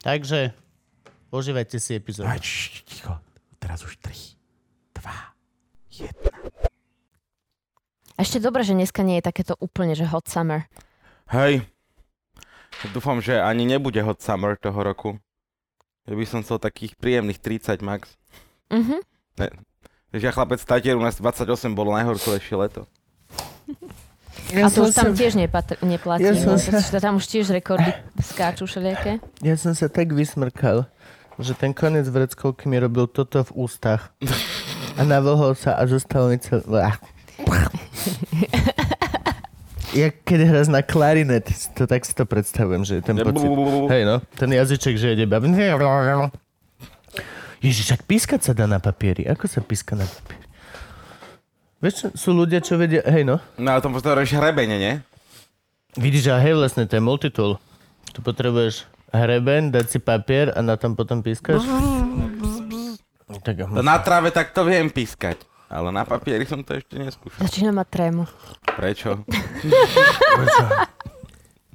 Takže užívajte si epizódu. Aj, č, ticho. Teraz už 3, 2, 1. Ešte dobre, že dneska nie je takéto úplne, že hot summer. Hej. Dúfam, že ani nebude hot summer toho roku. Ja by som chcel takých príjemných 30 max. Mhm. Ne. Ja chlapec Tatier, u nás 28 bolo najhoršie leto. Ja a to už tam sa... tiež nepatr- neplatí, ja som sa... tam už tiež rekordy skáču všelijaké. Ja som sa tak vysmrkal, že ten konec vreckovky mi robil toto v ústach. A navohol sa a zostal mi cel... Ja keď hráš na klarinet, to tak si to predstavujem, že je ten pocit. Hej no, ten jazyček, že ide Ježiš, ak pískať sa dá na papieri. Ako sa píska na papieri? Vieš, sú ľudia, čo vedia... Hej, no. No ale to potrebuješ hrebene, nie? Vidíš, a hej, vlastne, to je multitool. Tu potrebuješ hreben, dať si papier a na tom potom pískaš. tak, na tráve tak to viem pískať. Ale na papieri som to ešte neskúšal. Začína mať trému. Prečo? Prečo?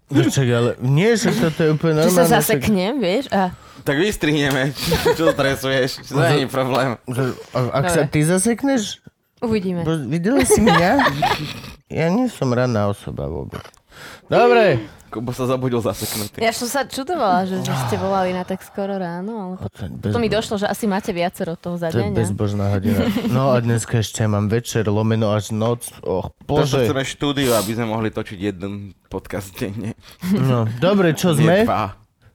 Prečo, ale nie, že toto je úplne normálne. Či sa zaseknem, vieš? A... Tak vystrihneme. Čo stresuješ? To nie je problém. Ak sa ty zasekneš, Uvidíme. Bo, videla si mňa? ja nie som ranná osoba vôbec. Dobre. Kubo sa zabudil zaseknutý. Ja som sa čudovala, že, že ste volali na tak skoro ráno, ale bezbo... to mi došlo, že asi máte viacero toho za To je bezbožná hodina. No a dneska ešte mám večer, lomeno až noc. Och, bože. To chceme štúdiu, aby sme mohli točiť jeden podcast denne. No, dobre, čo sme?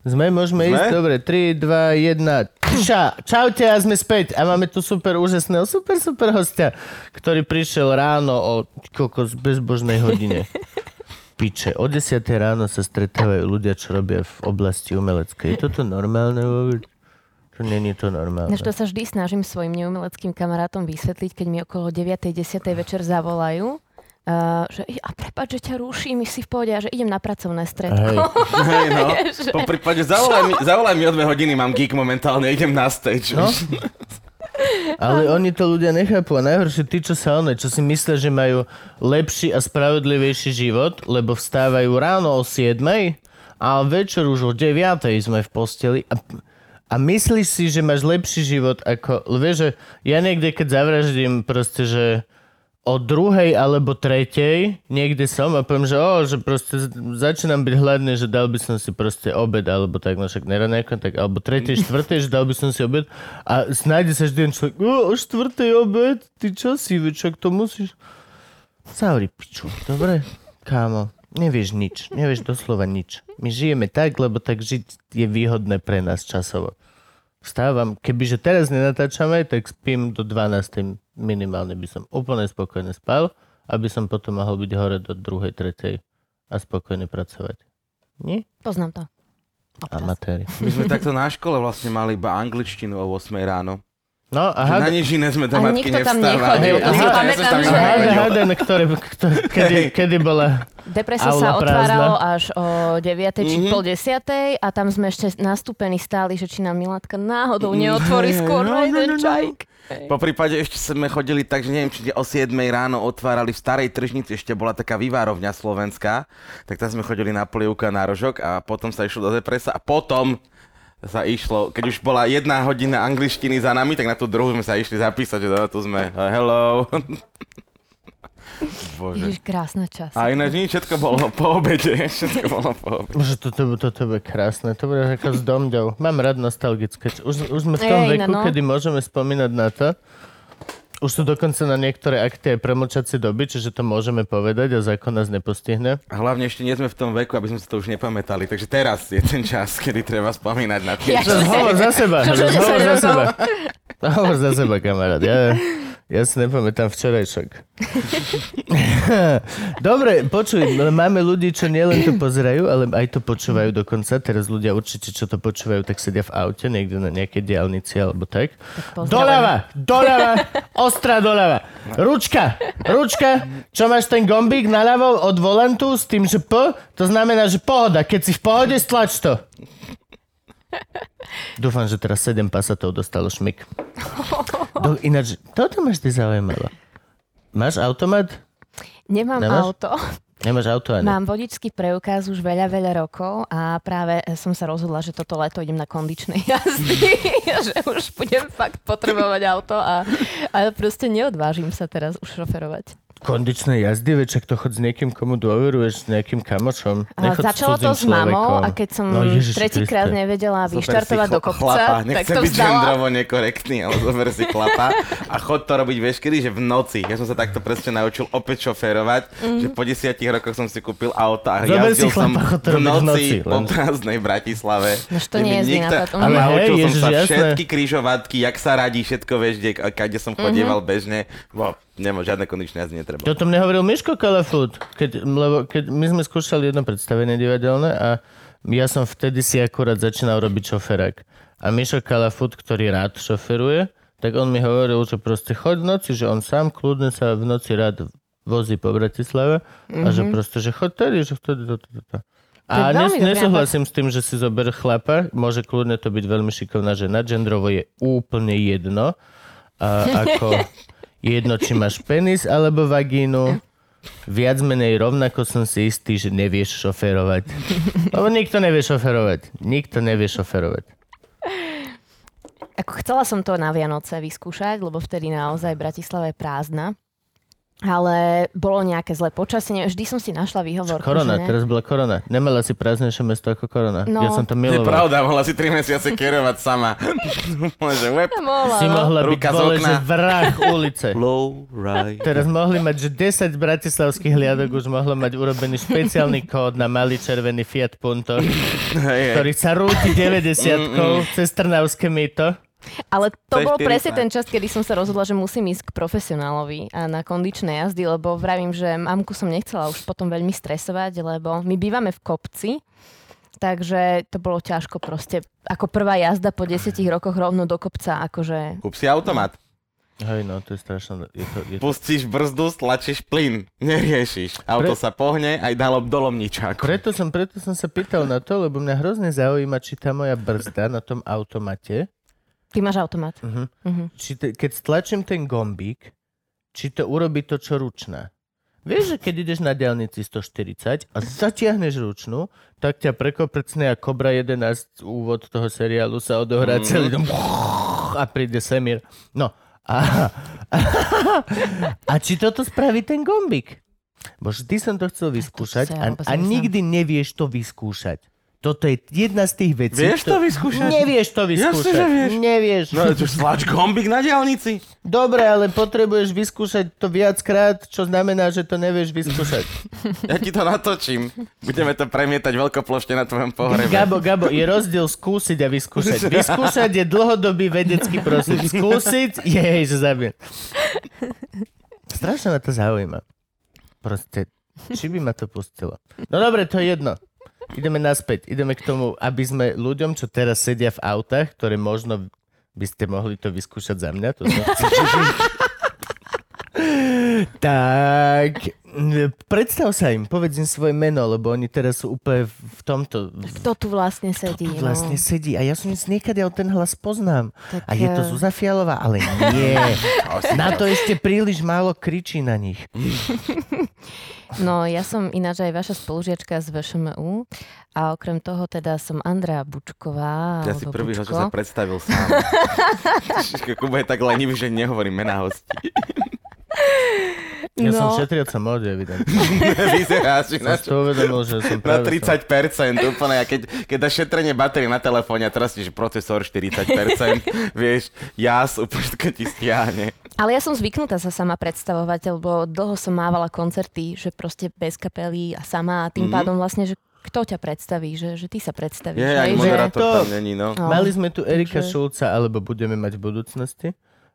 Sme, môžeme sme? ísť? Dobre, 3, 2, 1. Ča, čaute a sme späť. A máme tu super úžasného, super, super hostia, ktorý prišiel ráno o kokos bezbožnej hodine. Piče, o 10 ráno sa stretávajú ľudia, čo robia v oblasti umeleckej. Je toto normálne vôbec? To není to normálne. Než to sa vždy snažím svojim neumeleckým kamarátom vysvetliť, keď mi okolo 9. 10. večer zavolajú Uh, že a prepáč, že ťa ruší, my si v pohode a že idem na pracovné stredko. Hej, hey, no. Po prípade zavolaj mi, zavolaj mi o dve hodiny, mám geek momentálne, idem na stage. No? Ale oni to ľudia nechápu a najhoršie tí, čo sa one, čo si myslia, že majú lepší a spravodlivejší život, lebo vstávajú ráno o 7 a večer už o 9 sme v posteli a, a myslíš si, že máš lepší život ako, vieš, že ja niekde keď zavraždím proste, že o druhej alebo tretej niekde som a poviem, že o, že proste začínam byť hladný, že dal by som si proste obed alebo tak, no však nejako, tak, alebo tretej, štvrtej, že dal by som si obed a snájde sa vždy človek, o, o štvrtej obed, ty čo si, čo to musíš? Zavri piču, dobre? Kámo, nevieš nič, nevieš doslova nič. My žijeme tak, lebo tak žiť je výhodné pre nás časovo. Vstávam, kebyže teraz nenatáčame, tak spím do 12 minimálne by som úplne spokojne spal, aby som potom mohol byť hore do druhej, tretej a spokojne pracovať. Nie? Poznám to. Amatéri. My sme takto na škole vlastne mali iba angličtinu o 8 ráno. No a Na hada, nič iné sme A matky nikto tam nechodil. to si Ja som pamätám, tam že- a hada, nechodil. hada, ktoré, ktoré, kedy, kedy bola... Depreso Aula sa prázdna. otváralo až o 9. či Mhm. pol 10. a tam sme ešte nastúpení stáli, že či nám Milátka náhodou neotvorí skôr No, na no, jeden no, no. čajk. Po prípade ešte sme chodili tak, že neviem, či o 7 ráno otvárali v starej tržnici, ešte bola taká vyvárovňa slovenská, tak tam sme chodili na polievka na rožok a potom sa išlo do depresa a potom sa išlo, keď už bola jedna hodina angličtiny za nami, tak na tú druhú sme sa išli zapísať, že no, tu sme, uh, hello. Bože. Ježiš, krásna čas. A ináč nič, všetko bolo po obede, všetko bolo po obede. Bože, toto, toto bude krásne. To bude ako s domďou. Mám rád nostalgické. Už, už sme v tom Ej, veku, no. kedy môžeme spomínať na to. Už sú dokonca na niektoré akty aj premlčacie doby, čiže to môžeme povedať a zákon nás nepostihne. A hlavne ešte nie sme v tom veku, aby sme si to už nepamätali. Takže teraz je ten čas, kedy treba spomínať na tie. Ja- hovor za seba. Hovor za seba. Hovor za seba, kamarát. Ja, ja si nepamätám včerajšok. Dobre, počuj, máme ľudí, čo nielen to pozerajú, ale aj to počúvajú dokonca. Teraz ľudia určite, čo to počúvajú, tak sedia v aute, niekde na nejakej diálnici alebo tak. pozdravujeme. Doľava, doľava, ostrá doľava. Ručka, ručka, čo máš ten gombík naľavo od volantu s tým, že P, to znamená, že pohoda. Keď si v pohode, stlač to. Dúfam, že teraz 7 pasatov dostalo šmik. Do, ináč, toto máš ty zaujímavé. Máš automat? Nemám Nemáš? auto. Nemáš auto ani. Mám vodičský preukaz už veľa, veľa rokov a práve som sa rozhodla, že toto leto idem na kondičnej jazdy, že už budem fakt potrebovať auto a, a proste neodvážim sa teraz už šoferovať. Kondičné jazdy, veď čak to chod s niekým, komu dôveruješ, s nejakým kamošom. A Nechod začalo to s mamou človekom. a keď som No, tretíkrát nevedela vyštartovať do kopca, Chlapa, tak nechcem to byť gendrovo nekorektný, ale zober si chlapa a chod to robiť vieš kedy, že v noci. Ja som sa takto presne naučil opäť šoférovať, že po desiatich rokoch som si kúpil auto a Zober jazdil si som chlapa, chod to v robiť v noci, noci, po prázdnej Bratislave. No, to nie je nikto- Ale hej, naučil som sa jasné. všetky križovatky, jak sa radí, všetko vieš, kde, kde som chodieval bežne. Bo, nemá žiadne kondičné jazdy netreba. Toto mne hovoril Miško Kalafut, keď, lebo keď my sme skúšali jedno predstavenie divadelné a ja som vtedy si akurát začínal robiť šoferák. A Mišo Kalafut, ktorý rád šoferuje, tak on mi hovoril, že proste choď v noci, že on sám kľudne sa v noci rád vozí po Bratislave a že proste, že choď tedy, že vtedy toto, toto. To je A nes, nesúhlasím s tým, že si zober chlapa, môže kľudne to byť veľmi šikovná žena, gendrovo je úplne jedno, a ako jedno, či máš penis alebo vagínu, viac menej rovnako som si istý, že nevieš šoferovať. Lebo nikto nevie šoferovať. Nikto nevie šoferovať. Ako chcela som to na Vianoce vyskúšať, lebo vtedy naozaj Bratislava je prázdna. Ale bolo nejaké zlé počasie, vždy som si našla výhovor. Korona, že ne. teraz bola korona. Nemala si prázdnejšie mesto ako korona. No. Ja som to Je miloval. pravda, mohla si 3 mesiace kerovať sama. Môže web. Mohla, Si mohla byť vole, že vrah ulice. Low right. Teraz mohli mať, že 10 bratislavských hliadok už mohlo mať urobený špeciálny kód na malý červený Fiat Punto, ktorý sa rúti 90 cez Trnavské mýto. Ale to bol 40. presne ten čas, kedy som sa rozhodla, že musím ísť k profesionálovi a na kondičné jazdy, lebo vravím, že mamku som nechcela už potom veľmi stresovať, lebo my bývame v kopci, takže to bolo ťažko proste. Ako prvá jazda po 10 rokoch rovno do kopca, akože... Kúp si automat. Hej, no, to je strašné. Je to, je to... Pustíš brzdu, stlačíš plyn. Neriešiš. Auto Pre- sa pohne aj dalo do lomničáku. Preto som, preto som sa pýtal na to, lebo mňa hrozne zaujíma, či tá moja brzda na tom automate, Ty máš automat. či te, keď stlačím ten gombík, či to urobí to, čo ručná. Vieš, že keď ideš na diálnici 140 a zatiahneš ručnú, tak ťa prekoprecne a Cobra 11 úvod toho seriálu sa odohrá mm. celý dom a príde Semir. No a, a či toto spraví ten gombík? Bo vždy som to chcel vyskúšať a, a nikdy nevieš to vyskúšať. Toto je jedna z tých vecí. Vieš to vyskúšať? Nevieš to vyskúšať. že vieš. Nevieš. No, čo stlač gombík na diálnici. Dobre, ale potrebuješ vyskúšať to viackrát, čo znamená, že to nevieš vyskúšať. Ja ti to natočím. Budeme to premietať veľkoplošne na tvojom pohrebe. Gabo, Gabo, je rozdiel skúsiť a vyskúšať. Vyskúšať je dlhodobý vedecký proces. Skúsiť, jej, že zabijem. Strašne ma to zaujíma. Proste, či by ma to pustilo. No dobre, to je jedno. Ideme naspäť. Ideme k tomu, aby sme ľuďom, čo teraz sedia v autách, ktoré možno by ste mohli to vyskúšať za mňa. To som tak, predstav sa im, povedz im svoje meno, lebo oni teraz sú úplne v tomto. Kto tu vlastne sedí? Tu vlastne no. sedí. A ja som niekedy ten hlas poznám. Tak, A je to eh, Zuzá Fialová, ale nie. Na to ešte príliš málo kričí na nich. No, ja som ináč aj vaša spolužiačka z VŠMU a okrem toho teda som Andrea Bučková. Ja si prvý, čo sa predstavil sám. Kuba je tak lenivý, že nehovorí mená hostí. Ja som No. šetriaca móde, evidentne. Vyzeráš Som ináč to uvedomil, že som na práve... 30%, úplne, a keď, keď dáš šetrenie batérie na telefóne a teraz ti, že procesor 40%, vieš, jas úplne všetko ti stiahne. Ale ja som zvyknutá sa sama predstavovať, lebo dlho som mávala koncerty, že proste bez kapely a sama a tým Mhm. pádom vlastne, že kto ťa predstaví, že, že ty sa predstavíš. Je, aj že... moderátor To- tam není, no. No. Mali sme tu Erika takže- Šulca, alebo budeme mať v budúcnosti,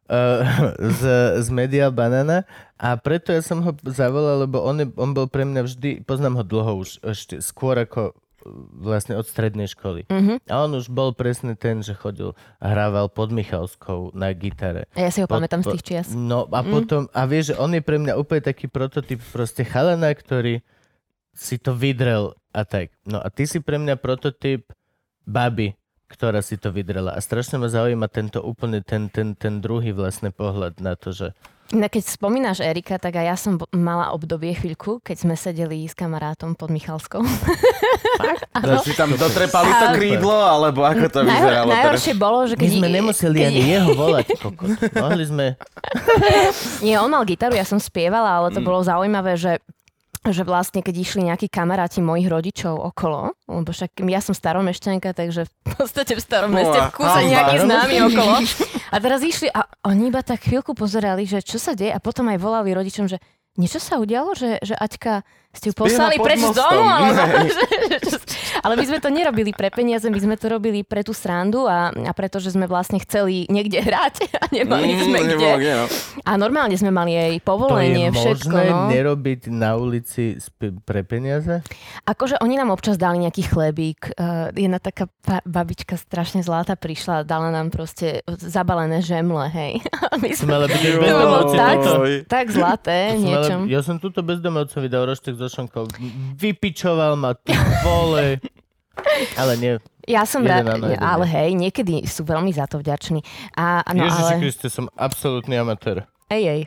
z, z Media Banana a preto ja som ho zavolal, lebo on, je, on bol pre mňa vždy, poznám ho dlho už, ešte skôr ako uh, vlastne od strednej školy. Mhm. A on už bol presne ten, že chodil a hrával pod Michalskou na gitare. A ja si ho Pod- pamätám po- z tých čias. No a potom, a vieš, že on je pre mňa úplne taký prototyp proste chalana, ktorý si to vydrel a tak. No a ty si pre mňa prototyp baby, ktorá si to vydrela. A strašne ma zaujíma tento úplne, ten, ten, ten druhý vlastne pohľad na to, že No, keď spomínaš Erika, tak aj ja som mala obdobie chvíľku, keď sme sedeli s kamarátom pod Michalskou. To si tam dotrepali to Ale- krídlo, alebo ako to vyzeralo teraz? najhoršie bolo, že my keď... sme nemuseli keď- ani jeho volať. Kokot. Mohli sme... Nie, on mal gitaru, ja som spievala, ale to Mm. bolo zaujímavé, že že vlastne keď išli nejakí kamaráti mojich rodičov okolo, lebo však ja som staromešťanka, takže v podstate v starom No meste v kúse nejakí starom- známi okolo. A teraz išli a oni iba tak chvíľku pozerali, že čo sa deje a potom aj volali rodičom, že niečo sa udialo, že, že Aťka ste ju poslali preč z domu, alebo, ale my sme to nerobili pre peniaze, my sme to robili pre tú srandu a, a preto, že sme vlastne chceli niekde hrať a nemali sme Mm, kde. nebolo kde, no. A normálne sme mali aj To je povolenie, všetko. možné No. nerobiť na ulici sp- pre peniaze? Akože oni nám občas dali nejaký chlebík. Uh, jedna taká pa- babička strašne zlatá prišla a dala nám proste zabalené žemle, hej. My sme... byť To bolo tak, toto. tak zlaté, niečom. Ja som túto bezdomovcom vydal roštek šonkou. Vypičoval ma, ty vole. Ale nie. Ja som rád, ale hej, niekedy sú veľmi za to vďační. A, no, Ježiši ale... Kriste, som absolútny amatér. Ej, ej.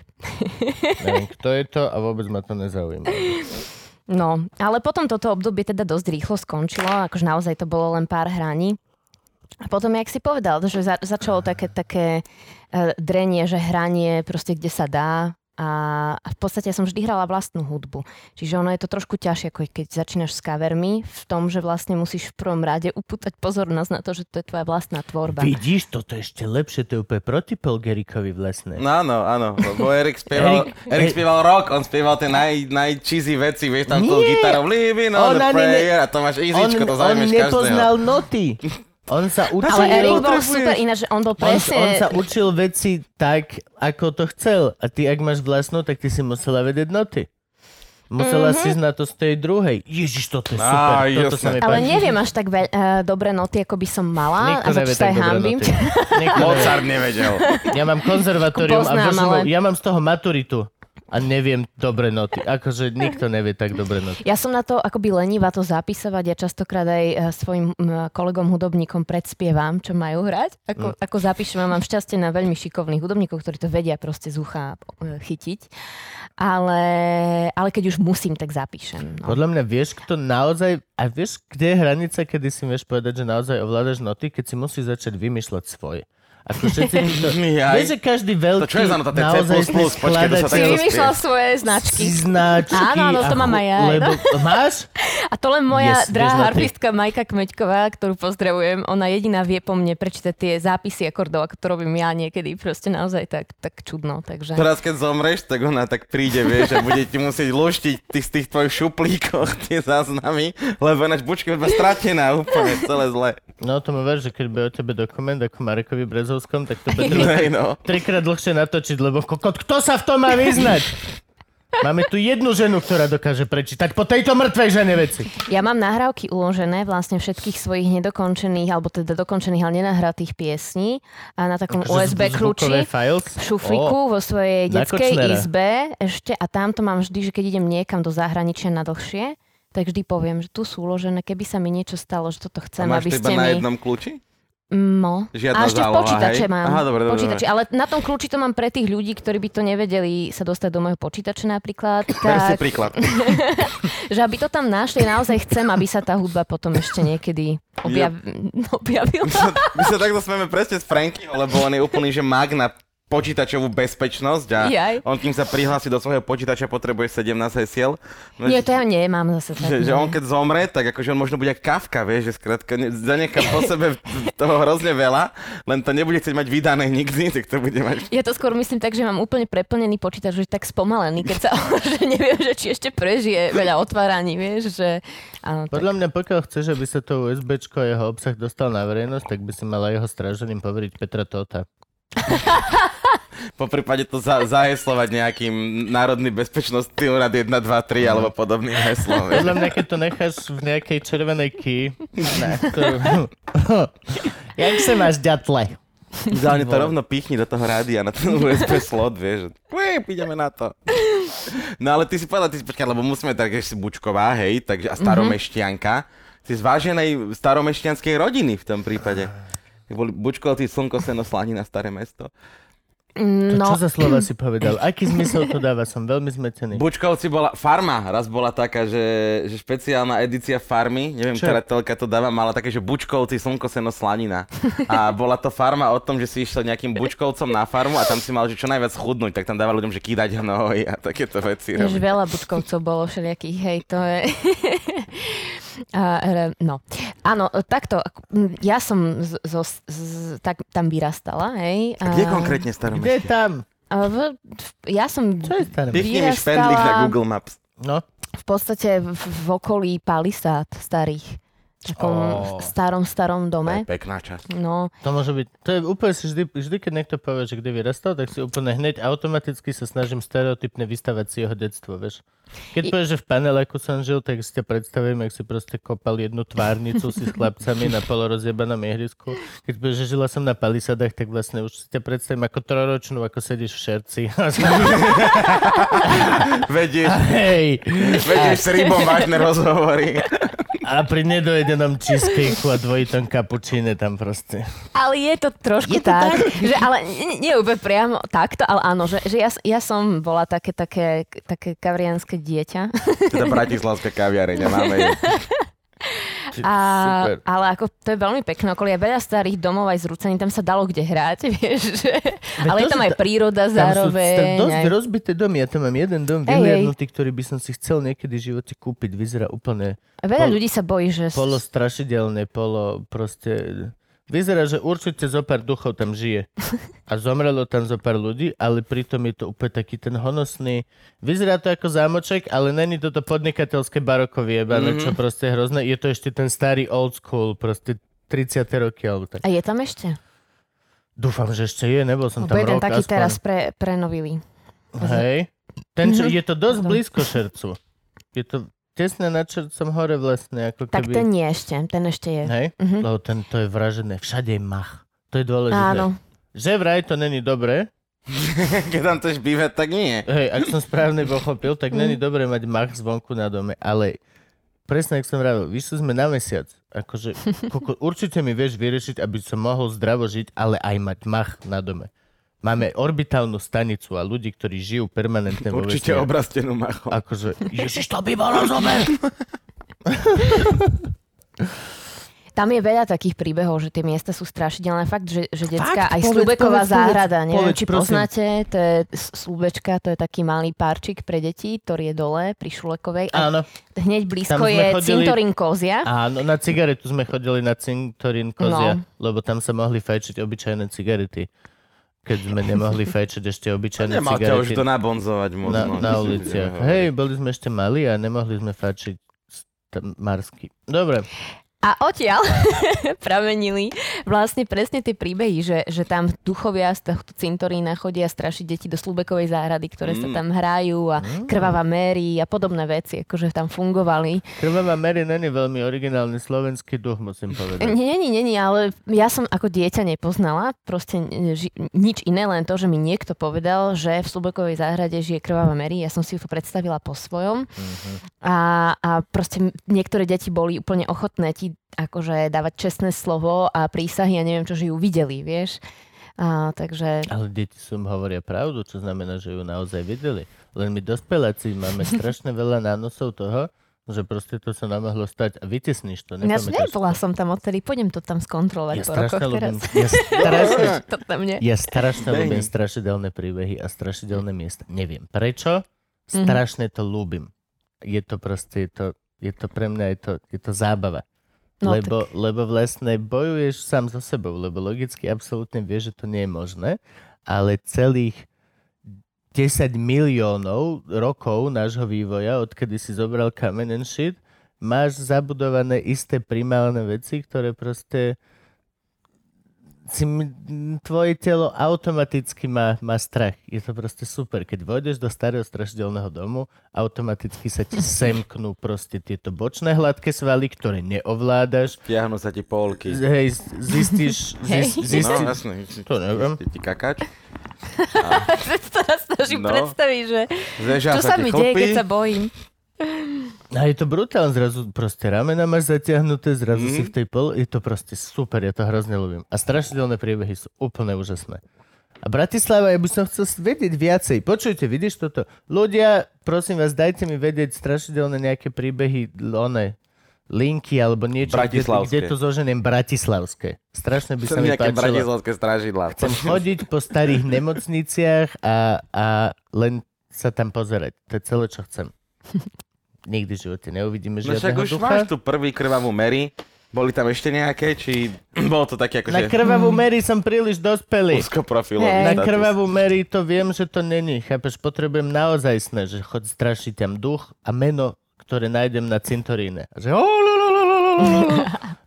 Neviem, kto je to a vôbec ma to nezaujíma. No, ale potom toto obdobie teda dosť rýchlo skončilo, akože naozaj to bolo len pár hraní. A potom, jak si povedal, že za, začalo také, také uh, drenie, že hranie proste kde sa dá a, v podstate som vždy hrala vlastnú hudbu. Čiže ono je to trošku ťažšie, ako keď začínaš s covermi, v tom, že vlastne musíš v prvom rade upútať pozornosť na to, že to je tvoja vlastná tvorba. Vidíš, toto je ešte lepšie, to je úplne protipol Gerikovi vlastne. No áno, áno, lebo Erik spieval, Erik- spieval rock, on spieval tie naj, najcheesy veci, vieš, tam tou gitarou Living on, On the ani ne- prayer a to máš on, easyčko, to on zaujímaš nepoznal každého. noty. On sa učil, Ale Erik bol super, ináč, že on bol on, presne... on sa učil veci tak, ako to chcel. A ty, ak máš vlastnú, tak ty si musela vedieť noty. Musela Mhm. si na to z tej druhej. Ježiš, toto je super. Á, toto sa mi Ale páči. neviem až tak veľ, uh, dobré noty, ako by som mala. Nikto a za nevie sa tak hambím. noty. Mozart nevedel. Ja mám konzervatórium a Poznám, VŠMU. ale- ja mám z toho maturitu a neviem dobre noty. Akože nikto nevie tak dobre noty. Ja som na to akoby lenivá to zapisovať. Ja častokrát aj eh, svojim mm, kolegom hudobníkom predspievam, čo majú hrať. Ako, ako zapíšem mám šťastie na veľmi šikovných hudobníkov, ktorí to vedia proste z ucha eh, chytiť. Ale, ale keď už musím, tak zapíšem. No. Podľa mňa vieš, kto naozaj... A vieš, kde je hranica, kedy si vieš povedať, že naozaj ovládaš noty, keď si musí začať vymýšľať svoje. Ako všetci. Jaj. Vieš, že každý veľký... To čo je za nota? To naozaj počkaj, to sa Si tak vymýšľal svoje značky. si značky. Áno, áno, to a mám aj ja, no. Lebo máš? A to len moja Yes, drahá harfistka Majka Kmeďková, ktorú pozdravujem, ona jediná vie po mne prečítať tie zápisy akordov, ako to robím ja niekedy proste naozaj tak, tak čudno. Takže... Teraz keď zomreš, tak ona tak príde, vieš, a bude ti musieť luštiť ty z tých tvojich šuplíkoch tie záznamy, lebo ináč bučka je stratená úplne, celé zle. No to mu ver, že keď bude o tebe dokument ako Marekovi Brezovskom, tak to bude trvať Nej, no. trikrát dlhšie natočiť, lebo kokot, kto sa v tom má vyznať? Máme tu jednu ženu, ktorá dokáže prečítať po tejto mŕtvej žene veci. Ja mám nahrávky uložené vlastne všetkých svojich nedokončených, alebo teda dokončených, ale nenahratých piesní a na takom Akože USB kľúči files? v šuflíku vo svojej na detskej Kočnera. izbe ešte a tamto mám vždy, že keď idem niekam do zahraničia na dlhšie, tak vždy poviem, že tu sú uložené, keby sa mi niečo stalo, že toto A chcem, máš aby to ste na mi... jednom kľúči? No. Žiadna a ešte v záloha, počítače hej? mám. Aha, dobre, dobre, počítači, ale na tom kľúči to mám pre tých ľudí, ktorí by to nevedeli sa dostať do môjho počítača napríklad. Ber si Tak, príklad. že aby to tam našli, naozaj chcem, aby sa tá hudba potom ešte niekedy objav... objavila. My sa takto smieme presne s Frankyho, lebo on je úplný, že mag na počítačovú bezpečnosť a Jaj. on kým sa prihlási do svojho počítača potrebuje 17 hesiel. No, Nie, to ja nemám zase tak. že, že nie. on keď zomre, tak akože on možno bude ako Kafka, vieš, že skrátka ne- zanechá po sebe toho hrozne veľa, len to nebude chcieť mať vydané nikdy, tak to bude mať... Ja to skôr myslím tak, že mám úplne preplnený počítač, že tak spomalený, keď sa, že neviem, že či ešte prežije veľa otváraní, vieš, že... Áno, tak. Podľa mňa, pokiaľ chceš, aby sa to USBčko a jeho obsah dostal na verejnosť, tak by si mala jeho stráženým poveriť Petra Tota. Po prípade to za, zaheslovať nejakým národný bezpečnostný úrad 1, 2, 3 alebo podobným heslom. Podľa mňa, keď to necháš v nejakej červenej key, na ktorú... Jak sa máš, ďatle? Ideálne to rovno pichni do toho rádia na ten USB slot, vieš. Ué, ideme na to. No ale ty si povedal, ty si počkaj, lebo musíme tak, že si Bučková, hej, takže a staromeštianka. Ty z váženej staromešťanskej rodiny v tom prípade. Boli Bučkovci, Slnko, Seno, Slanina, Staré mesto. To No, čo za slova si povedal? Aký zmysel to dáva? Som veľmi zmetený. Bučkovci bola, farma raz bola taká, že, že špeciálna edícia farmy, neviem, Čo? ktorá telka to dáva, mala také, že Bučkovci, Slnko, Seno, Slanina. A bola to farma o tom, že si išiel nejakým Bučkovcom na farmu a tam si mal, že čo najviac chudnúť, tak tam dával ľuďom, že kýdať hnoj a takéto veci. Jež robiť. veľa bučkovcov bolo všelijakých, hej, to je... A, re- no, áno, takto, ja som z, zo, z, tak, tam vyrastala, hej. A kde konkrétne Kde staromestie? tam? A v, v, ja som Čo je mi vyrastala- na Google Maps. No, v podstate v, v okolí palisát starých. V takom Ó. starom, starom To je dome. pekná časť. No, to môže byť... To je úplne si vždy, vždy, keď niekto povie, že kde vyrastal, tak si úplne hneď automaticky sa snažím stereotypne vystavať si jeho detstvo, vieš. Keď I- povieš, že v paneláku som žil, tak si ťa predstavím, jak si proste kopal jednu tvárnicu si s chlapcami na polorozjebanom ihrisku. Keď povieš, že žila som na palisadách, tak vlastne už si ťa predstavím ako troročnú, ako sedíš v šerci. Vedieš, Hej! vedieš s rybom vážne rozhovory. A pri nedojedenom cheesecakeu a dvojitom kapučíne tam proste. ale je to trošku Je to tak, že ale nie, nie úplne priamo takto, ale áno, že, že ja, ja som bola také, také, také kavrianské dieťa. Teda bratislavská kaviareň, a máme ju. A, Super. ale ako to je veľmi pekné okolie, veľa starých domov aj zrúcení, tam sa dalo kde hrať, vieš, že, ale je to tam sú aj príroda Tam sú zároveň. sta- dosť aj- rozbité domy. Ja tam mám jeden dom vyhliadnutý, ktorý by som si chcel niekedy v živote kúpiť. Vyzerá úplne Veľa pol- ľudí sa bojí, že... polo strašidelné, polo proste... Vyzerá, že určite zo pár duchov tam žije. A zomrelo tam zo pár ľudí, ale pritom je to úplne taký ten honosný... Vyzerá to ako zámoček, ale není toto podnikateľské baroko vyjebané, mm-hmm. čo proste je hrozné. Je to ešte ten starý old school, proste 30. roky alebo tak. A je tam ešte? Dúfam, že ešte je, nebol som Lebo tam jeden rok taký aspoň. teraz pre, prenovili. Hej. Ten, čo, Mhm. je to dosť Pardon. blízko Šercu. Je to tesne nad Čercom hore vlastne, ako Tak keby... ten nie ešte, ten ešte je. Hej? Mhm. Lebo ten, to je vražené. Všade je mach. To je dôležité. Áno. Že vraj to není dobré. Keď tam chceš bývať, tak nie. Hej, ak som správne pochopil, tak Mhm. není dobré mať mach zvonku na dome. Ale presne, ak som vravil, vyšli sme na mesiac. Akože, koko, určite mi vieš vyriešiť, aby som mohol zdravo žiť, ale aj mať mach na dome. Máme orbitálnu stanicu a ľudí, ktorí žijú permanentne vo Určite vesmíre. obrastenú machou. Akože, ježiš, to by bolo zober! Tam je veľa takých príbehov, že tie miesta sú strašidelné. Fakt, že, že detská, aj Povedz, Slubeková povedz, záhrada, povedz, neviem, povedz, či prosím. poznáte, to je S- Slubečka, to je taký malý párčik pre deti, ktorý je dole pri Šulekovej. A Áno, hneď blízko je chodili- Cintorín Kozia. áno, na cigaretu sme chodili na cintorín kozia, No. lebo tam sa mohli fajčiť obyčajné cigarety. Keď sme nemohli fajčiť ešte obyčajné Nemal ťa už cigarety to nabonzovať na, možno. na uliciach. Hej, boli sme ešte mali a nemohli sme fajčiť marsky. Dobre, A odtiaľ pramenili vlastne presne tie príbehy, že, že tam duchovia z tohto cintorína chodia strašiť deti do Slubekovej záhrady, ktoré sa Mm. tam hrajú a krvavá Mary a podobné veci, akože tam fungovali. Krvavá Mary není veľmi originálny slovenský duch, musím povedať. Nie, nie, nie, nie, ale ja som ako dieťa nepoznala proste ži- nič iné, len to, že mi niekto povedal, že v Slubekovej záhrade žije krvavá Mary. Ja som si ju to predstavila po svojom. A, a proste niektoré deti boli úplne ochotné ti akože dávať čestné slovo a prísahy a neviem čo, že ju videli, vieš. A, takže Ale deti sú hovoria pravdu, čo znamená, že ju naozaj videli. Len my dospeláci máme strašne veľa nánosov toho, že proste to sa nám mohlo stať a vytesníš to. ja nebola to. som tam odtedy, pôjdem to tam skontrolovať Ja po rokoch strašne teraz. ja strašne, to tam nie. ja strašne ľúbim strašidelné príbehy a strašidelné miesta. Neviem prečo, Mhm. strašne to ľúbim. Je to proste, je to, je to pre mňa, je to, je to zábava. No, lebo, lebo vlastne bojuješ sám so sebou, lebo logicky absolútne vieš, že to nie je možné, ale celých 10 miliónov rokov nášho vývoja, odkedy si zobral kamen and shit, máš zabudované isté primárne veci, ktoré proste si, m- tvoje telo automaticky má, má strach. Je to proste super. Keď vojdeš do starého strašidelného domu, automaticky sa ti semknú proste tieto bočné hladké svaly, ktoré neovládaš. Tiahnu sa ti polky. Hej, zistíš... Hej. Zis, zistíš No, jasne. To neviem. Ty ti kakač. to sa snažím No. predstaviť, že Zeža čo sa ti mi deje, chlpy. keď sa bojím. A je to brutálne, zrazu proste ramena máš zatiahnuté, zrazu Mhm. si v tej pol, je to proste super, ja to hrozne ľúbim. A strašidelné príbehy sú úplne úžasné. A Bratislava, ja by som chcel vedieť viacej. Počujte, vidíš toto? Ľudia, prosím vás, dajte mi vedieť strašidelné nejaké príbehy, one, linky alebo niečo, kde, kde to zoženiem bratislavské. Strašne by sa Chcem mi nejaké páčilo. bratislavské stražidlá. Chcem chodiť po starých nemocniciach a, a len sa tam pozerať. To je celé, čo chcem. Nikdy v živote neuvidíme No však žiadneho už ducha. máš tu prvý krvavú Mary. Boli tam ešte nejaké, či bolo to také Na akože krvavú Mary som príliš dospelý. úzkoprofilový. Na krvavú Mary to viem, že to není. Chápeš, potrebujem naozaj sne, že chod strašiť tam duch a meno, ktoré nájdem na cintoríne. Že oh, lo, lo, lo, lo, lo, lo, lo.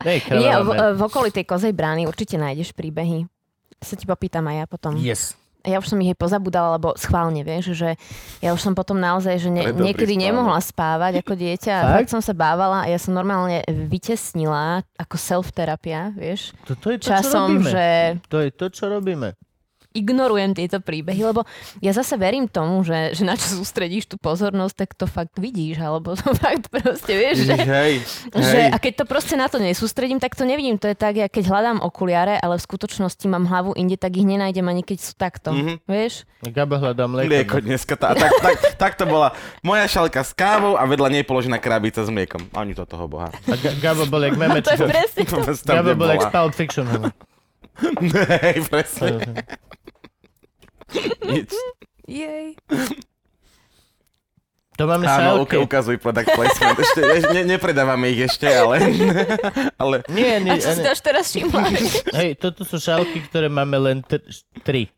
Nie, v, v okolí tej kozej brány určite nájdeš príbehy. Sa ti popýtam aj ja potom. Yes. Ja už som ich aj pozabudala, lebo schválne, vieš, že ja už som potom naozaj, že ne, To niekedy spánok. nemohla spávať ako dieťa. Fakt? fakt som sa bávala a ja som normálne vytesnila ako self-terapia, vieš. Toto je to, čo Časom, robíme. že To je to, čo robíme. Ignorujem tieto príbehy, lebo ja zase verím tomu, že, že na čo sústredíš tú pozornosť, tak to fakt vidíš, alebo to fakt proste, vieš, že, hej, že hej. a keď to proste na to nesústredím, tak to nevidím. To je tak, ja keď hľadám okuliare, ale v skutočnosti mám hlavu inde, tak ich nenájdem ani keď sú takto, Mhm. vieš? Gabo hľadá Mlieko mlieko. dneska. Tá, tak, tak, tak to bola moja šalka s kávou a vedľa nej položená krabica s mliekom. Ani to toho boha. A Ga- Gabo bol jak To presne to. Tam Gabo bol jak z nebola. Pulp Fiction. Hej, presne. Nič. Jej. To máme Áno, uk- ukazuj product placement. Ešte, ne, nepredávame ich ešte, ale... ale Nie, nie, A čo si až teraz? Hej, toto sú šálky, ktoré máme len tr- tri.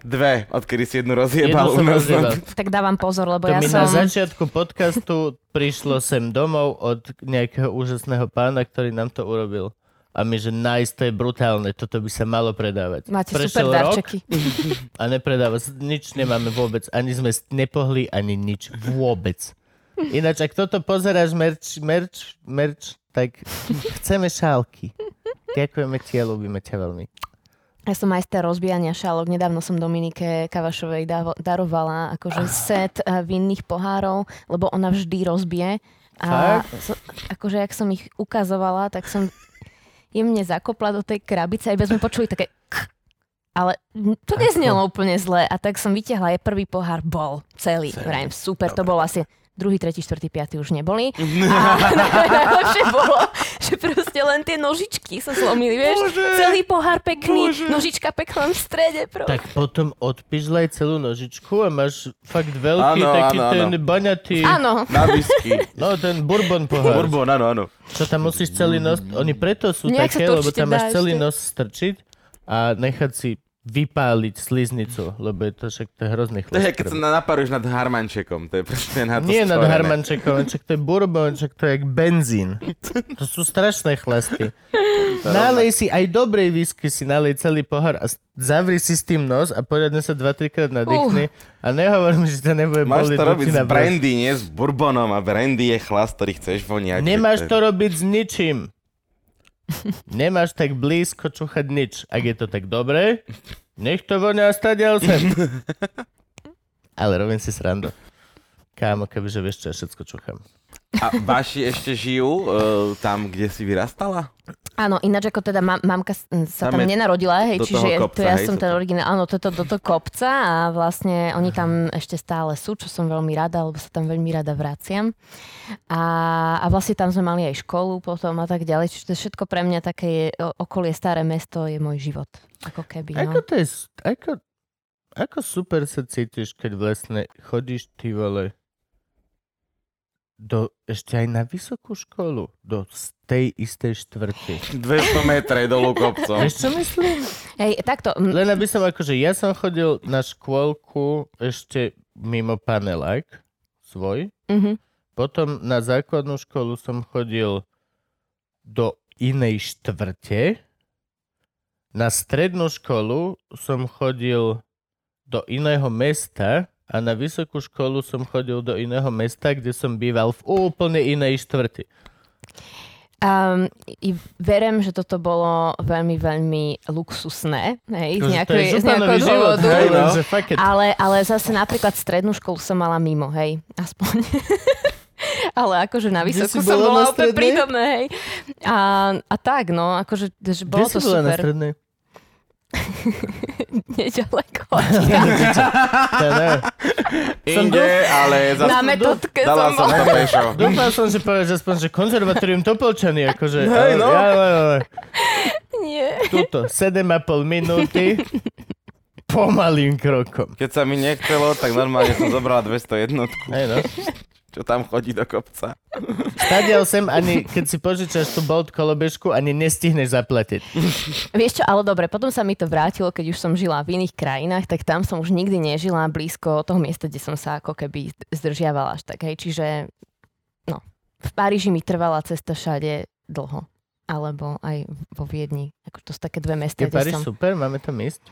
dve, odkedy si jednu Jednu rozjebal. som u nás rozjebal. tak dávam pozor, lebo To ja mi som... na začiatku podcastu prišlo sem domov od nejakého úžasného pána, ktorý nám to urobil. A my, že nice, to je brutálne, toto by sa malo predávať. Máte Prešiel super darčeky. A nepredáva nič nemáme vôbec, ani sme nepohli, ani nič, vôbec. Ináč, ak toto pozeráš merch, merch, merch, tak chceme šálky. Ďakujeme ti a ľúbime ťa veľmi. Ja som majster rozbijania šálok. Nedávno som Dominike Kavašovej darovala akože set eh, vinných pohárov, lebo ona vždy rozbije. A so, akože, jak som ich ukazovala, tak som jemne zakopla do tej krabice iba sme počuli také k. ale to neznelo úplne zle a tak som vytiahla aj prvý pohár, bol celý. Vrajím, super, to bol asi druhý, tretí, štvrtý, piatý už neboli. A najlepšie bolo, že proste len tie nožičky sa zlomili, vieš? Bože! Celý pohár pekný, Bože! nožička pekná v strede. Pro. Tak potom odpižlaj celú nožičku a máš fakt veľký Áno, taký áno, ten áno. baňatý, Áno, Na whisky. no ten bourbon pohár. Bourbon, áno, áno. Čo tam musíš celý nos, oni preto sú Nejak také, lebo tam máš celý ešte. nos strčiť a nechať si vypáliť sliznicu, lebo je to však to je hrozný To je, keď sa na- napáruješ nad Harmančekom, to je presne na to Nie nad stvorené. Harmančekom, však to je bourbon, však to je jak benzín. To sú strašné chlasty. Nalej si aj dobrej whisky, si nalej celý pohár a zavri si s tým nos a poriadne sa 2-3 krát nadýchni. A nehovor mi, že to nebude Máš boliť to robiť s brandy, nie s bourbonom a brandy je chlast, ktorý chceš voniať. Nemáš to robiť s ničím. Nemáš tak blízko čuchať nič. Ak je to tak dobré, nech to vonia stadiaľ sem. Ale robím si srandu. Kámo, kebyže vieš, čo ja všetko čuchám. A vaši ešte žijú uh, tam, kde si vyrastala? Áno, ináč ako teda mam, mamka sa Tam tam, je nenarodila, hej, čiže kopca, to ja hej, som ten originál, áno, toto do toho kopca a vlastne oni tam ešte stále sú, čo som veľmi rada, lebo sa tam veľmi rada vraciam. A, a vlastne tam sme mali aj školu potom a tak ďalej, čiže to je všetko pre mňa také je, okolie staré mesto je môj život, ako keby, Ako no. to je... Ako, ako super sa cítiš, keď vlastne chodíš ty vole do, ešte aj na vysokú školu, do tej istej štvrti. 200 metre dolu kopcom. Vieš, čo myslím? Hej, takto, m, Len aby som akože, ja som chodil na škôlku ešte mimo panelák svoj, mhm. potom na základnú školu som chodil do inej štvrte, na strednú školu som chodil do iného mesta a na vysokú školu som chodil do iného mesta, kde som býval v úplne inej štvrti. Um, i verím, že toto bolo veľmi, veľmi luxusné, hej, z, nejakej, z nejakého dôvodu. hej, no. Ale, ale zase napríklad strednú školu som mala mimo, hej, aspoň. ale akože na Kde si vysokú som bola na bola úplne prítomná, hej. A, a tak, no, akože že Kde bolo si to bola na super. strednej? Nedaleko. Teda, Inde, ale na metodke dala som som to bola. pešo. Dúfal som, že povieš aspoň, že konzervatórium Topolčany, akože... Hej, no. Ja, ja, ja, Nie. tuto, 7,5 minúty, pomalým krokom. Keď sa mi nechcelo, tak normálne som zobrala 201, Hej, no. Čo tam chodí do kopca. Stadial sem ani, keď si požičaš tú Bolt kolobežku, ani nestihneš zaplatiť. Vieš čo, ale dobre, potom sa mi to vrátilo, keď už som žila v iných krajinách, tak tam som už nikdy nežila blízko toho miesta, kde som sa ako keby zdržiavala až tak, hej. Čiže, no, v Paríži mi trvala cesta všade dlho. Alebo aj vo Viedni. Ako to sú také dve mesta, Je Paríž som... super, máme tam ísť.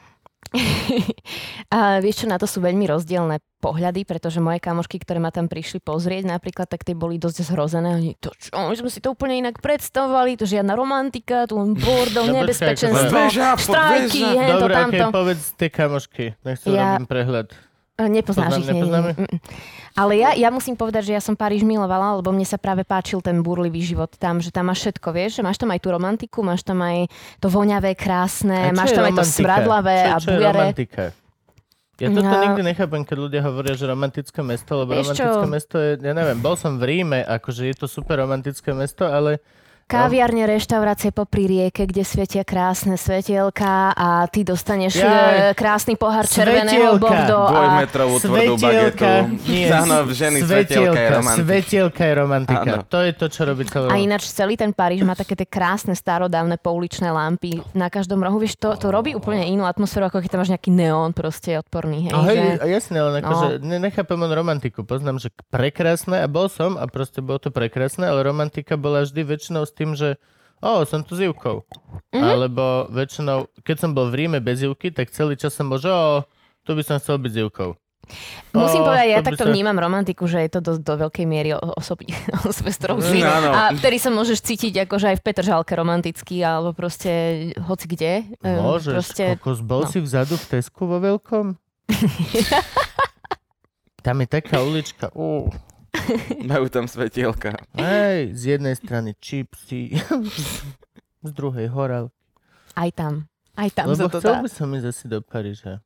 A vieš čo, na to sú veľmi rozdielne pohľady, pretože moje kamošky, ktoré ma tam prišli pozrieť napríklad, tak tie boli dosť zhrozené. Oni, to čo, my sme si to úplne inak predstavovali, to žiadna romantika, tu len bordel, nebezpečenstvo, štrajky, hento, Dobre, tamto. okay, povedz tie kamošky. Nech Ja- robím prehľad. E, Nepoznáš Poznám, ich, nepoznáme? nie. Mm, mm. Ale ja, ja musím povedať, že ja som Paríž milovala, lebo mne sa práve páčil ten burlivý život tam, že tam máš všetko, vieš, že máš tam aj tú romantiku, máš tam aj to voňavé, krásne, máš tam aj to smradlavé čo, a čo bujare. romantika? Ja toto No. nikdy nechápem, keď ľudia hovoria, že romantické mesto, lebo Vieš čo? romantické mesto je, ja neviem, bol som v Ríme, akože je to super romantické mesto, ale Kaviarne, reštaurácie popri rieke, kde svietia krásne svetielka a ty dostaneš Jaj. e, krásny pohár červeného Svetielka. bordeaux a Dvojmetrovú tvrdú bagetu. nie, Áno, ženy svetielka je romantika. Svetielka je romantika. Áno. To je to, čo robí celé. A ináč celý ten Paríž má také tie krásne starodávne pouličné lampy na každom rohu. Vieš, to, to robí úplne inú atmosféru, ako keď tam máš nejaký neón proste odporný. Hej, No hej, že... a jasne, ale akože no. nechápem len romantiku. Poznám, že prekrásne a bol som a proste bolo to prekrásne, ale romantika bola vždy väčšinou tým, že o, som tu s Ivkou. Mhm. Mm-hmm. Alebo väčšinou, keď som bol v Ríme bez Ivky, tak celý čas som bol, že o, tu by som chcel byť s Ivkou. Musím Ó, povedať, ja takto sa- vnímam romantiku, že je to do, do veľkej miery o- osobný s ktorou si. Mm, áno. A vtedy sa môžeš cítiť akože aj v Petržalke romantický, alebo proste hoci kde. E, Môžeš, proste, kokos, bol no. si vzadu v Tesku vo veľkom? Tam je taká ulička. Uh. Majú tam svetielka. Hej, z jednej strany čipsy, z druhej horal. Aj tam. Aj tam Lebo sa to chcel dá. by som ísť asi do Paríža.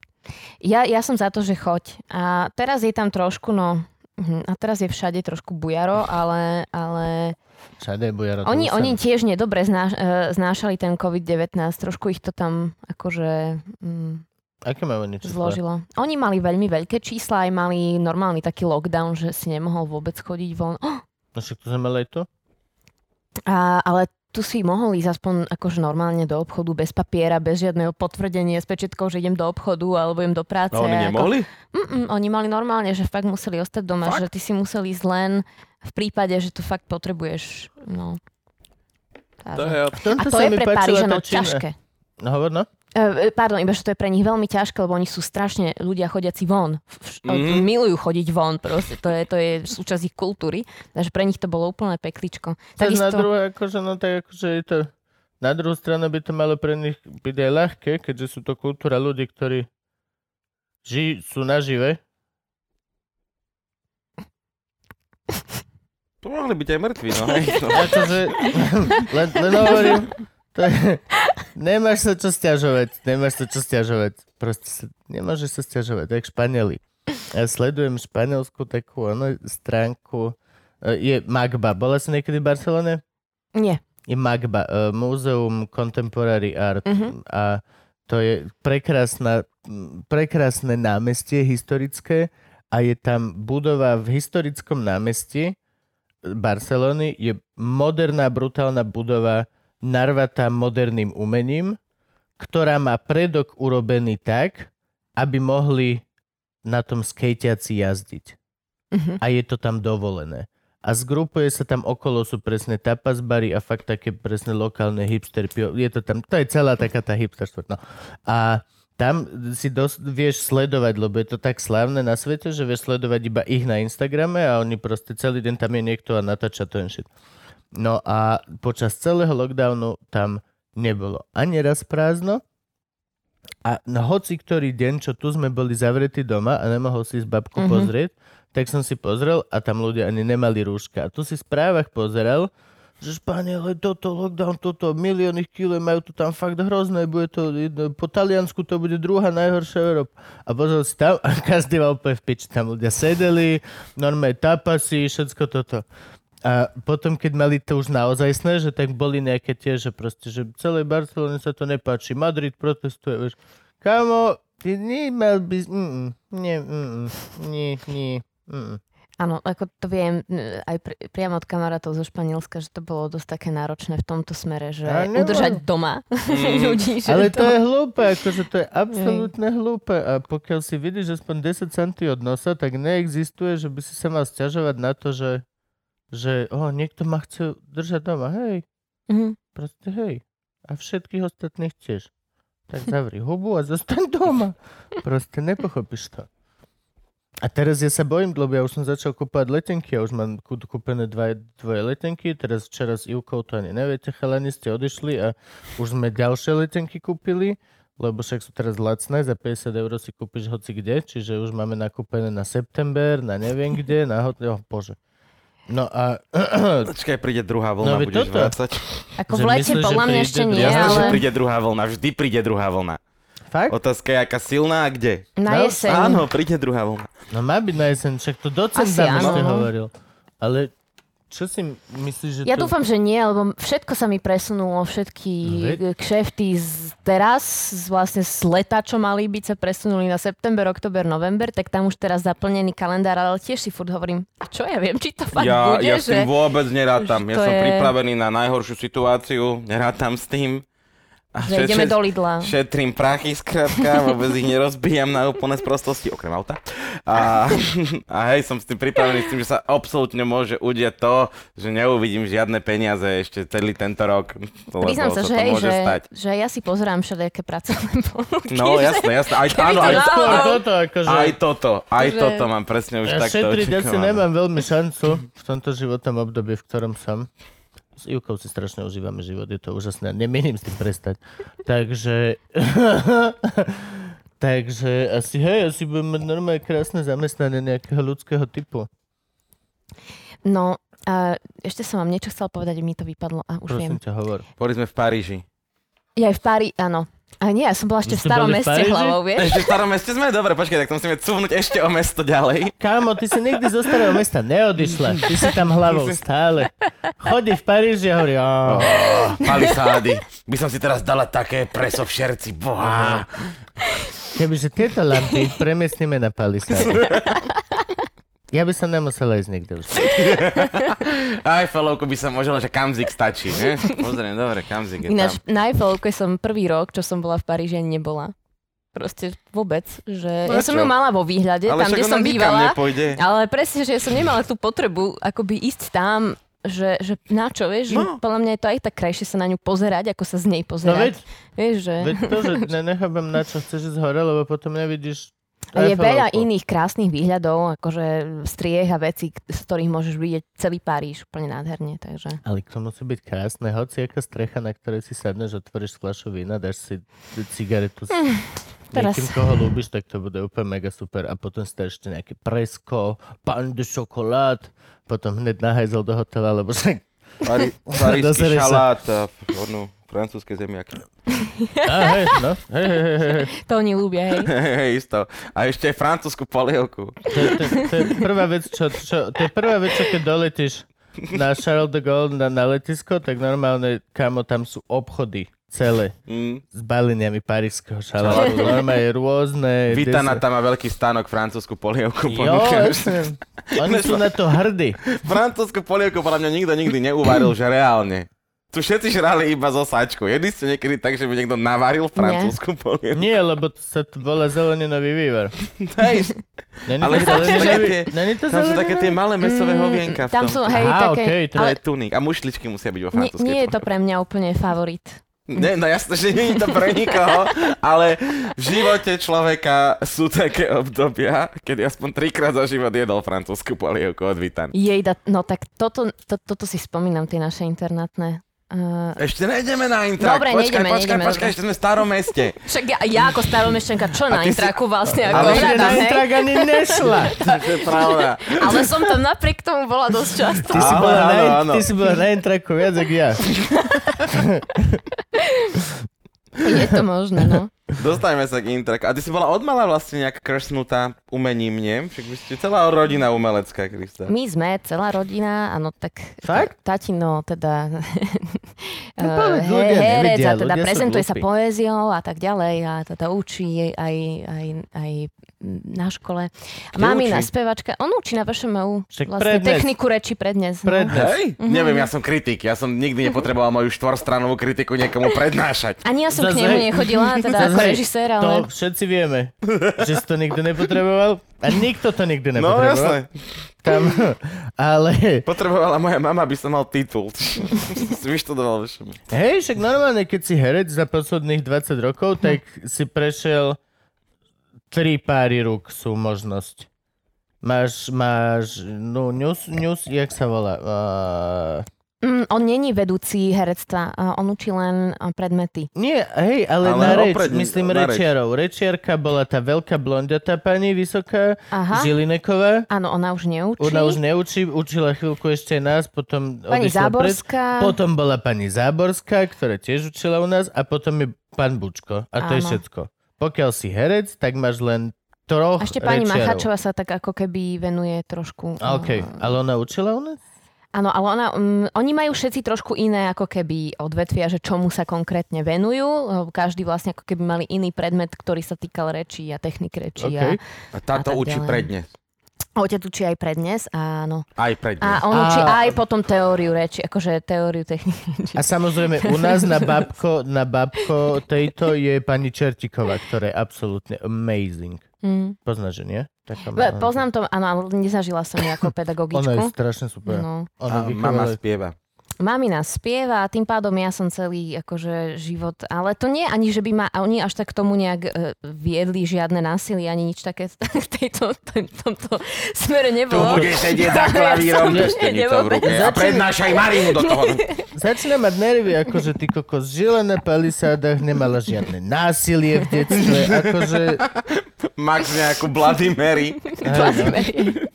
Ja, ja som za to, že choď. A teraz je tam trošku, no... mhm, A teraz je všade trošku bujaro, ale, ale Všade je bujaro. oni, už oni tiež nedobre znáš, e, znášali ten COVID-19. Trošku ich to tam akože mm, Aké majú oni čísla? zložilo. Oni mali veľmi veľké čísla, aj mali normálny taký lockdown, že si nemohol vôbec chodiť von. Oh, No však to sme mali aj a, ale tu si mohol ísť aspoň akože normálne do obchodu bez papiera, bez žiadneho potvrdenia s pečetkou, že idem do obchodu alebo idem do práce. No oni ako- nemohli? Mm-mm, oni mali normálne, že fakt museli ostať doma, Fakt? že ty si musel ísť len v prípade, že to fakt potrebuješ. No. To je A to je pre Parížanov ťažké. No hovor, no. E, pardon, iba že to je pre nich veľmi ťažké, lebo oni sú strašne ľudia chodiaci von. Mhm. Milujú chodiť von, proste. To je, to je súčasť ich kultúry. Takže pre nich to bolo úplné pekličko. Tak na Takisto, druhé, akože, no tak akože je to... Na druhú stranu by to malo pre nich byť aj ľahké, keďže sú to kultúra ľudí, ktorí ži, sú nažive. To mohli byť aj mŕtvi, no hej. No. Akože, len, len hovorím, to je, nemáš sa čo stiažovať, nemáš sa čo stiažovať. Proste sa, nemôžeš sa stiažovať, tak Španieli. Ja sledujem španielskú takú ono, stránku, e, je Magba. Bola si niekedy v Barcelone? Nie. Je Magba, uh, Muzeum Contemporary Art Mhm. a to je prekrásna, prekrásne námestie historické a je tam budova v historickom námestí Barcelony, je moderná, brutálna budova narvatá moderným umením, ktorá má predok urobený tak, aby mohli na tom skejťaci jazdiť Mhm. a je to tam dovolené. A zgrupuje sa tam okolo, sú presne tapas bary a fakt také presne lokálne hipster pio. Je to tam, to je celá taká tá hipster štvrt, no. A tam si dos- vieš sledovať, lebo je to tak slávne na svete, že vieš sledovať iba ich na Instagrame a oni proste celý deň tam je niekto a natáča to shit. No a počas celého lockdownu tam nebolo ani raz prázdno a na hoci ktorý deň, čo tu sme boli zavretí doma a nemohol si s babku Mhm. mm-hmm. pozrieť, tak som si pozrel a tam ľudia ani nemali rúška. A tu si v správach pozeral, že Španiele, toto, lockdown, toto, milióny kilo, majú to tam fakt hrozné, bude to, po Taliansku to bude druhá najhoršia Európa. A pozrel si tam a každý mal úplne v piči. Tam ľudia sedeli, normálne tapasy, všetko toto. A potom, keď mali to už naozaj sné, že tak boli nejaké tie, že proste, že celej Barcelone sa to nepáči, Madrid protestuje, vieš. Kamo, ty nemal by... Mm, nie, mm, nie, nie, mm. Áno, ako to viem aj pri, priamo od kamarátov zo Španielska, že to bolo dosť také náročné v tomto smere, že A nemá- udržať doma ľudí. Že Ale to... to je hlúpe, akože to je absolútne hlúpe. A pokiaľ si vidíš aspoň 10 centy od nosa, tak neexistuje, že by si sa mal stiažovať na to, že, že oh, niekto ma chce držať doma. Hej, Mhm. proste hej. A všetkých ostatných tiež. Tak zavri hubu a zostaň doma. Proste nepochopíš to. A teraz ja sa bojím, lebo ja už som začal kúpať letenky, ja už mám kú- kúpené dva, dvoje letenky, teraz včera s Ivkou to ani neviete, chalani ste odišli a už sme ďalšie letenky kúpili, lebo však sú teraz lacné, za 50 eur si kúpiš hoci kde, čiže už máme nakúpené na september, na neviem kde, na hotel, oh, bože. No a Počkaj, príde druhá vlna, No, budeš toto. vrácať. Ako Že v lete že podľa mňa príde ešte druhá- nie, Jasné, že ale príde druhá vlna, vždy príde druhá vlna. fakt? Otázka je, aká silná a kde. na No, jeseň. Áno, príde druhá vlna. No má byť na jeseň, však to docent Asi no. hovoril. Ale čo si myslíš, že Ja to... dúfam, že nie, lebo všetko sa mi presunulo, všetky No veď. kšefty z teraz, z vlastne z leta, čo mali byť, sa presunuli na september, oktober, november, tak tam už teraz zaplnený kalendár, ale tiež si furt hovorím, a čo ja viem, či to fakt Ja, bude, ja s že... tým vôbec nerátam. Ja som je- pripravený na najhoršiu situáciu, nerátam s tým. A Že ideme do Lidla. Šetrím prachy, skrátka, vôbec ich nerozbijam na úplné sprostosti, okrem auta. A, a hej, som s tým pripravený s tým, že sa absolútne môže udiať to, že neuvidím žiadne peniaze ešte celý tento rok. Priznám sa, to že, hej, môže že, stať. že ja si pozerám všelijaké pracovné ponuky. No jasné, jasné. Aj, áno, to aj, náhodou- Skôr toto, akože... aj toto, aj Že- toto mám presne už Ja takto šetriť asi očakávané. nemám veľmi šancu v tomto životnom období, v ktorom som. S Ivkou si strašne užívame život, je to úžasné. Nemienim s tým prestať. Takže... Takže asi, hej, asi budem mať normálne krásne zamestnanie nejakého ľudského typu. No, a ešte som vám niečo chcel povedať, mi to vypadlo a už Prosím viem. ťa, hovor. Boli sme v Paríži. Ja aj v Pári, áno. A nie, ja som bola ešte v starom meste hlavou, vieš? Ešte v starom meste sme? Dobre, počkaj, tak to musíme cúvnuť ešte o mesto ďalej. Kámo, ty si nikdy zo starého mesta neodišla. Ty si tam hlavou stále. Chodí v Paríži a hovorí, "Á, Palisády. By som si teraz dala také preso v šerci. Boha. kebyže tieto lampy premiestnime na palisádu. Ja by som nemusel ísť nikde už. Eiffelovku by som možno, že Kamzik stačí, ne? Pozriem, dobre, Kamzik je Ináč tam. na Eiffelovke som prvý rok, čo som bola v Paríži, ani nebola. Proste vôbec. Že No ja som čo? ju mala vo výhľade, Ale tam, kde som bývala. nepôjde. Ale presne, že ja som nemala tú potrebu akoby ísť tam, že, že na čo, vieš, No. že podľa mňa je to aj tak krajšie sa na ňu pozerať, ako sa z nej No pozerať. veď, Vieš, že... veď to, že ne, nechápem na čo chceš ísť hore, lebo potom nevidíš A je veľa iných krásnych výhľadov, akože striech a veci, k- z ktorých môžeš vidieť celý Paríž úplne nádherne, takže... Ale to musí byť krásne. Hoci aká strecha, na ktorej si sadneš, otvoríš fľašu vína, dáš si cigaretu s teraz- niekým, koho ľúbiš, tak to bude úplne mega super. A potom si ešte nejaké presko, pan de šokolád, potom hneď na hajzel do hotela, lebo však... Pari, šalát a ono, francúzske zemiaky. A hej, no, hej, hej, hej, hej. To oni ľúbia, hej. Hej, isto. A ešte aj francúzsku polievku. To, je- to, je- to je prvá vec, čo, čo, to je prvá vec, čo keď doletíš na Charles de Gaulle na, na letisko, tak normálne, kamo, tam sú obchody celé Mm. s baleniami parížského šalátu. Normálne rôzne... Vitana tam má veľký stánok francúzsku polievku. Jo, ponúka. jasne. Oni sú na to hrdí. Francúzsku polievku podľa mňa nikto nikdy neuvaril, že reálne. Tu všetci žrali iba zo sačku. Jedli ste niekedy tak, že by niekto navaril francúzsku polievku? Nie, lebo to sa to volá zeleninový vývar. Hej, Není Ale to tam sú také tie- Není to tam sú také tie malé mesové hovienka v Mm, Tam tom. sú, hej, Aha, také... okej, to ale je tuník. A mušličky musia byť vo nie, francúzskej nie je to pre mňa úplne favorit. Ne, no jasne, že nie je to pre nikoho, ale v živote človeka sú také obdobia, kedy aspoň trikrát za život jedol francúzsku polievku od Vitan. Jejda, no tak toto, to, toto si spomínam, tie naše internátne. Uh, Ešte nejdeme na intrak. Dobre, počkaj, nejdeme, počkaj, nejdeme, počkaj, dobre. ešte sme v starom meste. však ja, ja ako staromešťanka, čo na si- intraku vlastne ako Ale hľadám, na intrak ani nešla. to je pravda. Ale som tam napriek tomu bola dosť často. Ty si, bola áno, na, áno. ty si bola na intraku viac, ako ja. Je to možné, no. Dostajme sa k intraku. A ty si bola odmala vlastne nejak krsnutá umením, nie? Však vy ste celá rodina umelecká, Krista. My sme celá rodina, áno, tak Fakt? tatino teda No povedz, he- ľudia herec nevedia, a teda prezentuje sa poéziou a tak ďalej a teda učí aj, aj, aj na škole. A Kde mamina učí? spevačka, on učí na VŠMU Však vlastne prednes. techniku reči prednes. No. Prednes. Hej? Neviem, ja som kritik. Ja som nikdy nepotreboval moju štvorstranovú kritiku niekomu prednášať. Ani ja som Zas k nemu hej. nechodila, teda Zas ako režisér, To ale... všetci vieme, že si to nikdy nepotreboval a nikto to nikdy No nepotreboval. jasné. Tam, ale Potrebovala moja mama, aby som mal titul. si vyštudoval všem. hej, však normálne, keď si herec za posledných 20 rokov, tak si prešiel tri páry rúk sú možnosť. Máš, máš, no, news, news, jak sa volá? Uh, Mm, on není vedúci herectva, on učí len predmety. nie, hej, ale, Ale na reč, opred- myslím na reč. rečiarov. Rečiarka bola tá veľká blondiatá pani, vysoká, Aha. Žilineková. Áno, ona už neučí. Ona už neučí, učila chvíľku ešte nás, potom Pani Záborská. Pred, potom bola pani Záborská, ktorá tiež učila u nás a potom je pán Bučko. A to je Áno. všetko. Pokiaľ si herec, tak máš len troch A ešte pani rečiarov. Machačová sa tak ako keby venuje trošku. A OK, uh, ale ona učila u nás? Áno, ale ona, um, oni majú všetci trošku iné ako keby odvetvia, že čomu sa konkrétne venujú. Každý vlastne ako keby mali iný predmet, ktorý sa týkal rečí a technik rečí. OK. A A, táto A učí ďalej. prednes. A otec učí aj prednes, áno. Aj prednes. A on A- učí aj potom teóriu reči, akože teóriu techniky. A samozrejme, u nás na babko, na babko tejto je pani Čertiková, ktorá je absolútne amazing. Mm. Poznáš, že nie? Taká Poznám to, áno, ale nezažila som ju ako Ona je pedagogičku. strašne super. No. Ona A mama vychovala... spieva. Mamina spieva a tým pádom ja som celý akože život, ale to nie ani, že by ma oni až tak k tomu nejak e, viedli žiadne násilie, ani nič také v tejto, v tomto smere Tu nebolo. bude sedieť za klavírom, prstenicou v ruke a prednášaj Marinu do toho. Začína mať nervy, akože ty kokos žila na palisádach, nemala žiadne násilie v detstve, akože... Max nejakú Bloody Mary. Hej, no.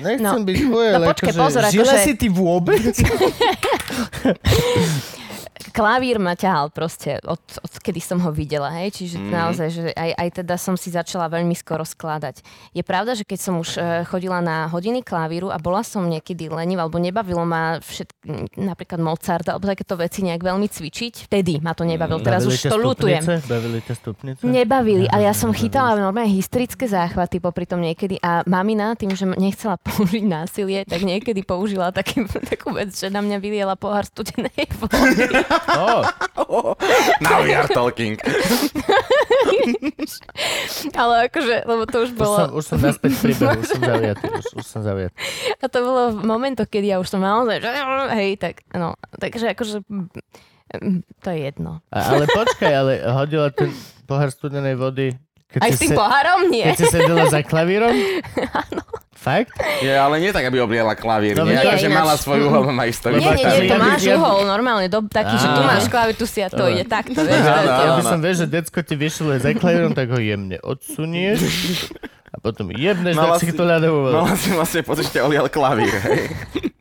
Nechcem No. byť chuj, No ale počkaj, akože, pozor, akože- si ty vôbec? klavír ma ťahal proste, od, od kedy som ho videla, hej, čiže Mhm. mm. naozaj, že aj, aj teda som si začala veľmi skoro skladať. Je pravda, že keď som už eh, chodila na hodiny klavíru a bola som niekedy lenivá, alebo nebavilo ma všetky, napríklad Mozart, alebo takéto veci nejak veľmi cvičiť, vtedy ma to nebavilo, teraz Bavili už to lutujem. Bavili ťa stupnice? Nebavili, ale ja som chytala normálne hysterické záchvaty popri tom niekedy a mamina tým, že nechcela použiť násilie, tak niekedy použila taký, takú vec, že na mňa vyliela pohár studenej vody. Oh, Now we are talking. ale akože, lebo to už už, bolo... som, už som naspäť v príbehu, už som zaujatý. Už, už som zaujatý. A to bolo v momentoch, kedy ja už som naozaj, že hej, tak no, takže akože mm, to je jedno. A, ale počkaj, ale hodila ten pohár studenej vody, keď, Aj si, s tým se, pohárom nie. keď si sedela za klavírom? Fakt? Je, ale nie tak, aby obliela klavír. No, nie, nie, že ináč. mala svoj uhol, má isto Nie, nie, nie, to máš ja uhol normálne, do, taký, že tu máš klavír, tu si a to ide takto, vieš. Áno, Ja áno. by som, vieš, že decko ti vyšlo za klavírom, tak ho jemne odsunieš a potom jebneš tak si to ľadovú. Mala si vlastne pocit, že ťa olial klavír, hej.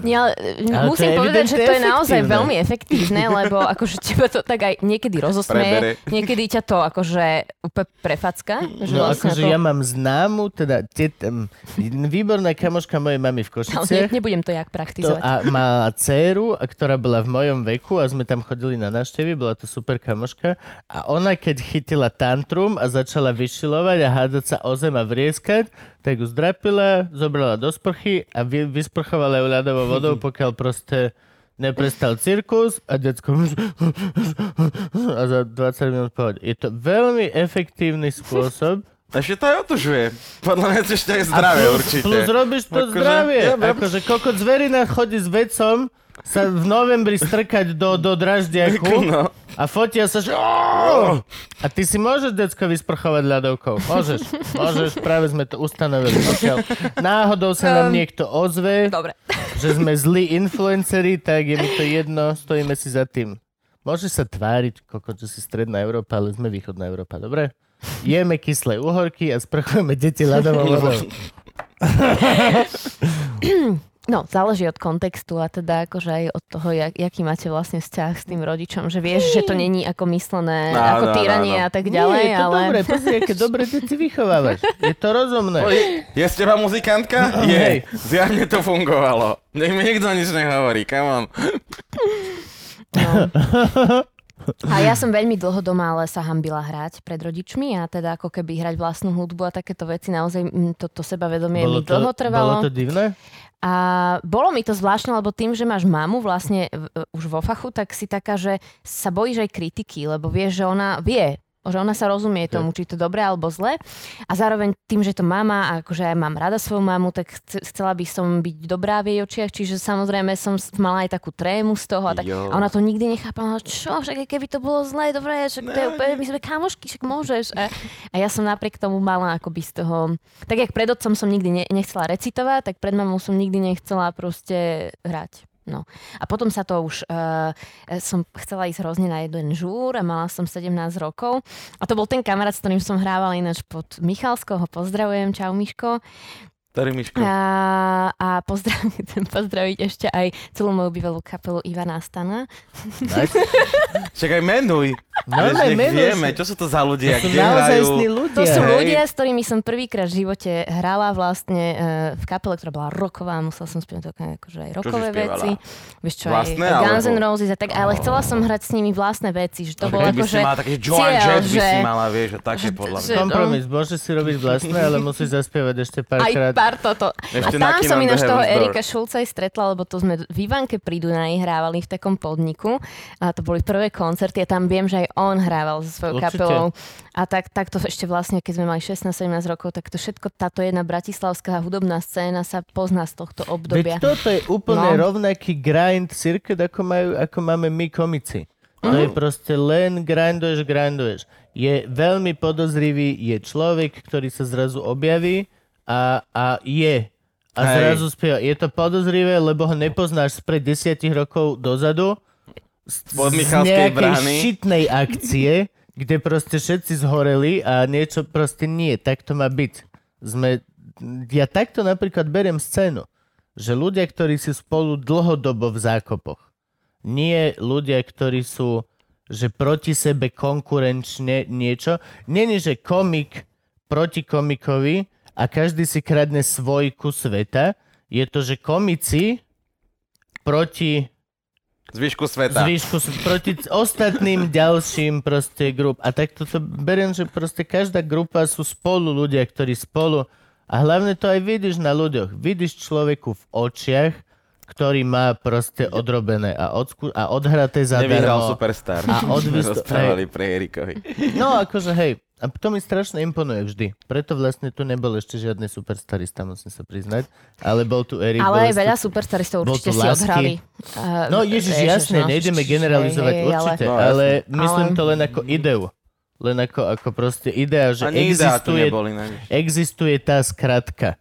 Nie, ale, Ale to musím povedať, že to je naozaj efektívne. veľmi efektívne, lebo akože teba to tak aj niekedy rozosmeje, niekedy ťa to akože úplne prefacka. Že No vlastne akože to, ja mám známu, teda tet, um, výborná kamoška mojej mamy v ale ne, Košiciach. nebudem to jak To, praktizovať. a má dceru, ktorá bola v mojom veku a sme tam chodili na návštevy, bola to super kamoška. A ona keď chytila tantrum a začala vyšilovať a hádať sa o zem a vrieskať, tak ju zdrapila, zobrala do sprchy a vy, vysprchovala ju ľadovou vodou, pokiaľ proste neprestal cirkus a decko a za 20 minút pohode. Je to veľmi efektívny spôsob. Ešte to aj otužuje. Podľa mňa to ešte aj zdravie plus, určite. Plus robíš to Akože, zdravie. ja. Akože koľko zverina chodí s vecom sa v novembri strkať do, do draždiaku No. a fotia sa, že a ty si môžeš decko vysprchovať ľadovkou. Môžeš, môžeš, práve sme to ustanovili. Pokiaľ náhodou sa nám Um, niekto ozve, Dobre. že sme zlí influenceri, tak je mi to jedno, stojíme si za tým. Môžeš sa tváriť, koľko, že si stredná Európa, ale sme východná Európa, dobre? Jeme kyslé uhorky a sprchujeme deti ľadovou vodou. No, záleží od kontextu a teda akože aj od toho, jak, jaký máte vlastne vzťah s tým rodičom, že vieš, že to není ako myslené, Áno, ako áno, týranie áno. a tak ďalej, Nie, je to ale... dobre, pozri, aké dobre deti vychovávaš. Je to rozumné. Oj, je z teba muzikantka? Hej. Je. Zjavne to fungovalo. Nech mi nikto nič nehovorí, come on. No. A ja som veľmi dlho doma ale sa hambila hrať pred rodičmi a teda ako keby hrať vlastnú hudbu a takéto veci, naozaj mm, to, to sebavedomie mi dlho trvalo. bolo to divné? A bolo mi to zvláštne, lebo tým, že máš mamu vlastne už vo fachu, tak si taká, že sa bojíš aj kritiky, lebo vieš, že ona vie, že ona sa rozumie tomu, či to dobre alebo zle. A zároveň tým, že to mama, a akože ja mám rada svoju mamu, tak chce- chcela by som byť dobrá v jej očiach, čiže samozrejme som mala aj takú trému z toho. A, tak, Jo. a ona to nikdy nechápala, čo, však keby to bolo zlé, dobre, však to je úplne, my sme kamošky, však môžeš. A, a ja som napriek tomu mala akoby z toho, tak jak pred otcom som nikdy ne, nechcela recitovať, tak pred mamou som nikdy nechcela proste hrať. No. A potom sa to už, uh, som chcela ísť hrozne na jeden žúr a mala som 17 rokov. A to bol ten kamarát, s ktorým som hrávala ináč pod Michalskou, ho pozdravujem, čau Miško. Ktorý Miško? A, a pozdraviť, chcem pozdraviť ešte aj celú moju bývalú kapelu Ivana Stana. Nice. Však aj menuj. No, Vieš, ne, nech menuj vieme, čo sú to za ľudia, To sú kde hrajú. ľudia. To sú ľudia, s ktorými som prvýkrát v živote hrala vlastne uh, v kapele, ktorá bola roková, musela som spievať akože aj rokové veci. Vieš čo, Vlastné, aj Guns N' Roses a tak, ale chcela som hrať s nimi vlastné veci, že to bolo akože mala taký Joan Jett by že si mala, vieš, a také že- podľa že- mňa. Kompromis, môžeš si robiť vlastné, ale musíš zaspievať ešte aj párkrát. pár toto. Ešte a tam na som ináč toho. Erika Šulca aj stretla, lebo to sme v Ivanke pri Dunaji hrávali v takom podniku a to boli prvé koncerty a tam viem, že aj on hrával so svojou Určite. kapelou. A tak, tak to ešte vlastne, keď sme mali 16-17 rokov, tak to všetko, táto jedna bratislavská hudobná scéna sa pozná z tohto Veď obdobia. toto je úplne No. rovnaký grind circuit, ako, majú, ako máme my komici. To je proste len grinduješ, grinduješ. Je veľmi podozrivý, je človek, ktorý sa zrazu objaví a, a je. A Hej. zrazu spieva. Je to podozrivé, lebo ho nepoznáš spred desiatich rokov dozadu. Z, Michalskej brány. šitnej akcie, kde proste všetci zhoreli a niečo proste nie. Tak to má byť. Sme, ja takto napríklad beriem scénu že ľudia, ktorí sú spolu dlhodobo v zákopoch, Nie ľudia, ktorí sú že proti sebe konkurenčne niečo. Není, že komik proti komikovi a každý si kradne svoj kus sveta. Je to, že komici proti Zvyšku sveta. zvýšku, proti ostatným ďalším proste grup. A tak toto beriem, že proste každá grupa sú spolu ľudia, ktorí spolu a hlavne to aj vidíš na ľuďoch. Vidíš človeku v očiach, ktorý má proste odrobené a, odsku- a odhraté Nevyhral zadarmo. Superstar. A odvis- Rozprávali pre Erikovi. No akože hej, a to mi strašne imponuje vždy. Preto vlastne tu nebol ešte žiadny superstarista, musím sa priznať. Ale bol tu Erik. Ale aj tu- veľa superstaristov určite si odhrali. Uh, No ježiš, jasne, nejdeme generalizovať hej, určite, No, ale, myslím Ale- to len ako ideu. Len ako, ako proste idea, že Ani existuje, existuje tá skratka.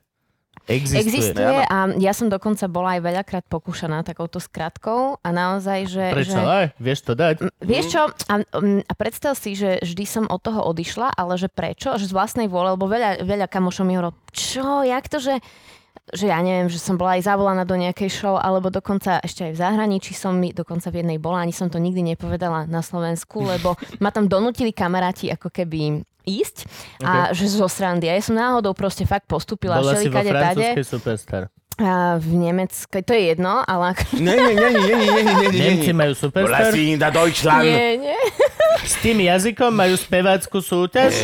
Existuje. Existuje a ja som dokonca bola aj veľakrát pokúšaná takouto skratkou a naozaj, že... Prečo? že... Aj, vieš to dať? Vieš čo, a, a predstav si, že vždy som od toho odišla, ale že prečo? Že z vlastnej vôle, lebo veľa, veľa kamošov mi hovorilo, čo, jak to, že že ja neviem, že som bola aj zavolaná do nejakej show, alebo dokonca ešte aj v zahraničí som mi, dokonca v jednej bola, ani som to nikdy nepovedala na Slovensku, lebo ma tam donútili kamaráti ako keby ísť a že zo srandy. A ja som náhodou proste fakt postupila Bola si vo všelikade tade. superstar. A v Nemeckej, to je jedno, ale. Nie, nie, nie, nie, nie, nie, nie, nie, Nemci majú superstar. Da Deutschland. Nie, nie. S tým jazykom majú spevácku súťaž.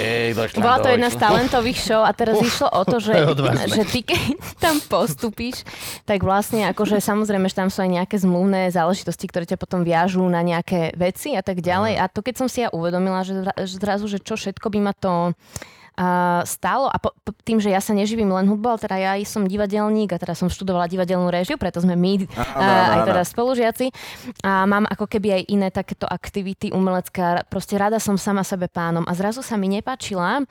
Bola to jedna z talentových show a teraz išlo o to, že, to že ty keď tam postupíš, tak vlastne akože samozrejme, že tam sú aj nejaké zmluvné záležitosti, ktoré ťa potom viažú na nejaké veci a tak ďalej. A to keď som si ja uvedomila, že, že zrazu, že čo všetko by ma to a stálo a po, po, tým, že ja sa neživím len hudbou, ale teda ja som divadelník a teda som študovala divadelnú réžiu, preto sme my a, áno, aj teda spolužiaci. A mám ako keby aj iné takéto aktivity umelecké a proste rada som sama sebe pánom. A zrazu sa mi nepáčila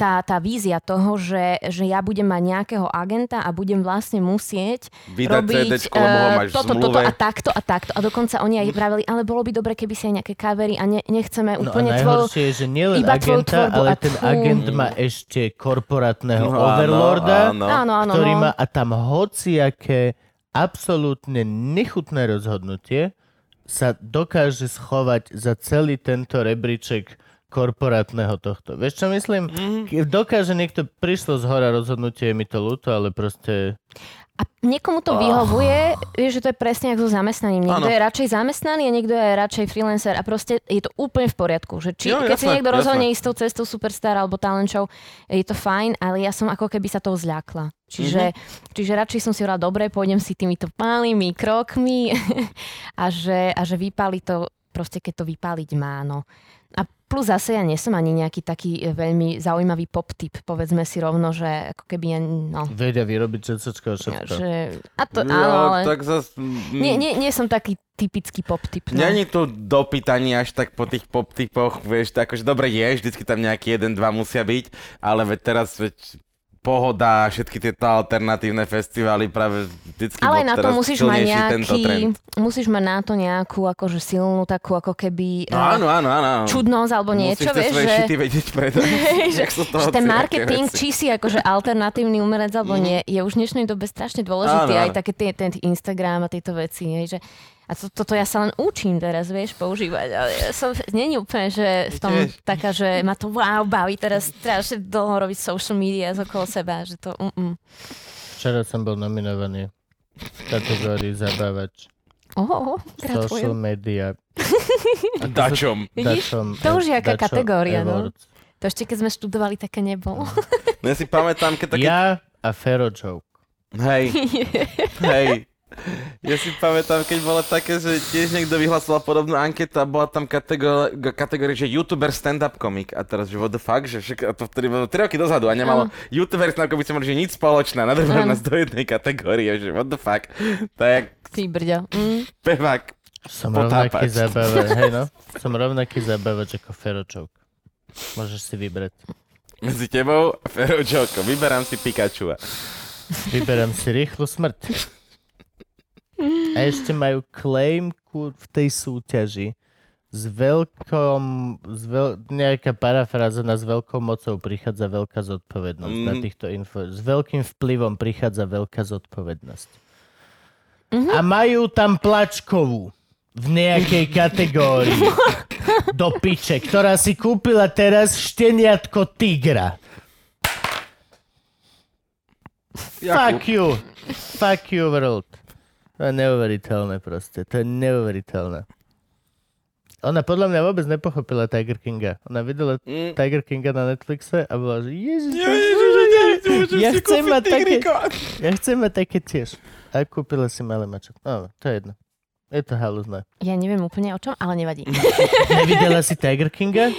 tá, tá vízia toho, že, že ja budem mať nejakého agenta a budem vlastne musieť Vydať robiť CDčko, lebo ho eh, máš toto, toto a takto a takto. A dokonca oni aj vraveli, ale bolo by dobre, keby si aj nejaké kavery a ne, nechceme No a úplne tvoju... najhoršie je, že nielen iba tvoju agenta, tvorbu ale ten tfú. agent má ešte korporátneho No, áno, overlorda, áno. Áno, áno, ktorý no. má a tam hociaké absolútne nechutné rozhodnutie sa dokáže schovať za celý tento rebríček korporátneho tohto. Vieš, čo myslím? Mm. Dokáže niekto, prišlo z hora rozhodnutie, je mi to ľúto, ale proste... A niekomu to vyhovuje, vieš, že to je presne ako so zamestnaním. Niekto Áno. je radšej zamestnaný a niekto je radšej freelancer a proste je to úplne v poriadku. Že či, Jo, keď si jasné, niekto jasné. rozhodne ísť tou cestou superstar alebo talent show, je to fajn, ale ja som ako keby sa toho zľakla. Čiže, mm-hmm. čiže radšej som si hovorila, dobre, pôjdem si týmito malými krokmi a že, a že vypáli to proste, keď to vypáliť má. No. A plus zase ja nie som ani nejaký taký e, veľmi zaujímavý pop typ, povedzme si rovno, že ako keby ja, no, Vedia vyrobiť všetko, všetko. že, a to, Jo, áno, ale tak zas... nie, nie, nie som taký typický pop typ. No. Není tu dopýtanie až tak po tých pop typoch, vieš, tak akože dobre je, vždycky tam nejaký jeden, dva musia byť, ale veď teraz veď pohoda, všetky tieto alternatívne festivály práve vždycky ale na to musíš mať nejaký, musíš mať na to nejakú akože silnú takú ako keby No eh, áno, áno, áno. čudnosť alebo niečo, Musíš vieš, že, šity vedieť predať. že, že ten marketing, či si akože alternatívny umelec alebo nie, je už v dnešnej dobe strašne dôležitý. Áno, Aj také tie, ten Instagram a tieto veci. Hej, že, a to, toto ja sa len učím teraz, vieš, používať. Ale ja som, není úplne, že v tom Tiež. taká, že ma to wow baví teraz strašne dlho robiť social media z okolo seba, že to mm, mm. Včera som bol nominovaný v kategórii zabávač. Oho, Social media. Dačom. Vidíš? Dačom- To už je aká kategória, no. To ešte keď sme študovali, také nebolo. No ja si pamätám, keď také... Ja a Fero Joke. Hej, hej. Ja si pamätám, keď bolo také, že tiež niekto vyhlasoval podobnú anketu a bola tam kategória, kategória že youtuber stand-up komik. A teraz, že what the fuck, že však, a to vtedy bolo 3 roky dozadu a nemalo youtuber stand-up komik, že nič spoločné, nadrvali Áno. nás do jednej kategórie, že what the fuck. To je jak Ty brďo. Mm. pevák. Som Potápač. rovnaký zabávač. Hej no, som rovnaký zabávač ako Fero Joke. Môžeš si vybrať. Medzi tebou a Fero Joko. Vyberám si Pikachu. Vyberám si rýchlu smrť. A ešte majú claimku v tej súťaži s veľkom, s veľ, nejaká parafráza na s veľkou mocou prichádza veľká zodpovednosť mm. na týchto info. S veľkým vplyvom prichádza veľká zodpovednosť. Mhm. A majú tam plačkovú. v nejakej kategórii. Do piče, ktorá si kúpila teraz šteniatko tigra. Fuck you. Fuck you world. To je neuveriteľné proste. To je neuveriteľné. Ona podľa mňa vôbec nepochopila Tiger Kinga. Ona videla Mm. Tiger Kinga na Netflixe a bola, že ježiš, Ja, to- ježiš, ja, chcem mať také- ja chcem mať také tiež. A kúpila si malé mačo. No, to je jedno. Je to halúzne. Ja neviem úplne o čom, ale nevadí. Nevidela si Tiger Kinga?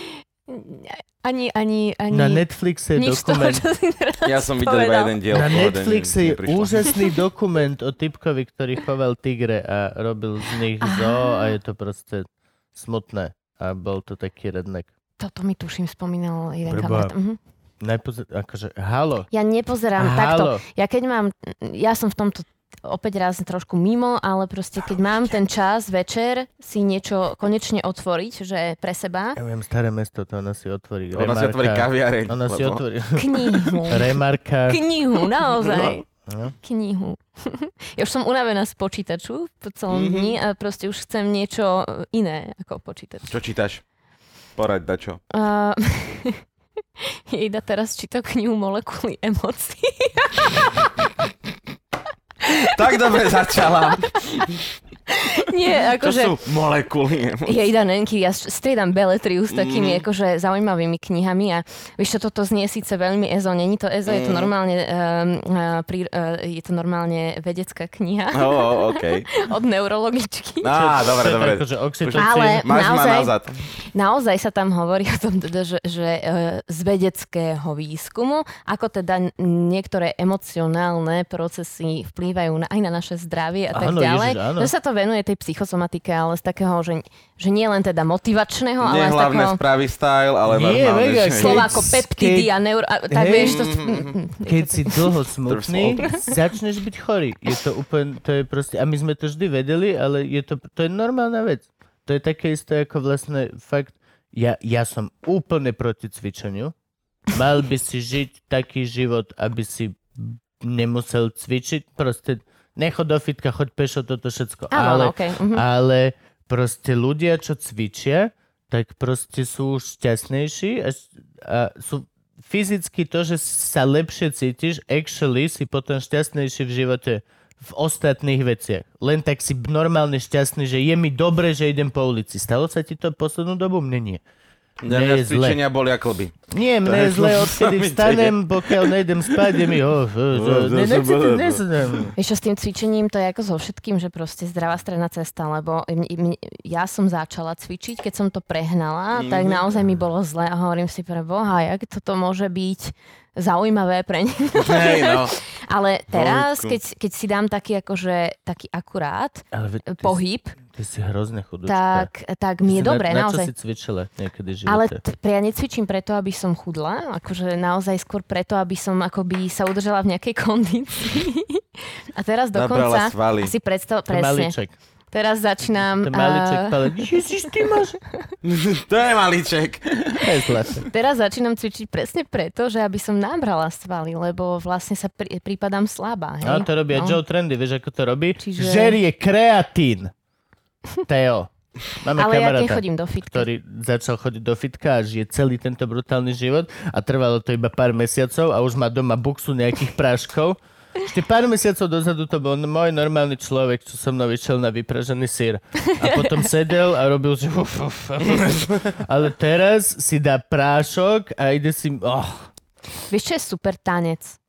Ani, ani, ani... Na Netflixe je toho, dokument. teraz Ja som videl iba jeden diel. Na Netflixe je úžasný dokument o typkovi, ktorý choval tigre a robil z nich zoo a je to proste smutné. A bol to taký redneck. Toto mi tuším spomínal jeden kamarát. Mhm. Najpoz- akože, halo. Ja nepozerám takto. Halo. Ja keď mám, ja som v tomto opäť raz trošku mimo, ale proste keď mám ten čas večer si niečo konečne otvoriť, že pre seba, Ja viem, staré mesto, to ona si otvorí. Ona si otvorí kaviareň. Ona si lebo- otvorí. knihu. Remarka. Knihu, naozaj. No. Knihu. Ja už som unavená z počítaču po celom Mhm. dni a proste už chcem niečo iné ako počítač. Čo čítaš? Poraď, dačo. Uh, Jejda teraz číta knihu Molekuly emócií. Tak dobre začala. Nie, Čo akože... sú molekuly? Jejda Nenky, ja striedam beletriu s takými Mm. akože zaujímavými knihami a vieš čo, toto znie síce veľmi EZO, není to EZO, je to Mm. normálne, um, uh, pri, uh, je to normálne vedecká kniha Oh, oh, OK. od neurologičky. Á, dobre, To je dobre. Akože. Ale Máš naozaj, nazad. naozaj sa tam hovorí o tom, teda, že, že e, z vedeckého výskumu, ako teda niektoré emocionálne procesy vplývajú na, aj na naše zdravie a tak Áno, ďalej. Ježiš, áno. že sa to venuje tej psychosomatike, ale z takého, že, že nie len teda motivačného, Nie ale z hlavné takého správy style, ale Nie, normálne. mega, že- slova ako peptidy a neuro... A, tak Hej. vieš, to... Keď si dlho smutný, začneš byť chorý. Je to úplne, to je proste, a my sme to vždy vedeli, ale je to, to je normálna vec. To je také isté ako vlastne fakt, ja, ja som úplne proti cvičeniu. Mal by si žiť taký život, aby si nemusel cvičiť. Proste nechod do fitka, choď pešo, toto všetko. Áno, ale, okej, mhm. ale proste ľudia, čo cvičia, tak proste sú šťastnejší a, a sú fyzicky to, že sa lepšie cítiš, actually si potom šťastnejší v živote v ostatných veciach. Len tak si normálne šťastný, že je mi dobre, že idem po ulici. Stalo sa ti to poslednú dobu? Mne nie. Mňa je zle. cvičenia boli akoby. Nie, mne je zle, odkedy vstanem, pokiaľ nejdem spať, je mi... Oh, oh, oh. Vieš čo, s tým cvičením to je ako so všetkým, že proste zdravá stredná cesta, lebo m- m- ja som začala cvičiť, keď som to prehnala, tak Mhm. naozaj mi bolo zle a hovorím si pre Boha, jak toto môže byť zaujímavé pre ne. Hej, no. Ale teraz, keď, keď si dám taký akože, taký akurát Ale pohyb, ty si hrozne chudúčka. tak, tak mi je dobre, na, na naozaj. čo si cvičila niekedy živote? Ale t- ja necvičím preto, aby som chudla, akože naozaj skôr preto, aby som akoby sa udržala v nejakej kondícii. A teraz dokonca svaly. si predstav, presne, malíček. teraz začínam, malíček, a, ale Ježiš, ty máš... to je zlaté. teraz začínam cvičiť presne preto, že aby som nabrala svaly, lebo vlastne sa pri, prípadám slabá. Hej? No, to robí No. Joe Trendy, vieš, ako to robí? Čiže- Žerie kreatín. Teo. Máme Ale ja kamaráta, nechodím do fitka. ktorý začal chodiť do fitka a žije celý tento brutálny život a trvalo to iba pár mesiacov a už má doma buksu nejakých práškov. Ešte pár mesiacov dozadu to bol môj normálny človek, čo so mnou išiel na vypražený sír. A potom sedel a robil, že uf, uf, uf. Ale teraz si dá prášok a ide si... Oh, Vieš, čo je super tanec?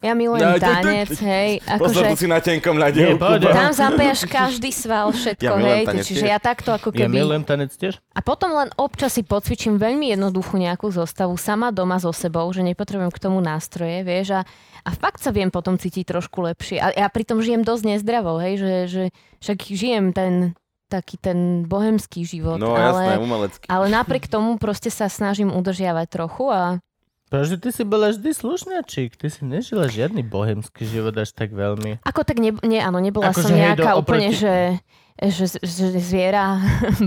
Ja milujem Ja, tanec, hej. Pozor, tu Akože si na tenkom Nie, ľadielku. poď. tam zapájaš každý sval, všetko, Ja hej. tanec Čiže tiež. ja takto ako ja keby... milujem tanec tiež. A potom len občas si podcvičím veľmi jednoduchú nejakú zostavu sama doma so sebou, že nepotrebujem k tomu nástroje, vieš, a, a fakt sa viem potom cítiť trošku lepšie. A ja pritom žijem dosť nezdravo, hej, že, že však žijem ten taký ten bohemský život, No jasné, ale, umelecký. ale napriek tomu proste sa snažím udržiavať trochu a Pretože ty si bola vždy slušňačík, ty si nežila žiadny bohemský život až tak veľmi. ako tak ne, nie, áno, nebola Akože som nejaká do- úplne, oproti- že, že, že zviera.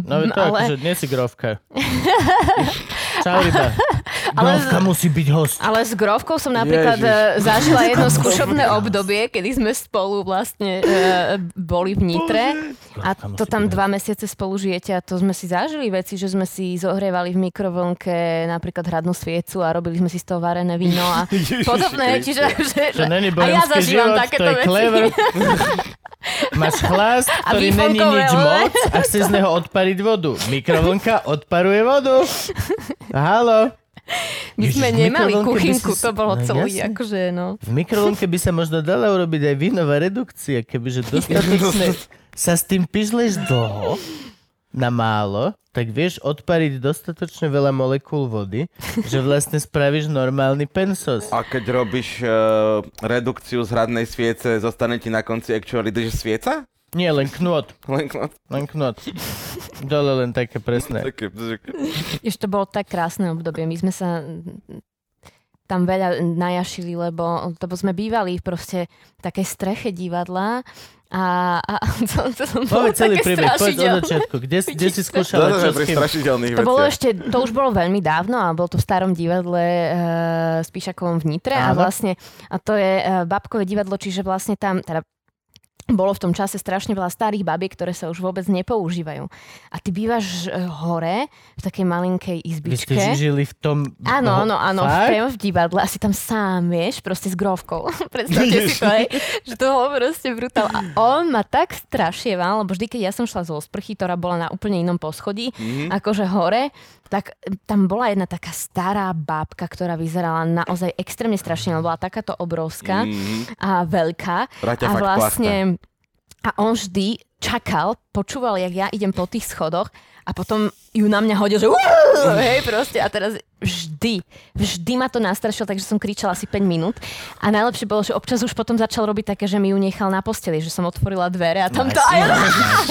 No je to ale... akože nie si grovka. Čau ryba. Ale- Grovka musí byť host. Ale s Grovkou som napríklad Ježiš. Ježiš. zažila jedno skúšobné obdobie, kedy sme spolu vlastne e, boli v Nitre a to tam dva mesiace spolu žijete a to sme si zažili veci, že sme si zohrievali v mikrovlnke napríklad hradnú sviecu a robili sme si z toho varené víno a podobné. Kriste. Čiže, že, To není a ja zažívam život, to takéto je veci. clever. Máš chlast, ktorý není nič moc a chce z neho odpariť vodu. Mikrovlnka odparuje vodu. Halo. My Ježiš, sme nemali kuchynku, si- to bolo No celý, jasne. akože no. V mikrovlnke by sa možno dala urobiť aj vínová redukcia, kebyže dostatočne sa s tým pyžleš dlho na málo, tak vieš odpariť dostatočne veľa molekúl vody, že vlastne spravíš normálny pensos. A keď robíš uh, redukciu z hradnej sviece, zostane ti na konci actually drž svieca? Nie, len knôt. Len kno- Len knôt. Dole len také presné. také, také. Ešte to bolo tak krásne obdobie. My sme sa tam veľa najašili, lebo, lebo sme bývali v proste takej streche divadla a, a to, to, bolo Povedz celý príbeh, povedz od začiatku. Kde, kde si skúšala, čo s To bolo ešte, to už bolo veľmi dávno a bol to v starom divadle uh, Spíšakovom v Nitre a Áno. vlastne, a to je uh, babkové divadlo, čiže vlastne tam, teda bolo v tom čase strašne veľa starých babiek, ktoré sa už vôbec nepoužívajú. A ty bývaš eh, hore v takej malinkej Vy ste izbičke. žili v tom... Áno, áno, áno, priamo v divadle, asi tam sám, vieš, proste s grovkou. Predstavte si to, hej, že to bolo proste brutál. A on ma tak strašieval, lebo vždy, keď ja som šla zo sprchy, ktorá bola na úplne inom poschodí, Mhm. akože hore, tak tam bola jedna taká stará bábka, ktorá vyzerala naozaj extrémne strašne, bola takáto obrovská Mhm. a veľká. Raťa A vlastne... A on vždy čakal, počúval, jak ja idem po tých schodoch a potom ju na mňa hodil, že "Uú", hej, proste. A teraz vždy, vždy ma to nastrašilo, takže som kričala asi 5 minút. A najlepšie bolo, že občas už potom začal robiť také, že mi ju nechal na posteli, že som otvorila dvere a tam to aj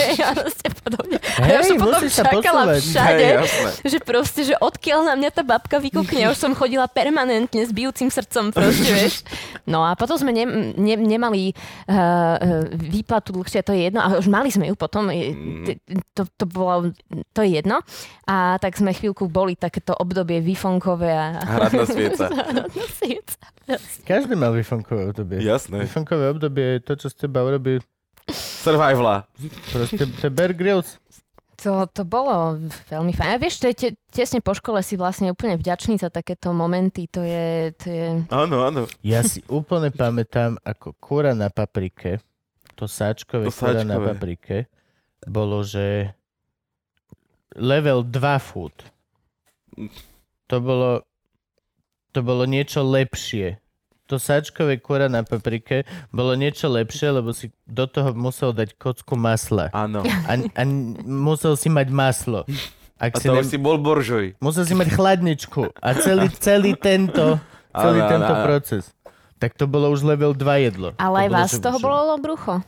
hej, a proste podobne. A ja Hej, som potom čakala posúvať. všade, Hej, že proste, že odkiaľ na mňa tá babka vykúkne, už som chodila permanentne s bijúcim srdcom, proste, vieš. No a potom sme ne, ne, nemali uh, výplatu dlhšie, to je jedno, a už mali sme ju potom, t- to, to bolo, to je jedno. A tak sme chvíľku boli takéto obdobie výfonkové a... Hradná svieca. Hradná svieca. Každý mal vyfonkové obdobie. Jasné. Vyfonkové obdobie je to, čo z teba urobí Survivala. proste to Bear Grylls. To, to bolo veľmi fajn. A vieš, to je te, tesne po škole si vlastne úplne vďačný za takéto momenty. To je, to je Áno, áno. Ja si úplne pamätám, ako kúra na paprike, to sáčkové To kúra na sáčkové. paprike, bolo, že level 2 food. To bolo, to bolo niečo lepšie. To sáčkové kúra na paprike bolo niečo lepšie, lebo si do toho musel dať kocku masla. Áno. A, a musel si mať maslo. Ak A si to ne... si bol boržoj. Musel si mať chladničku a celý, celý tento, celý Áno, tento áno. proces. Tak to bolo už level 2 jedlo. ale aj bolo, vás z toho bolo brucho.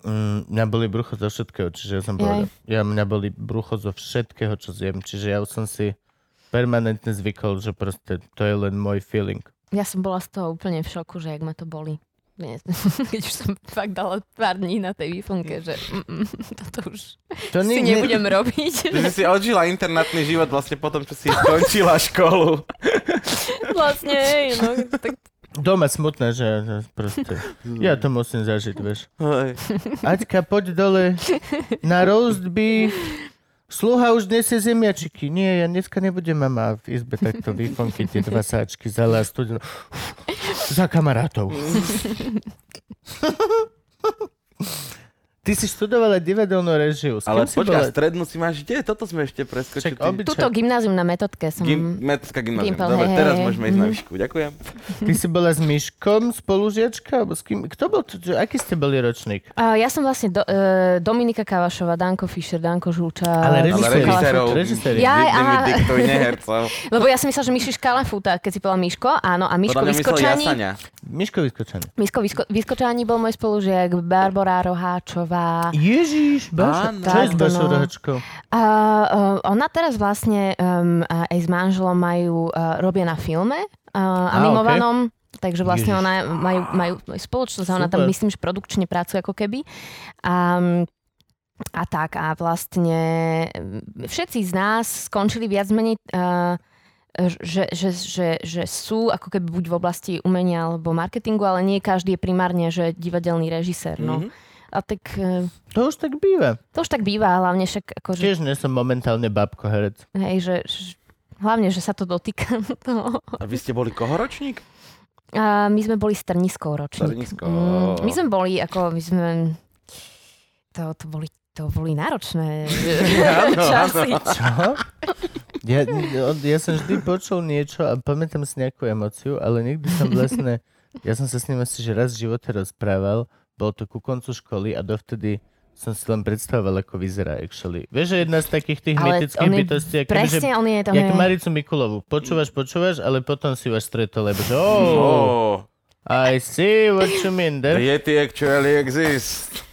Mm, mňa boli brucho zo všetkého, čiže ja som povedal. Ja, mňa boli brucho zo všetkého, čo zjem, čiže ja už som si permanentne zvykol, že proste to je len môj feeling. Ja som bola z toho úplne v šoku, že jak ma to boli. Nie, Keď už som fakt dala pár dní na tej výfonke, že mm, mm, toto už To si nie- nebudem robiť. Že si odžila internátny život vlastne potom, čo si skončila školu. vlastne, hej, no, tak Doma smutné, že, že proste. Ja to musím zažiť, vieš. Hej. Aťka, poď dole na roast beef. Sluha už nesie zemiačiky. Nie, ja dneska nebudem mama v izbe takto výfonky, tie dva sáčky za studenú. Za kamarátov. Ty si študovala divadelnú režiu. S Ale počkaj, bola? strednú si máš kde? Toto sme ešte preskočili. Však obyčaj- Tuto gymnázium na metodke som... Gim, Medská gymnázium. Gimpel, Dobre, hej, teraz hej. môžeme ísť na Mhm. výšku. Ďakujem. Ty si bola s Myškom spolužiačka? S kým? Kto bol? Aký ste boli ročník? A ja som vlastne do, uh, Dominika Kavašová, Danko Fischer, Danko Žulča. Ale režisérov. Režiséri. Ja- aha. diktuj. Lebo ja som myslela, že Miši Škalafuta, keď si povedal Miško, áno, a myslel Vyskočani. Jasania. Miško vyskočený. Miško Vysko- Vyskočani bol môj spolužiak, Barbara Roháčová. Ježiš, Baša. Áno. Čo je no. Rohačkou? A, uh, ona teraz vlastne um, aj s manželom majú, uh, robia na filme uh, animovanom. Takže vlastne Ježiš. ona majú, majú spoločnosť a ona tam myslím, že produkčne pracuje ako keby. A, a tak a vlastne všetci z nás skončili viac menej uh, že, že, že, že sú ako keby buď v oblasti umenia alebo marketingu, ale nie každý je primárne, že divadelný režisér. No. Mhm. A tak e, To už tak býva. to už tak býva, hlavne však akože, Tiež nie som momentálne babko herec. hej, že, že hlavne, že sa to dotýka toho. A vy ste boli koho ročník? A my sme boli strniskou ročník. Strnisko. Mm, my sme boli, ako my sme... To, to boli to boli náročné časy. Čo? Ja, ja som vždy počul niečo a pamätám si nejakú emociu, ale nikdy som vlastne... Ja som sa s ním asi že raz v živote rozprával, bol to ku koncu školy a dovtedy som si len predstavoval, ako vyzerá actually. Vieš, že jedna z takých tých Ale mytických on je bytostí, ako že, Presne, on je tam... jak Maricu Mikulovu. Počúvaš, počúvaš, ale potom si vás stretol, lebo že oh, Oh, I see what you mean the there. Yeti actually exist.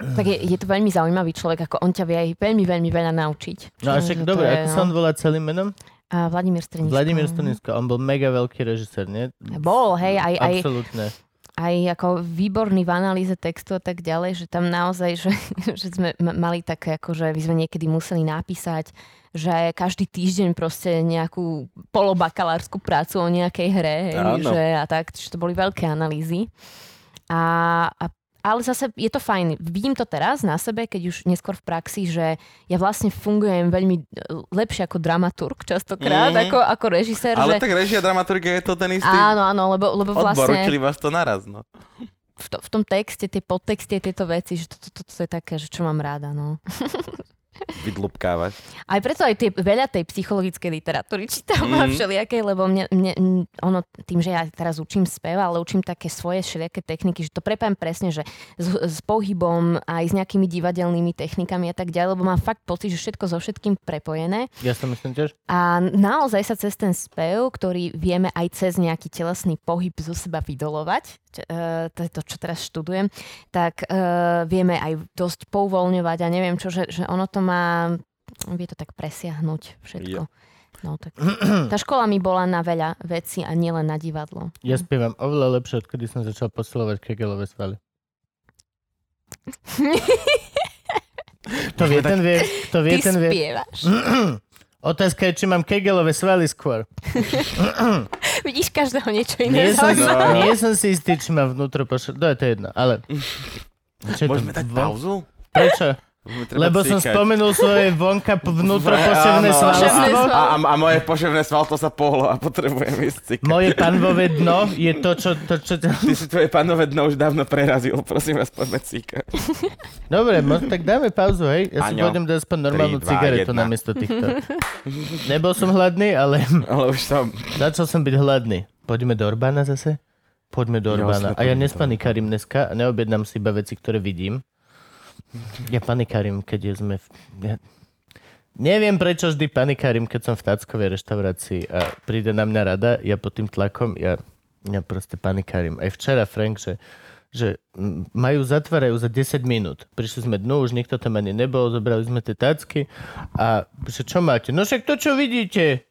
Tak je, je to veľmi zaujímavý človek, ako on ťa vie aj veľmi, veľmi veľa naučiť. No a však to dobre, ako sa on volá celým menom? A Vladimír Strnisko. Vladimír Stonisko, on bol mega veľký režisér, nie? Bol, hej, aj, aj, Absolútne. aj ako výborný v analýze textu a tak ďalej, že tam naozaj, že, že sme ma- mali také, ako, že by sme niekedy museli napísať, že každý týždeň proste nejakú polobakalárskú prácu o nejakej hre, hej, že a tak, že to boli veľké analýzy. A, a ale zase je to fajn. Vidím to teraz na sebe, keď už neskôr v praxi, že ja vlastne fungujem veľmi e, lepšie ako dramaturg častokrát, Mhm. ako, ako režisér. Ale že... tak režia dramaturgia je to ten istý Áno, áno, lebo, lebo odbor, vlastne učili vás to naraz, no. v, to, v tom texte, tie podtexty, tieto veci, že to, to, to, to je také, že čo mám rada, no. Vydlubkávať. Aj preto aj tie, veľa tej psychologickej literatúry čítam mm. a Mhm. všelijaké, lebo mne, mne, ono, tým, že ja teraz učím spev, ale učím také svoje všelijaké techniky, že to prepájem presne, že s, s pohybom aj s nejakými divadelnými technikami a tak ďalej, lebo mám fakt pocit, že všetko so všetkým prepojené. Ja som myslím tiež. A naozaj sa cez ten spev, ktorý vieme aj cez nejaký telesný pohyb zo seba vydolovať, e, to je to, čo teraz študujem, tak e, vieme aj dosť pouvoľňovať a neviem čo, že, že ono to má, vie to tak presiahnuť všetko. No, tak. Tá škola mi bola na veľa vecí a nielen na divadlo. Ja spievam oveľa lepšie, odkedy som začal posilovať kegelové svaly. To vie, ten vie, to vie, Ty ten vie. spievaš. Otázka je, či mám kegelové svaly skôr. Vidíš každého niečo iné Nie som, zaujímavé. nie som si istý, či mám vnútro pošr... No, to je jedno, ale... Čo je to? Môžeme dať pauzu? Prečo? Lebo som cíkať. spomenul svoje vonka vnútro poševné svalstvo. A, a, a moje poševné svalto sa pohlo a potrebujem ísť cíkať. Moje panvové dno je to, čo... To, čo Ty si tvoje panové dno už dávno prerazil, prosím vás, poďme cíkať. Dobre, mo- tak dáme pauzu, hej? Ja si Aňo. pôjdem dať aspoň normálnu Tri, dva, cigaretu jedna. namiesto týchto. Nebol som hladný, ale Ale už som... začal som byť hladný. Poďme do Orbána zase? Poďme do Orbána. A ja nespanikarím dneska a neobjednám si iba veci, ktoré vidím. Ja panikarím, keď sme v... Ja... Neviem, prečo vždy panikarím, keď som v táckovej reštaurácii a príde na mňa rada, ja pod tým tlakom, ja, ja proste panikarím. Aj včera, Frank, že, že majú, zatvárajú za 10 minút. Prišli sme dnu, už nikto tam ani nebol, zobrali sme tie tácky a že čo máte? No však to, čo vidíte.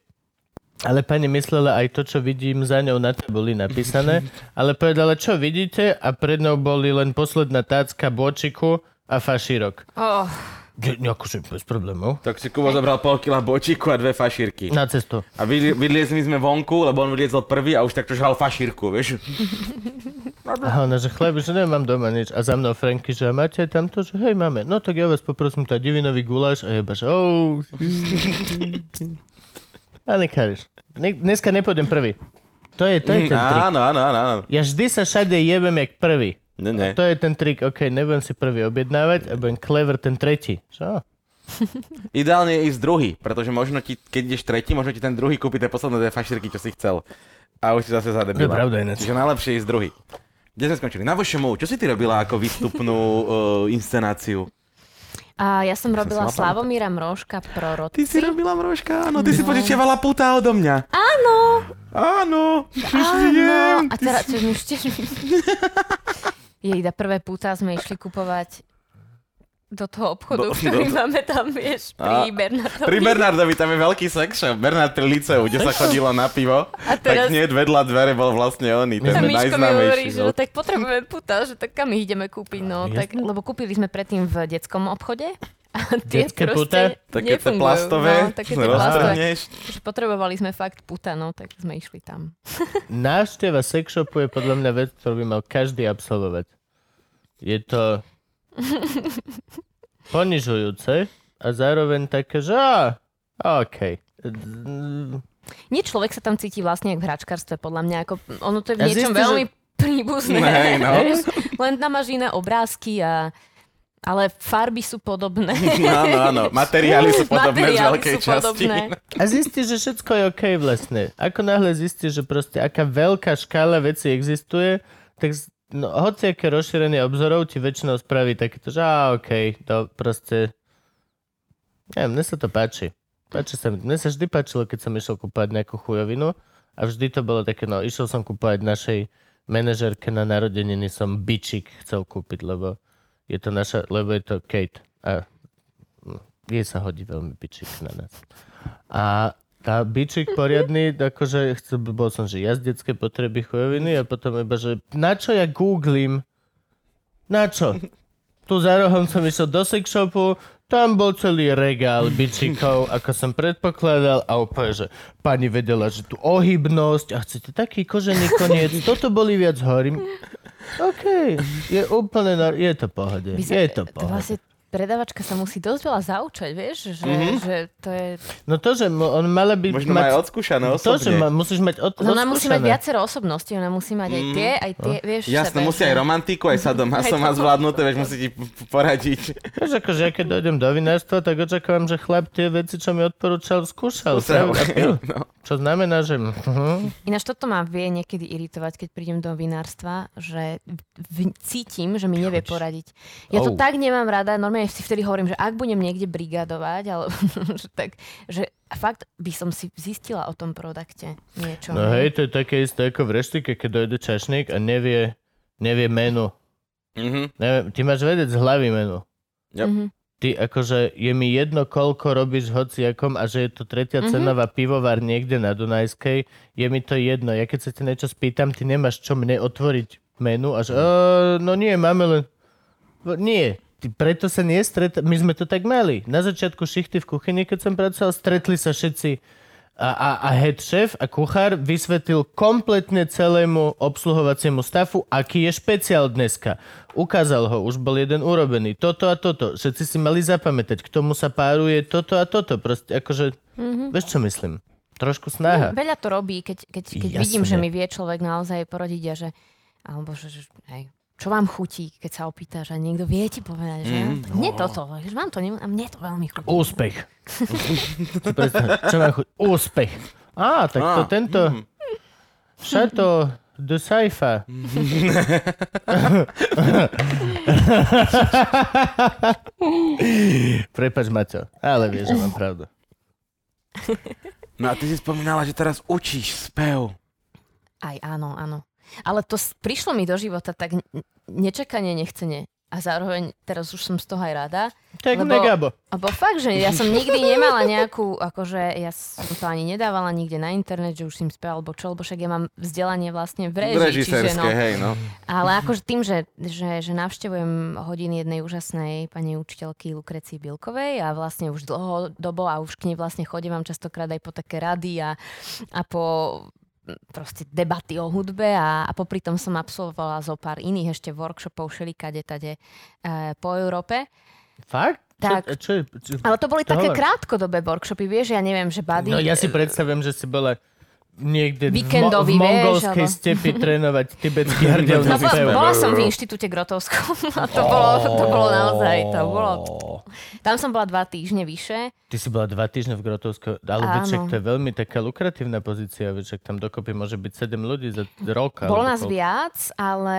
Ale pani myslela aj to, čo vidím za ňou na tabuli napísané, ale povedala, čo vidíte a pred ňou boli len posledná tácka bočiku a fašírok. Oh, Ge- Akože bez problémov. Tak si Kubo zobral pol kila bočíku a dve fašírky. Na cestu. A vyli- vyliezli sme vonku, lebo on vyliezol prvý a už takto žal fašírku, vieš. A ona, že chleb, že nemám doma nič. A za mnou Franky, že a máte aj tamto, že hej, máme. No tak ja vás poprosím, tá divinový guláš a jeba, že oh. A nekáriš. Ne- dneska nepôjdem prvý. To je, to je ten trik. Áno, áno, áno, áno. Ja vždy sa všade jebem jak prvý. Ne, ne. To je ten trik, ok, nebudem si prvý objednávať a budem clever ten tretí. Čo? Ideálne je ísť druhý, pretože možno ti, keď ideš tretí, možno ti ten druhý kúpi tie posledné dve fašírky, čo si chcel. A už si zase zadebila. To je pravda ináč. Čiže najlepšie je ísť druhý. Kde sme skončili? Na VŠMU, čo si ty robila ako výstupnú uh, inscenáciu? a ja som robila si mal Slavomíra Mrožka Ty proroci. si robila mrožka, áno, ty si požičiavala puta odo mňa. Áno, Áno, áno. A teraz, čo už tiež... Jejda, prvé púta sme išli kupovať do toho obchodu, Do- ktorý do- máme tam, vieš, A- pri Bernardovi. Pri Bernardovi tam je veľký sex shop, Bernard pri Liceu, kde sa chodilo na pivo. A teraz- Tak hneď vedľa dvere bol vlastne oný, ten A mi hovorí, najznámejší. že no, tak potrebujeme puta, že tak kam ich ideme kúpiť, no. Jasné. Tak, lebo kúpili sme predtým v detskom obchode A tie Detské proste Také to nefungujú. plastové, No, také tie plastové. potrebovali sme fakt puta, no, tak sme išli tam. Návšteva sexshopu je podľa mňa vec, ktorú by mal každý absolvovať. Je to ponižujúce a zároveň také, že á, OK. Nie človek sa tam cíti vlastne jak v hračkarstve, podľa mňa. Ako, ono to je v niečom zistíš, veľmi príbuzné. Hej, no. Len tam máš iné obrázky a ale farby sú podobné. Áno, áno. Materiály sú podobné z Materiály veľkej sú časti. podobné. A zistíš, že všetko je OK vlastne. Ako náhle zistíš, že proste aká veľká škála vecí existuje, tak z- no, hoci aké rozšírenie obzorov ti väčšinou spraví takéto, že á, OK, to proste... Neviem, mne sa to páči. Páči sa mi. Mne sa vždy páčilo, keď som išiel kúpať nejakú chujovinu a vždy to bolo také, no išiel som kúpať našej manažerke na narodeniny som bičik chcel kúpiť, lebo je to naša, lebo je to Kate. A no, jej sa hodí veľmi bičik na nás. A tá bičik poriadny, akože chcel, bol som, že jazdecké potreby chujoviny a potom iba, že na čo ja googlím? Na čo? Tu za rohom som išiel do sex shopu, tam bol celý regál bičikov, ako som predpokladal a úplne, že pani vedela, že tu ohybnosť a chcete taký kožený koniec, toto boli viac horím. OK, je úplne, nor- je to pohode, Vy je to pohode. vlastne predavačka sa musí dosť veľa zaučať, vieš? Že, mm-hmm. že to je... No to, že on mala byť... Možno má aj odskúšané To, že osobne. ma, musíš mať od, No ona musí mať viacero osobností, ona musí mať aj tie, aj tie, vieš, Mm. Jasné, sebe, musí aj romantiku, aj sadomaso Aj má to. zvládnuté, veď musí ti poradiť. Vieš, akože ja keď dojdem do vinárstva, tak očakávam, že chlap tie veci, čo mi odporúčal, skúšal. No. Čo znamená, že... Mhm. Ináč toto ma vie niekedy iritovať, keď prídem do vinárstva, že v, cítim, že mi nevie poradiť. Ja to Oh. tak nemám rada, normálne si vtedy hovorím, že ak budem niekde brigadovať, alebo že tak, že fakt by som si zistila o tom produkte niečo. No hej, to je také isté ako v reštike, keď dojde čašník a nevie, nevie menu. Mhm. Neviem, ty máš vedieť z hlavy menu. Yep. Mhm. Ty akože je mi jedno, koľko robíš hociakom a že je to tretia Mhm. cenová pivovar niekde na Dunajskej, je mi to jedno. Ja keď sa ti niečo spýtam, ty nemáš čo mne otvoriť menu a že "E, no nie, máme len... Nie, ty preto sa nestret... My sme to tak mali. Na začiatku šichty v kuchyni, keď som pracoval, stretli sa všetci a, a, a head chef a kuchár vysvetlil kompletne celému obsluhovaciemu stafu, aký je špeciál dneska. Ukázal ho, už bol jeden urobený. Toto a toto. Všetci si mali zapamätať. K tomu sa páruje toto a toto. Proste akože, mm-hmm. vieš čo myslím? Trošku snaha. Veľa to robí, keď, keď, keď Jasne. vidím, že mi vie človek naozaj poradiť a že, alebo že, že hej, čo vám chutí, keď sa opýtaš a niekto vie ti povedať, že mm, nie toto, že vám to ne, a mne to veľmi chutí. Úspech. Čo mám chuť? Úspech. Á, tak to tento... Chateau de Saifa. Prepač, Maťo, ale vieš, že mám pravdu. No a ty si spomínala, že teraz učíš spev. Aj áno, áno. Ale to prišlo mi do života tak n- nečakane, nechcene. A zároveň teraz už som z toho aj rada. Tak Lebo- Negabo. Lebo fakt, že ja som nikdy nemala nejakú, akože ja som to ani nedávala nikde na internet, že už si im speval, alebo čo, lebo však ja mám vzdelanie vlastne v režii, čiže no. hej, no. Ale akože tým, že, že, že navštevujem hodiny jednej úžasnej pani učiteľky Lukrecii Bilkovej a vlastne už dlhodobo a už k nej vlastne chodím vám častokrát aj po také rady a, a po proste debaty o hudbe a, a popri tom som absolvovala zo pár iných ešte workshopov všelikade tade e, po Európe. Fakt? Tak. Čo, čo, čo, Ale to boli také hovor. krátkodobé workshopy, vieš, ja neviem, že bady... No ja si predstavím, že si bola niekde v, mo- v Víkendový, vieš, mongolskej alebo- stepi trénovať tibetský hrdelný No, bola, spev. bola som v inštitúte Grotovskom a to bolo, to bolo naozaj, to bolo... Tam som bola dva týždne vyše. Ty si bola dva týždne v Grotovsku, ale veček to je veľmi taká lukratívna pozícia, veček tam dokopy môže byť 7 ľudí za rok. Bolo nás koľko. viac, ale,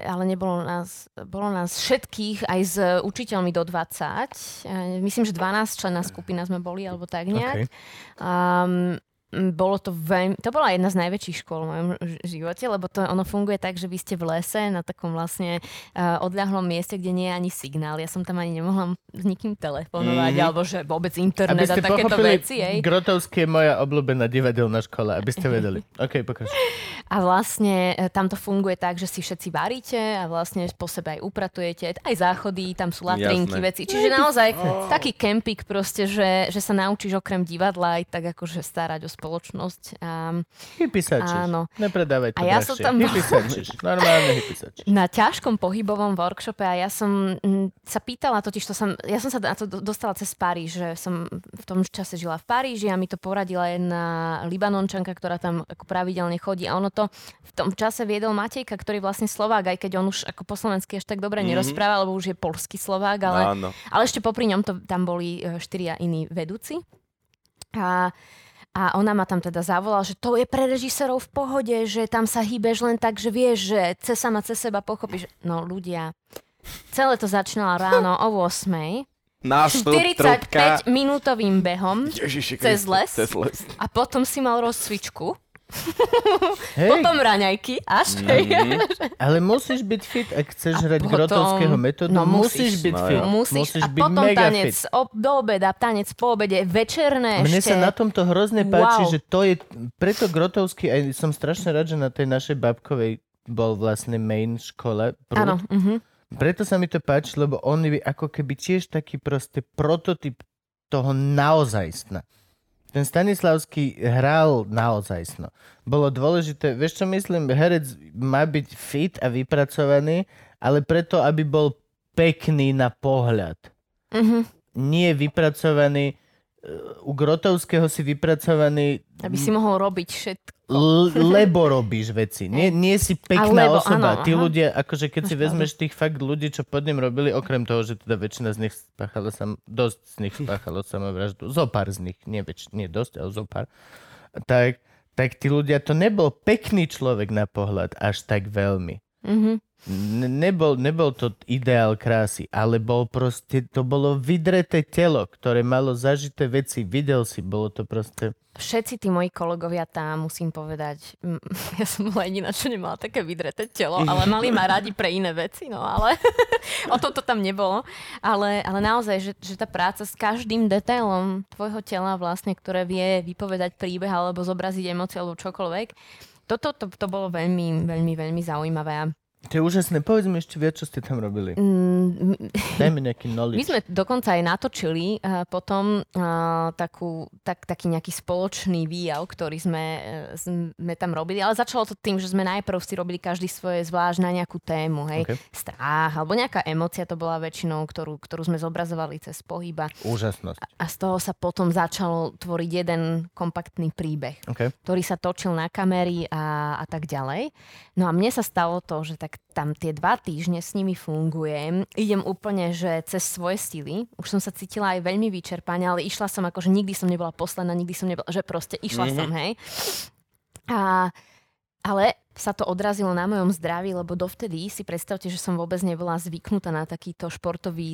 ale nebolo nás, bolo nás všetkých, aj s učiteľmi do 20. Eh, Myslím, že 12 člená skupina sme boli, alebo tak nejak. Okay. Um, bolo to veľmi, to bola jedna z najväčších škôl v mojom živote, lebo to ono funguje tak, že vy ste v lese na takom vlastne uh, odľahlom mieste, kde nie je ani signál. Ja som tam ani nemohla s nikým telefonovať, Mhm. alebo že vôbec Aby internet a ste takéto pochopili, veci. Hej. Grotovský je moja obľúbená divadelná škola, aby ste vedeli. OK, pokračuj. A vlastne e, tam to funguje tak, že si všetci varíte a vlastne po sebe aj upratujete, aj záchody, tam sú latrinky, Jasné. veci. Čiže naozaj taký kempik proste, že, že sa naučíš okrem divadla aj tak akože starať o spoločnosť. A Hypisačiš. Áno. Nepredávaj to A ja som tam. Normálne hypisačiš. na ťažkom pohybovom workshope a ja som sa pýtala, totiž to som, ja som sa na to do- dostala cez Paríž, že som v tom čase žila v Paríži a mi to poradila jedna Libanončanka, ktorá tam ako pravidelne chodí a ono to v tom čase viedol Matejka, ktorý vlastne Slovák, aj keď on už ako po slovensky až tak dobre nerozpráva, lebo už je polský Slovák, ale, Áno. ale ešte popri ňom to, tam boli e, štyria iní vedúci. A, a ona ma tam teda zavolala, že to je pre režisérov v pohode, že tam sa hýbeš len tak, že vieš, že cez sama cez seba pochopíš. No ľudia, celé to začínalo ráno o 8. Nástup, trubka. 45 minútovým behom Ježiši cez les. Cez les. a potom si mal rozcvičku, Hej, potom raňajky až. ale musíš byť fit, ak chceš A hrať potom- grotovského metódu, no musíš musíš. byť No fit. Musíš, musíš a byť potom mega tanec fit. ob, do obeda, tanec po obede, večerné Mne ešte. sa na tomto hrozne páči, Wow. že to je, preto Grotovský, aj som strašne rád, že na tej našej babkovej bol vlastne main škole. Áno, mhm. Preto sa mi to páči, lebo on je ako keby tiež taký proste prototyp toho naozajstna. Ten Stanislavský hral naozajstno. Bolo dôležité, vieš čo myslím, herec má byť fit a vypracovaný, ale preto, aby bol pekný na pohľad. Mhm. Nie vypracovaný, u Grotovského si vypracovaný Aby si mohol robiť všetko. Lebo robíš veci. Nie, nie si pekná Alebo, osoba. áno, Tí aha. ľudia, akože keď si Máš vezmeš tých fakt ľudí, čo pod ním robili, okrem toho, že teda väčšina z nich spáchala sam, dosť z nich spáchalo samovraždu, zo pár z nich, nie, väč, nie dosť, ale zo pár, tak, tak tí ľudia, to nebol pekný človek na pohľad až tak veľmi. Mhm. Nebol, nebol to ideál krásy, ale bol proste, to bolo vydreté telo, ktoré malo zažité veci, videl si, bolo to proste... Všetci tí moji kolegovia tam, musím povedať, ja som bola jediná, čo nemala také vydreté telo, ale mali ma radi pre iné veci, no ale o tom to tam nebolo. Ale, ale naozaj, že, že tá práca s každým detailom tvojho tela vlastne, ktoré vie vypovedať príbeh alebo zobraziť emóciu alebo čokoľvek, toto to, to bolo veľmi, veľmi, veľmi zaujímavé. A, To je úžasné, povedz mi ešte viac, čo ste tam robili. mm, Daj mi nejaký knowledge. My sme dokonca aj natočili uh, potom uh, takú, tak, taký nejaký spoločný výjav, ktorý sme, uh, sme tam robili, ale začalo to tým, že sme najprv si robili každý svoje zvlášť na nejakú tému, hej, Okay. strach, alebo nejaká emocia to bola väčšinou, ktorú, ktorú sme zobrazovali cez pohyba Úžasnosť. a z toho sa potom začalo tvoriť jeden kompaktný príbeh Okay. ktorý sa točil na kamery a, a tak ďalej. No a mne sa stalo to, že tak tam tie dva týždne s nimi fungujem. Idem úplne, že cez svoje stily. Už som sa cítila aj veľmi vyčerpania, ale išla som ako, že nikdy som nebola posledná, nikdy som nebola, že proste išla mm-hmm. som, hej. A, ale sa to odrazilo na mojom zdraví, lebo dovtedy si predstavte, že som vôbec nebola zvyknutá na takýto športový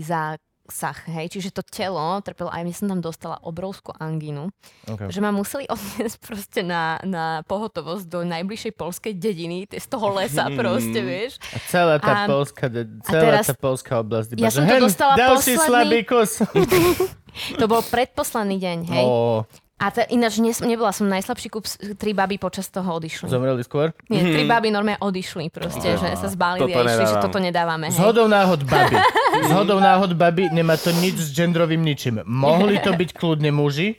zásah, hej. Čiže to telo trpelo, aj ja som tam dostala obrovskú angínu Okay. že ma museli odniesť proste na, na pohotovosť do najbližšej polskej dediny, z toho lesa proste, vieš. A celá tá A- polská, celá teraz- tá polská oblasť. Iba, Ja som to dostala ďalší posledný- slabý kus. To bol predposledný deň, hej. Ó, A te, ináč nes, nebola som najslabší kup, tri baby počas toho odišli. zomreli skôr? Nie, tri baby normálne odišli proste, že sa zbalili a išli, že toto nedávame, hej. Zhodou náhod baby. Zhodou náhod baby nemá to nič s genderovým ničím. Mohli to byť kľudne muži.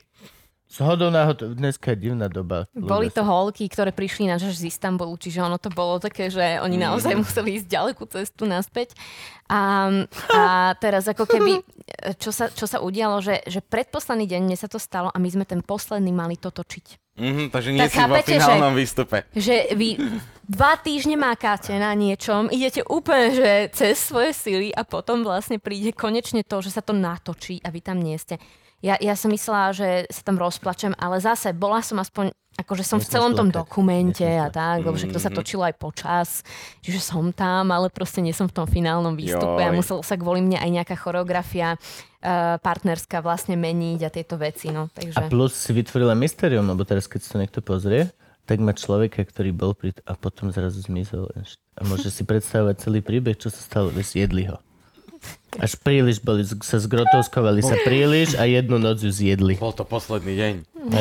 Zhodou náhod, dneska je divná doba. Boli to holky, ktoré prišli na z Istanbulu, čiže ono to bolo také, že oni naozaj museli ísť ďalekú cestu naspäť. A, a teraz ako keby, čo sa, čo sa udialo, že, že predposledný deň mne sa to stalo a my sme ten posledný mali to točiť. Mhm, takže nie Tak si vo chápete, že- finálnom výstupe. Že vy dva týždne mákáte na niečom, idete úplne že cez svoje sily a potom vlastne príde konečne to, že sa to natočí a vy tam nie ste. Ja, ja som myslela, že sa tam rozplačem, ale zase bola som aspoň akože som v Nesmieš celom tom plakať. dokumente Nesmieš a tak, lebo však to sa točilo aj počas, čiže som tam, ale proste nie som v tom finálnom výstupe a Joj. musel sa kvôli mne aj nejaká choreografia uh, partnerská vlastne meniť a tieto veci, no, A takže... plus si vytvorila mysterium, lebo teraz keď to niekto pozrie, tak má človeka, ktorý bol pri... a potom zrazu zmizol. A môže si predstavovať celý príbeh, čo sa stalo, vieš, jedli ho. Až príliš boli, z- sa zgrotovskovali sa príliš a jednu noc ju zjedli. Bol to posledný deň. No.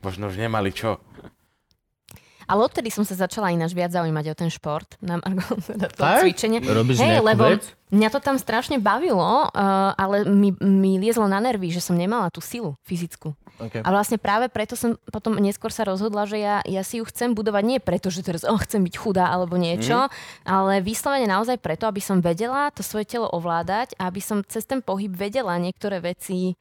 Možno už nemali čo. Ale odtedy som sa začala ináč viac zaujímať o ten šport, na margo teda to Fakt? cvičenie. Robíš nejakú lebo vec? mňa to tam strašne bavilo, uh, ale mi, mi liezlo na nervy, že som nemala tú silu fyzickú. Okay. A vlastne práve preto som potom neskôr sa rozhodla, že ja, ja si ju chcem budovať nie preto, že teraz oh, chcem byť chudá alebo niečo, mm. ale vyslovene naozaj preto, aby som vedela to svoje telo ovládať a aby som cez ten pohyb vedela niektoré veci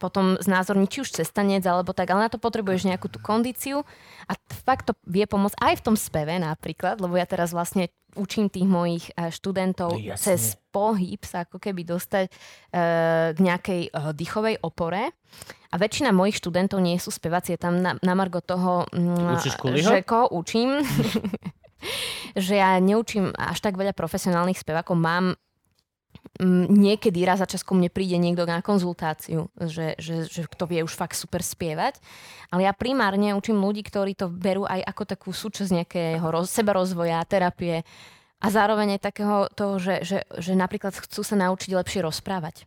potom znázorniť, či už cez tanec alebo tak, ale na to potrebuješ nejakú tú kondíciu a fakt to vie pomôcť aj v tom speve napríklad, lebo ja teraz vlastne učím tých mojich eh, študentov No jasne. cez pohyb sa ako keby dostať eh, k nejakej eh, dýchovej opore. A väčšina mojich študentov nie sú speváci, je tam na, na margo toho, mm, že koho učím, že ja neučím až tak veľa profesionálnych spevákov. Mám niekedy raz za čas ku mne príde niekto na konzultáciu, že, že, že kto vie už fakt super spievať. Ale ja primárne učím ľudí, ktorí to berú aj ako takú súčasť nejakého roz, sebarozvoja, terapie a zároveň aj takého toho, že, že, že napríklad chcú sa naučiť lepšie rozprávať.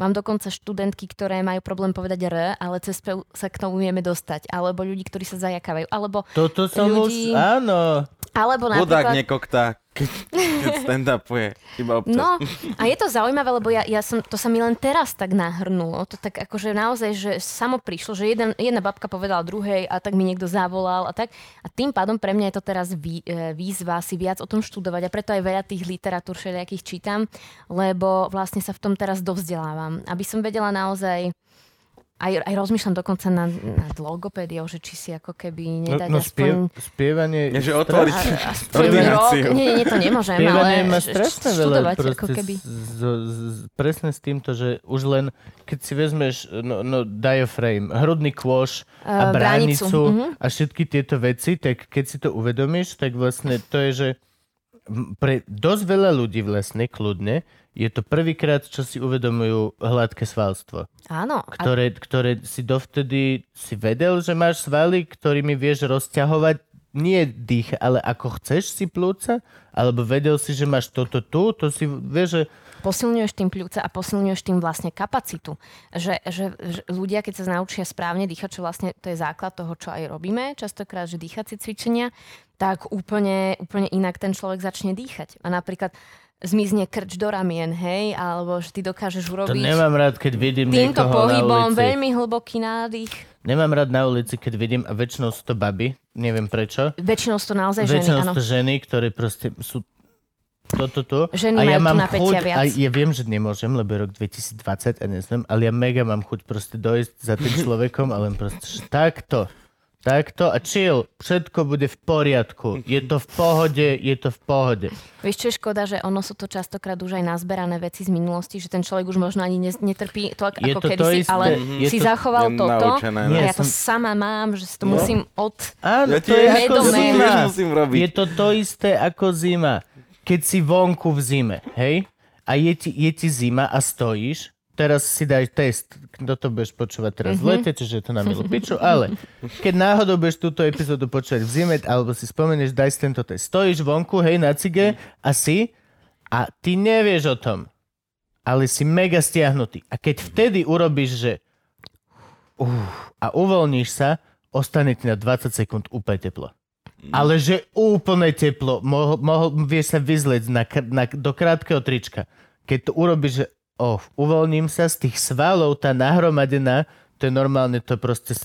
Mám dokonca študentky, ktoré majú problém povedať R, ale cez spev sa k tomu vieme dostať. Alebo ľudí, ktorí sa zajakávajú. Alebo, Toto som ľudí- už... Áno. Alebo Chudák napríklad... nekoktá, keď, keď stand-upuje. Iba občas. No a je to zaujímavé, lebo ja, ja som, to sa mi len teraz tak nahrnulo. To tak akože naozaj, že samo prišlo, že jeden, jedna babka povedala druhej a tak mi niekto zavolal a tak. A tým pádom pre mňa je to teraz vý, e, výzva si viac o tom študovať a preto aj veľa tých literatúr všelijakých čítam, lebo vlastne sa v tom teraz dovzdelávam. Aby som vedela naozaj aj, aj rozmýšľam dokonca nad, nad logopédiou, že či si ako keby No, nedať no aspoň... spiev, spievanie... Nie, že otvoriť aspoň ordináciu. rok. Nie, nie, to nemôžem, Spievanie ale má strašne veľa ako keby. z, z, z, presne s týmto, že už len keď si vezmeš no, no, diaphragm, hrudný kôš a Eh, bránicu, bránicu mhm. a všetky tieto veci, tak keď si to uvedomíš, tak vlastne to je, že pre dosť veľa ľudí vlastne, kľudne, je to prvýkrát, čo si uvedomujú hladké svalstvo Áno. A ktoré, ktoré si dovtedy si vedel, že máš svaly, ktorými vieš rozťahovať nie dých, ale ako chceš si plúca, alebo vedel si, že máš toto tu, to si vieš, že posilňuješ tým pľúca a posilňuješ tým vlastne kapacitu. Že, že, že ľudia, keď sa naučia správne dýchať, čo vlastne to je základ toho, čo aj robíme, častokrát, že dýchacie cvičenia, tak úplne, úplne inak ten človek začne dýchať. A napríklad zmizne krč do ramien, hej, alebo že ty dokážeš to urobiť nemám rád, keď vidím týmto pohybom na ulici. veľmi hlboký nádych. Nemám rád na ulici, keď vidím, a väčšinou sú to baby, neviem prečo. Väčšinou sú to naozaj ženy, Väčšinou áno. sú to ženy, ktoré proste sú toto tu. Ženy a ja mám chuť, viac. a ja viem, že nemôžem, lebo je rok 2020 a neviem, ale ja mega mám chuť proste dojsť za tým človekom a len proste, že takto, takto a chill, všetko bude v poriadku, je to v pohode, je to v pohode. Vieš, čo je škoda, že ono sú to častokrát už aj nazberané veci z minulosti, že ten človek už možno ani ne- netrpí to, Je ako to to kedysi, isté, ale je si to- zachoval je toto. naučené, A no. ja to sama mám, že si to No. musím od... Áno, Ja to je ako zima. tiež musím robiť. Je to to isté ako zima. Keď si vonku v zime, hej, a je ti, je ti zima a stojíš, teraz si daj test, kto to budeš počúvať teraz v lete, čiže to na milú piču, ale keď náhodou budeš túto epizódu počúvať v zime, alebo si spomenieš, daj si tento test. Stojíš vonku, hej, na cige a si a ty nevieš o tom, ale si mega stiahnutý. A keď vtedy urobíš, že uh, a uvoľníš sa, ostane ti na 20 sekúnd úplne teplo. Ale že úplne teplo. Mohol, mohol, vieš sa vyzlieť na, na, do krátkeho trička. Keď to urobíš, že oh, uvoľním sa z tých svalov, tá nahromadená, to je normálne, to proste...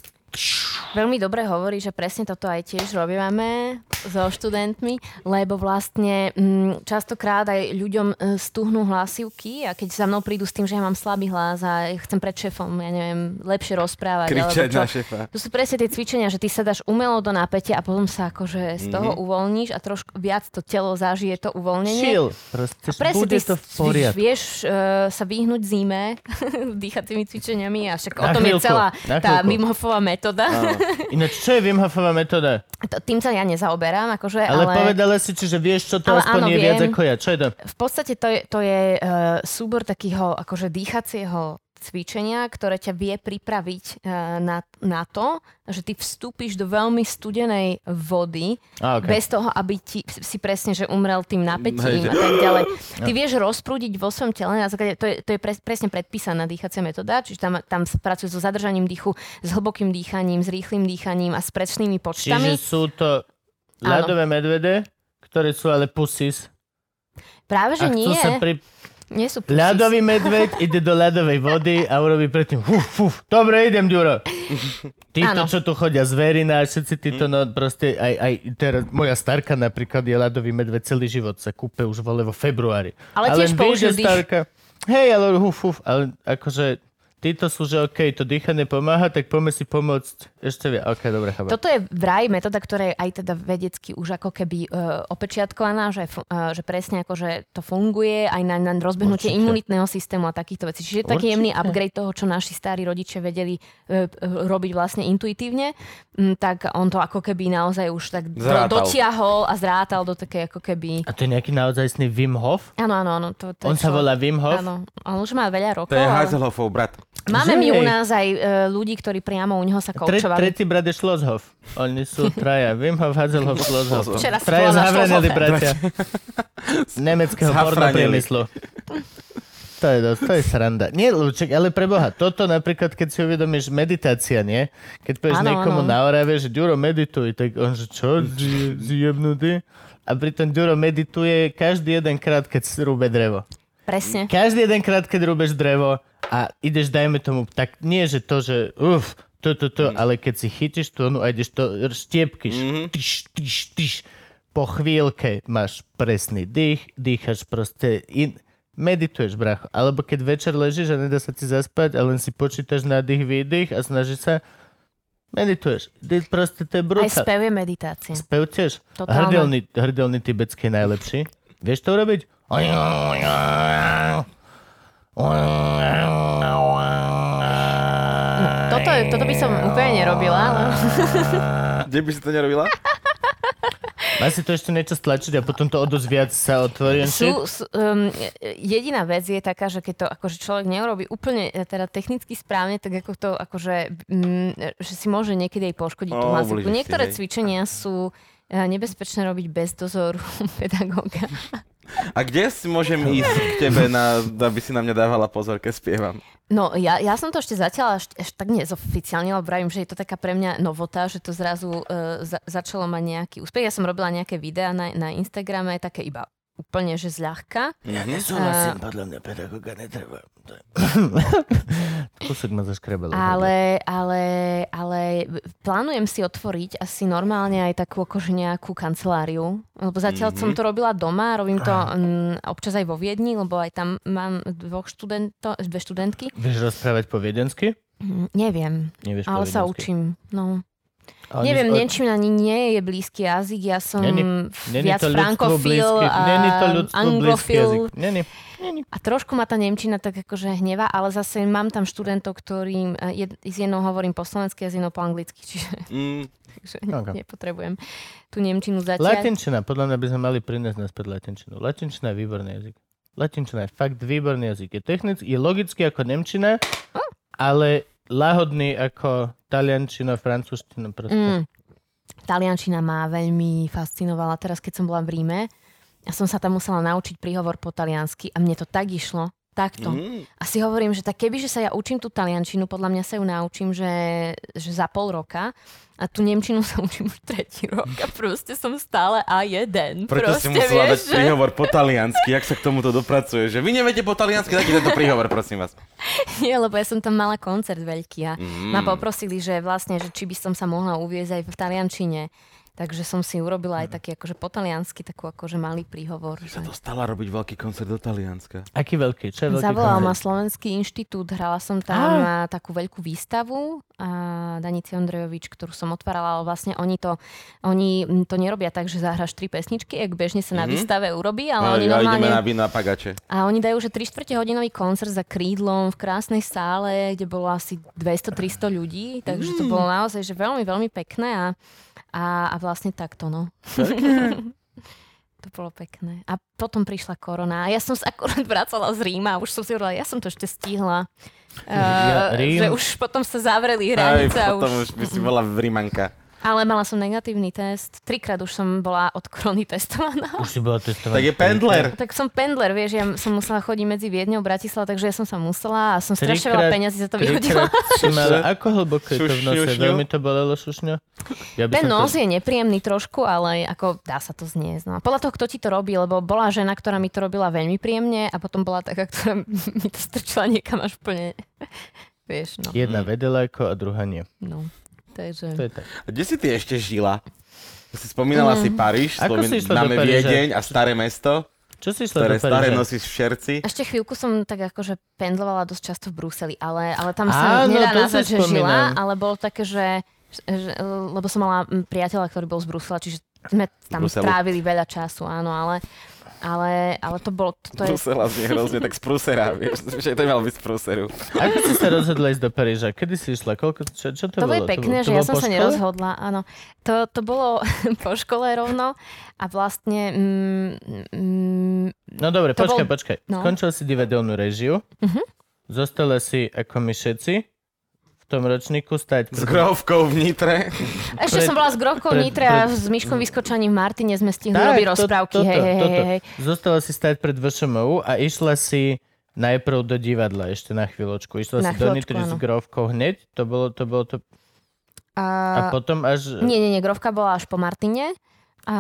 Veľmi dobre hovorí, že presne toto aj tiež robíme so študentmi, lebo vlastne mm, častokrát aj ľuďom e, stuhnú hlasivky a keď za mnou prídu s tým, že ja mám slabý hlas a chcem pred šefom, ja neviem, lepšie rozprávať. Kričať na šefa. To sú presne tie cvičenia, že ty sa dáš umelo do napätia a potom sa akože z toho uvoľníš a trošku viac to telo zažije to uvoľnenie. Chill. Proste, A presne bude ty to v poriadku. vieš uh, sa vyhnúť zime dýchacími cvičeniami a však o Na tom je chvíľku, celá na tá chvíľku. Wim Hofová metóda. Ináč, čo je Wim Hofová metóda? To- Tým sa ja nezaoberám, akože, Ale, ale, povedala si, čiže vieš, čo to Ale aspoň áno, je viac viem. ako ja. Čo je to? v podstate to je, to je uh, súbor takého akože dýchacieho cvičenia, ktoré ťa vie pripraviť uh, na, na to, že ty vstúpiš do veľmi studenej vody, Á, okay. bez toho, aby ti, si presne, že umrel tým napätím a tak ďalej. Ty vieš rozprúdiť vo svojom tele, na základe, to je, to je pres, presne predpísaná dýchacia metóda, čiže tam, tam pracuje so zadržaním dýchu, s hlbokým dýchaním, s rýchlým dýchaním a s presnými Čiže počtami. sú to ľadové medvede, ktoré sú ale pusis. Práve, že A chcú nie. sa pri... Nie sú pussy. Ľadový medveď ide do ľadovej vody a urobí predtým fuf, fuf, dobre, idem, Ďuro. Títo, čo tu chodia z verina, všetci títo, no proste aj, aj teraz, moja starka napríklad je ľadový medveď celý život, sa kúpe už vole vo februári. Ale tiež dých. starka, hej, ale huf, huf, ale akože títo sú, že okej, to dýchanie pomáha, tak poďme si pomôcť ešte viac. Ok, dobre, chápem. Toto je vraj metóda, ktorá je aj teda vedecky už ako keby uh, opečiatkovaná, že, uh, že presne ako, že to funguje aj na, na rozbehnutie Určite. imunitného systému a takýchto vecí. Čiže je taký jemný upgrade toho, čo naši starí rodičia vedeli uh, uh, robiť vlastne intuitívne, mm, tak on to ako keby naozaj už tak do, dotiahol a zrátal do také ako keby... A to je nejaký naozajstný Wim Hof? Áno, áno, áno. To, to On je sa čo- volá Wim Hof? Áno, on už má veľa rokov. To je ale- Hazelhoffov brat. Máme my Že? u nás aj uh, ľudí, ktorí priamo u neho sa Tre, koučovali. tretí brat je Schlosshof. Oni sú traja. Wim Hof, Hazelhof, Schlosshof. Včera Traja Schlosshofe. bratia. Nemeckého pornopriemyslu. To je, dosť, to je sranda. Nie, Luček, ale preboha, toto napríklad, keď si uvedomíš meditácia, nie? Keď povieš niekomu na Orave, že Ďuro, medituj, tak on, že čo, zjebnutý? A pritom Ďuro medituje každý jeden krát, keď si rúbe drevo. Presne. Každý jeden krát, keď rúbeš drevo a ideš, dajme tomu, tak nie, že to, že uf, to, to, to, ale keď si chytíš tú onu a ideš to, štiepkyš, tyš, tyš, tyš, po chvíľke máš presný dých, dýchaš proste, in, medituješ, bracho. Alebo keď večer ležíš a nedá sa ti zaspať a len si počítaš na dých, výdych a snažíš sa, medituješ. Ty proste to je Aj brutál. spev je meditácia. Spev tiež. Totálne. Hrdelný, hrdelný tibetský je najlepší. Vieš to urobiť? Toto, toto by som úplne nerobila. Kde by si to nerobila? Má si to ešte niečo stlačiť a potom to o dosť viac sa otvorí. Sú, sú, um, jediná vec je taká, že keď to akože človek neurobi úplne e, teda technicky správne, tak ako to akože, mm, že si môže niekedy aj poškodiť tú hlasiku. ublížiš si, Niektoré hej. cvičenia sú e, nebezpečné robiť bez dozoru pedagóga. A kde si môžem ísť k tebe, na, aby si na mňa dávala pozor, keď spievam? No, ja, ja som to ešte zatiaľ až, až tak nezoficiálne, lebo vravím, že je to taká pre mňa novota, že to zrazu uh, za, začalo mať nejaký úspech. Ja som robila nejaké videá na, na Instagrame, také iba úplne, že zľahka. Ja nesúhlasím, podľa mňa pedagóga netreba. To Kúsok ma zaškrebalo. Ale, ale, ale plánujem si otvoriť asi normálne aj takú akože nejakú kanceláriu, lebo zatiaľ mm-hmm. som to robila doma, robím to mm, občas aj vo Viedni, lebo aj tam mám dvoch študento, dve študentky. Vieš rozprávať po viedensky? Mm, Neviem, Nevieš ale po sa učím. No. A oni- Neviem, niečím ani nie je blízky jazyk, ja som Není- Není viac frankofil a není to anglofil. jazyk. Není. A trošku ma tá Nemčina tak akože hneva, ale zase mám tam študentov, ktorým eh, jed, s jednou hovorím po slovensky a s jednou po anglicky, čiže Mm, takže Ok. nepotrebujem tú Nemčinu zatiaľ. Latinčina, podľa mňa by sme mali priniesť naspäť latinčinu. Latinčina je výborný jazyk. Latinčina je fakt výborný jazyk. Je technický, je logický ako nemčina, ale lahodný ako taliančina, francúzština. Mm. Taliančina ma veľmi fascinovala teraz, keď som bola v Ríme. Ja som sa tam musela naučiť príhovor po taliansky a mne to tak išlo. Takto. mm. A si hovorím, že tak keby, že sa ja učím tú taliančinu, podľa mňa sa ju naučím, že, že za pol roka a tú nemčinu sa učím už tretí rok a proste som stále a jeden. Preto si proste, musela dať vieš, že... príhovor po taliansky. Jak sa k tomuto dopracuje? Že vy neviete po taliansky, dajte tento príhovor, prosím vás. Nie, lebo ja som tam mala koncert veľký a Mm. ma poprosili, že vlastne, že či by som sa mohla uviezť aj v taliančine. Takže som si urobila aj taký akože po taliansky, takú akože malý príhovor. Sa Že... dostala robiť veľký koncert do Talianska. Aký veľký? Čo je veľký Zavolal ma koncert? Slovenský inštitút, hrala som tam na takú veľkú výstavu a Danici Ondrejovič, ktorú som otvárala, ale vlastne oni to, oni to nerobia tak, že zahraš tri pesničky, jak bežne sa na Mhm. výstave urobí, ale Ale oni ja ideme normálne... na vína pagače. A oni dajú, že 3 čtvrte hodinový koncert za krídlom v krásnej sále, kde bolo asi 200-300 ľudí, takže to bolo naozaj že veľmi, veľmi pekné a, a, a vlastne takto, no. to bolo pekné. A potom prišla korona a ja som sa akorát vracala z Ríma a už som si hovorila, ja som to ešte stihla. Ja, Uh, Rím- že už potom sa zavreli Aj, hranice a potom už... už by si bola v Rimanka. Ale mala som negatívny test. Trikrát už som bola od korony testovaná. Už si bola testovaná. Tak je pendler. Tak som pendler, vieš, ja som musela chodiť medzi Viedňou a Bratislava, takže ja som sa musela a som strašne veľa peniazy za to vyhodila. Mala, ako hlboko je to v nose? Veľmi to bolelo šušňo? Ja Ten nos to... je nepríjemný trošku, ale ako dá sa to zniesť. No. Podľa toho, kto ti to robí, lebo bola žena, ktorá mi to robila veľmi príjemne a potom bola taká, ktorá mi to strčila niekam až úplne, vieš, no. Jedna vedela ako a druhá nie. no. To Takže... je tak. A Kde si ty ešte žila? Si spomínala si Paríž, Sloven- si známe Paríža? Viedeň a staré mesto, Čo si išla ktoré do staré nosíš v šerci. Ešte chvíľku som tak akože pendlovala dosť často v Bruseli, ale, ale tam Áno, sa nedá to nazvať, že žila, ale bolo také, že, že lebo som mala mm, priateľa, ktorý bol z Brusela, čiže sme tam Bruselu. strávili veľa času, áno, ale, ale, ale to bolo, to, to je, Brusela znie hrozne, tak z Prusera, vieš, že to mal byť z Pruseru. Ako si sa rozhodla ísť do Paríža? Kedy si išla? Koľko, čo, čo to, To bolo? pekné, to že ja som sa škole? nerozhodla, áno. To, to bolo po škole rovno a vlastne... Mm, mm, No dobre, To počkaj, bol- počkaj. no. Skončil si divadelnú režiu. Mhm. Zostala si ako my všetci v tom ročníku stať S grovkou v Nitre. ešte Pred- som bola s Grovkou pred- Nitre a s Myškom Vyskočaním v Martine sme stihli Tak, robiť to- rozprávky. toto, hej, hej, toto. hej, hej. Zostala si stať pred VŠMU a išla si najprv do divadla ešte na chvíľočku. Išla Na si do Nitry s áno. grovkou hneď? To bolo, to bolo to... A A, potom až... nie, nie, nie, Grovka bola až po Martine. A,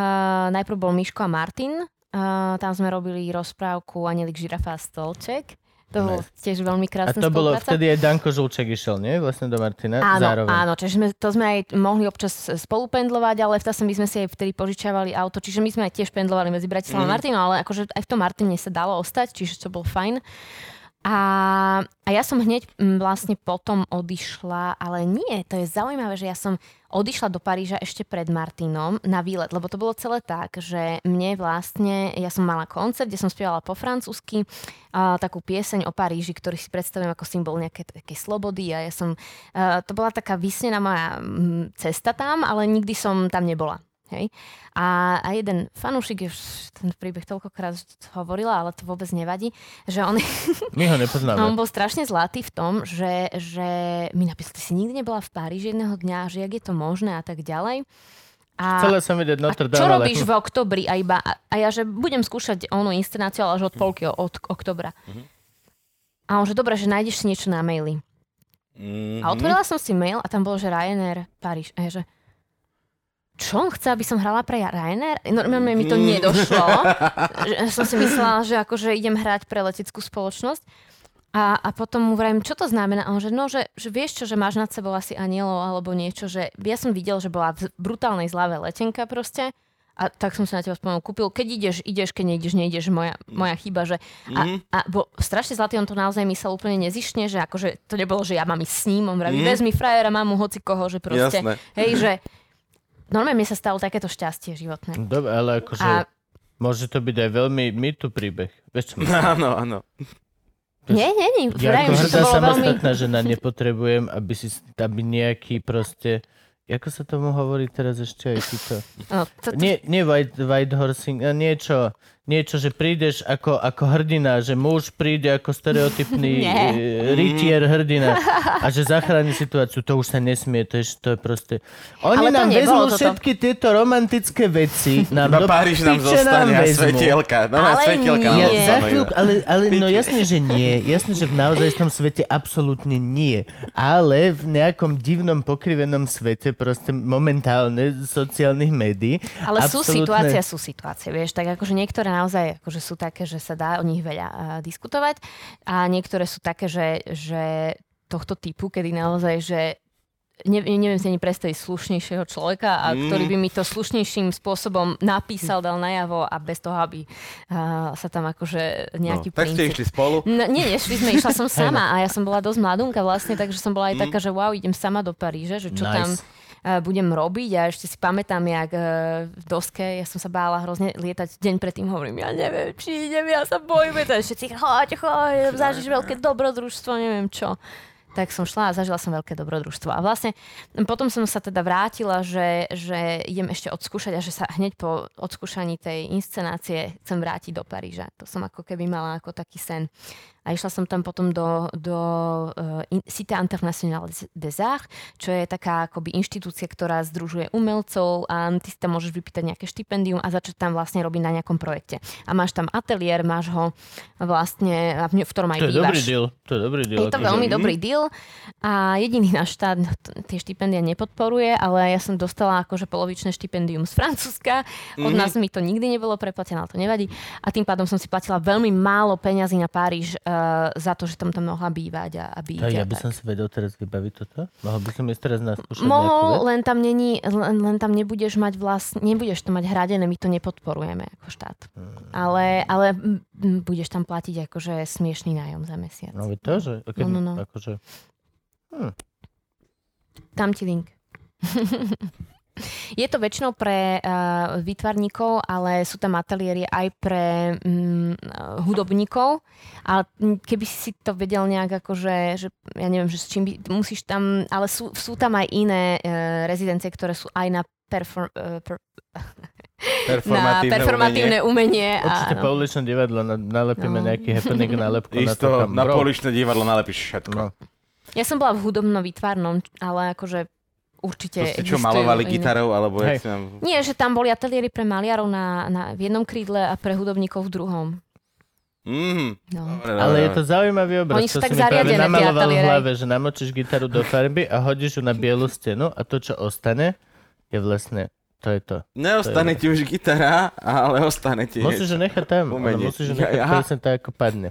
najprv bol Miško a Martin. A, tam sme robili rozprávku Anelik, žirafa a stolček. To bolo tiež veľmi A krásna to bolo, spolupráca. vtedy aj Danko Žulček išiel, nie? Vlastne do Martina Áno, zároveň. áno, čiže sme, to sme aj mohli občas spolupendlovať, ale v my sme si aj vtedy požičiavali auto, čiže my sme aj tiež pendlovali medzi Bratislavou Mhm. a Martinou, ale akože aj v tom Martine sa dalo ostať, čiže to bol fajn. A, a ja som hneď mm, vlastne potom odišla, ale nie, to je zaujímavé, že ja som odišla do Paríža ešte pred Martinom na výlet, lebo to bolo celé tak, že mne vlastne, ja som mala koncert, kde som spievala po francúzsky, a, takú pieseň o Paríži, ktorý si predstavujem ako symbol nejaké také slobody a ja som, a, to bola taká vysnená moja mm, cesta tam, ale nikdy som tam nebola. Hej. A, a jeden fanúšik, už ten príbeh toľkokrát hovorila, ale to vôbec nevadí, že on, My ho on nepoznáme. bol strašne zlatý v tom, že, že mi napísal, ty si nikdy nebola v Paríži jedného dňa, že jak je to možné a tak ďalej. A, Chcela som vidieť a Notre čo Dame, ale- robíš v oktobri a iba, a, a ja, že budem skúšať onú inscenáciu, ale až od polky od oktobra. A on, že dobre, že nájdeš si niečo na maili. Mm-hmm. A otvorila som si mail a tam bolo, že Ryanair Paríž. A ja, že čo on chce, aby som hrala pre Ryanair? Normálne mi to Mm. nedošlo. Som si myslela, že akože idem hrať pre leteckú spoločnosť. A, a potom mu vrajím, čo to znamená? A on, že no, že, že vieš čo, že máš nad sebou asi anielov alebo niečo, že ja som videl, že bola v brutálnej zlave letenka proste. A tak som sa na teba spomenul, kúpil, keď ideš, ideš, keď nejdeš, nejdeš, moja, moja chyba, že a, Mhm. a bol strašne zlatý, on to naozaj myslel úplne nezišne, že akože to nebolo, že ja mám ísť s ním, on vraví, Mhm. vezmi frajera, mamu, hoci koho, že proste, Jasné. hej, že normálne mi sa stalo takéto šťastie životné. Dobre, ale akože... A Môže to byť aj veľmi mýtu príbeh. Vieš čo? Áno, áno. nie, nie, nie, Ja vrajím, ako že to hrdá bolo veľmi... samostatná žena nepotrebujem, aby si aby nejaký proste... Ako sa tomu hovorí teraz ešte aj títo? No, to, to, Nie, nie white, white horsing, a niečo, niečo, že prídeš ako, ako hrdina, že muž príde ako stereotypný e, rytier hrdina a že zachráni situáciu, to už sa nesmie, to je, to je proste... Oni Ale nám vezmú toto. všetky tieto romantické veci, nám Iba do Paríž nám zostane a svetielka. No Ale svetielka. nie. Ja, za chvíľku, ale, ale no jasne, že nie. Jasne, že v naozajstvom svete absolútne nie. Ale v nejakom divnom pokrivenom svete, proste momentálne sociálnych médií. ale sú absolútne- situácie, sú situácie, vieš, tak akože niektoré naozaj akože sú také, že sa dá o nich veľa diskutovať a niektoré sú také, že, že tohto typu, kedy naozaj, že ne, neviem si ani predstaviť slušnejšieho človeka, a Mm. ktorý by mi to slušnejším spôsobom napísal, dal najavo a bez toho, aby uh, sa tam akože nejaký no, tak ste princíp... išli spolu. No, nie, nešli sme, išla som sama a ja som bola dosť mladunka vlastne, takže som bola aj Mm. taká, že wow, idem sama do Paríže, že čo Nice. tam budem robiť a ešte si pamätám, jak uh, v doske, ja som sa bála hrozne lietať deň predtým, hovorím, ja neviem, či idem, ja sa bojím, to všetci, choď, choď, zažiš veľké dobrodružstvo, neviem čo. tak som šla a zažila som veľké dobrodružstvo. A vlastne potom som sa teda vrátila, že, že idem ešte odskúšať a že sa hneď po odskúšaní tej inscenácie chcem vrátiť do Paríža. To som ako keby mala ako taký sen. A išla som tam potom do, do uh, Cité Internationale des Arts, čo je taká akoby inštitúcia, ktorá združuje umelcov a ty si tam môžeš vypýtať nejaké štipendium a začať tam vlastne robiť na nejakom projekte. A máš tam ateliér, máš ho vlastne, v ktorom aj To je bývaš. dobrý deal. To je dobrý deal. Je to akože. veľmi dobrý deal a jediný náš štát tie štipendia nepodporuje, ale ja som dostala akože polovičné štipendium z Francúzska. Od Mhm. nás mi to nikdy nebolo preplatené, ale to nevadí. A tým pádom som si platila veľmi málo peňazí na Páriž uh, za to, že tam tam mohla bývať a, a byť. A ja by tak. som si vedel teraz vybaviť toto? Mohol by som ísť teraz na skúšať Mohol, len tam, není, len, len tam nebudeš mať vlastne, nebudeš to mať hradené, my to nepodporujeme ako štát. Hmm. Ale, ale budeš tam platiť akože smiešný nájom za mesiac. No to, že... Keď, No, no, no. Akože, Dám ti link. Je to väčšinou pre uh, výtvarníkov, ale sú tam ateliéry aj pre um, hudobníkov. Ale keby si to vedel nejak akože, že ja neviem, že s čím by, musíš tam, ale sú, sú tam aj iné uh, rezidencie, ktoré sú aj na perform, uh, per, na Performatívne performatívne umenie. určite a, po uličnom divadle na, nalepíme No. nejaký happening nálepku na Isto, to tam. na bro. poličné divadlo nalepíš všetko. No. Ja som bola v hudobno-výtvarnom, ale akože určite To ste čo, malovali iné. gitarou, alebo Hej. jak si nám... Nie, že tam boli ateliéry pre maliarov na, na, v jednom krídle a pre hudobníkov v druhom. Mm, No. dobre, dobre, Ale je to zaujímavý obraz. Oni sú to tak zariadené, tie namaloval v hlave, že namočíš gitaru do farby a hodíš ju na bielu stenu a to, čo ostane, je vlastne, to je to. Neostane ti už gitara, ale ostane ti... Musíš ju nechať tam, musíš Ja- nechať aha. presne tak, ako padne.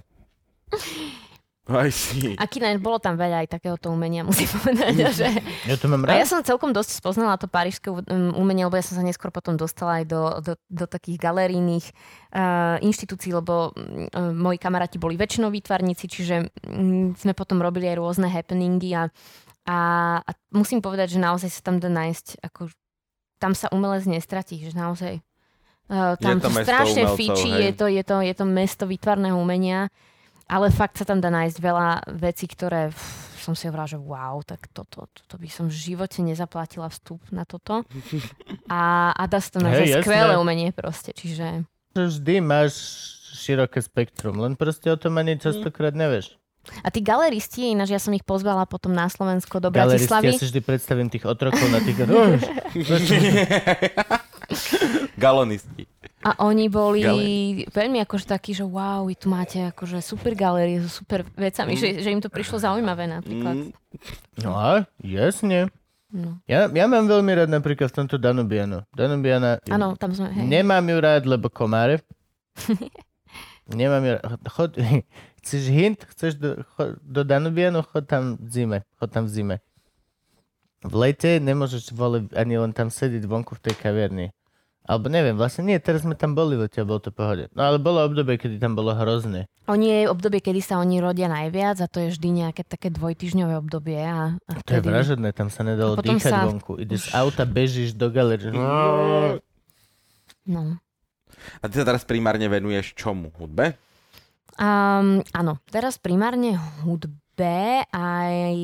Aj si. A kina, bolo tam veľa aj takéhoto umenia, musím povedať. Že... Ja to mám A ja rád. som celkom dosť spoznala to parížské um, umenie, lebo ja som sa neskôr potom dostala aj do, do, do takých galerijných uh, inštitúcií, lebo uh, moji kamaráti boli väčšinou výtvarníci, čiže um, sme potom robili aj rôzne happeningy a, a, a musím povedať, že naozaj sa tam dá nájsť, ako, tam sa umelec nestratí, že naozaj uh, tam to mesto strašne umelcov, fičí, hej. je to, je, to, je to mesto výtvarného umenia, ale fakt sa tam dá nájsť veľa vecí, ktoré pff, som si hovorila, že wow, tak toto, toto by som v živote nezaplatila vstup na toto. A, a dá sa tam nájsť jasné. skvelé umenie proste, čiže... Vždy máš široké spektrum, len proste o tom ani častokrát nevieš. A tí galeristi, ináč ja som ich pozvala potom na Slovensko do Galeristi, ja Bratislavy. si vždy predstavím tých otrokov na tých... Galonisti. A oni boli Galérie. veľmi akože takí, že wow, vy tu máte akože super galérie so super vecami, že, že im to prišlo zaujímavé napríklad. Mm, no a, jasne. No. Ja, ja mám veľmi rád napríklad v tomto Danubianu. Danubiana... Áno, tam sme, hej. Nemám ju rád, lebo komáre. Nemám ju rád. Chod, chceš hint? Chceš do, chod, do Danubianu? Chod tam v zime. Chod tam v zime. V lete nemôžeš vole ani len tam sedieť vonku v tej kaviarni. Alebo neviem, vlastne nie, teraz sme tam boli v lete a bolo to pohode. No ale bolo obdobie, kedy tam bolo hrozné. Oni je obdobie, kedy sa oni rodia najviac a to je vždy nejaké také dvojtyžňové obdobie. A, a To je vtedy... vražedné, tam sa nedalo dýchať sa- vonku. Ideš z auta, bežíš do galerie. No. A ty sa teraz primárne venuješ čomu? Hudbe? Um, áno, teraz primárne hudbe aj,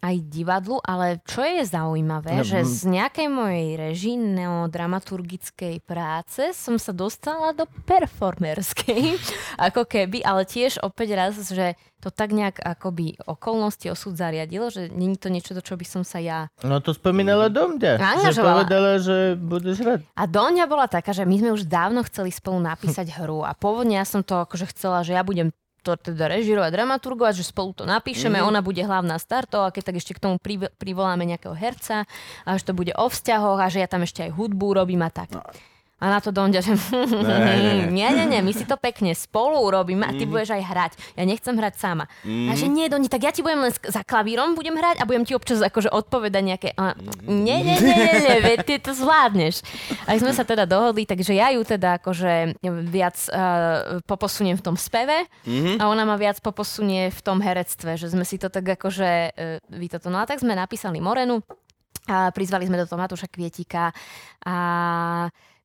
aj divadlu, ale čo je zaujímavé, No, že mm. z nejakej mojej režijno-dramaturgickej práce som sa dostala do performerskej, ako keby, ale tiež opäť raz, že to tak nejak akoby okolnosti osud zariadilo, že není to niečo, do čo by som sa ja No to spomínala do mňa. Že povedala, že budeš rád. A Doňa bola taká, že my sme už dávno chceli spolu napísať hru a pôvodne ja som to akože chcela, že ja budem to teda režirovať, dramaturgovať, že spolu to napíšeme, mm-hmm. ona bude hlavná starto a keď tak ešte k tomu priv- privoláme nejakého herca a že to bude o vzťahoch a že ja tam ešte aj hudbu robím a tak. No. A na to Donďa, že nie, nie, nie, my si to pekne spolu urobíme a ty Mhm. budeš aj hrať. Ja nechcem hrať sama. A že nie, Doni, tak ja ti budem len za klavírom budem hrať a budem ti občas akože odpovedať nejaké... A, nie, nie, nie, nie, nie, veď ty to zvládneš. A sme sa teda dohodli, takže ja ju teda akože viac uh, poposuniem v tom speve a ona ma viac poposunie v tom herectve, že sme si to tak akože uh, vy toto. No a tak sme napísali Morenu a prizvali sme do toho Matúša Kvietika a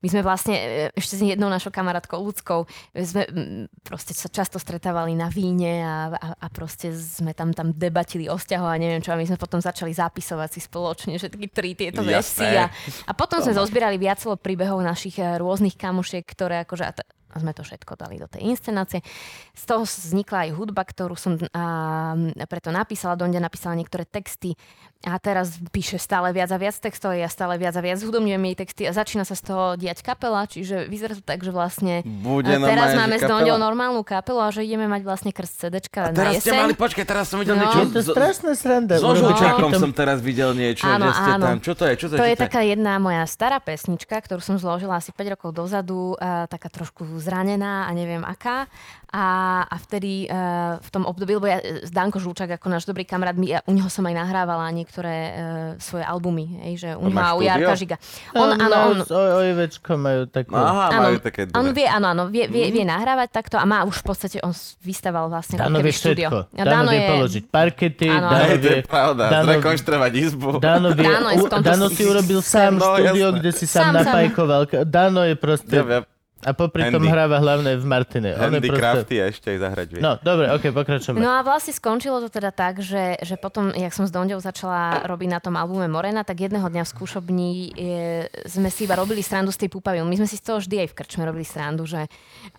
my sme vlastne e, ešte s jednou našou kamarátkou ľudskou sme mm, proste sa často stretávali na víne a, a, a proste sme tam, tam debatili o vzťahu a neviem čo a my sme potom začali zapisovať si spoločne všetky tri tieto veci a, a potom sme zozbierali viacelo príbehov našich e, rôznych kamošiek, ktoré akože a t- a sme to všetko dali do tej inscenácie. Z toho vznikla aj hudba, ktorú som a, preto napísala. Donde napísala niektoré texty a teraz píše stále viac a viac textov, ja stále viac a viac hudobňujem jej texty a začína sa z toho diať kapela, čiže vyzerá to tak, že vlastne Bude a teraz máme že s Dondou kapela? normálnu kapelu a že ideme mať vlastne krst CDčka A na teraz ste jeseň. mali, počkaj, teraz som videl No. niečo. Je to strašná sranda. So žlčakom takýto- som teraz videl niečo, Áno, ste áno. tam. Čo to je? Čo to je? To Čo je taká jedna moja stará pesnička, ktorú som zložila asi 5 rokov dozadu, a taká trošku zranená a neviem aká. A, a vtedy uh, v tom období, lebo ja, Danko Žulčák ako náš dobrý kamarát, my, ja, u neho som aj nahrávala niektoré uh, svoje albumy, hej, že u On neho má a u? Jarka Žiga. On, Áno, áno, on, s O- OIVčko majú takú... Aha, áno, majú také on dve. vie, áno, áno, vie, vie, vie nahrávať takto a má už v podstate, on vystával vlastne Dano vie štúdio. všetko. A Dano vie položiť parkety, Áno, Dano to vie... je pravda. Dano- Zrekonštruovať izbu. Dano, vie, Dano je Dano si- urobil sám No, štúdio, jasné. kde si Sám, sám napajkoval. Dano je proste... Ja viem. A popri tom Handy. hráva hlavne v Martine. Je proste... Handicrafty a ešte aj zahrať vie. No, dobre, ok, pokračujeme. No a vlastne skončilo to teda tak, že, že potom, jak som s Dondou začala robiť na tom albume Morena, tak jedného dňa v skúšobni je, sme si iba robili srandu z tej púpavy. My sme si z toho vždy aj v krčme robili srandu, že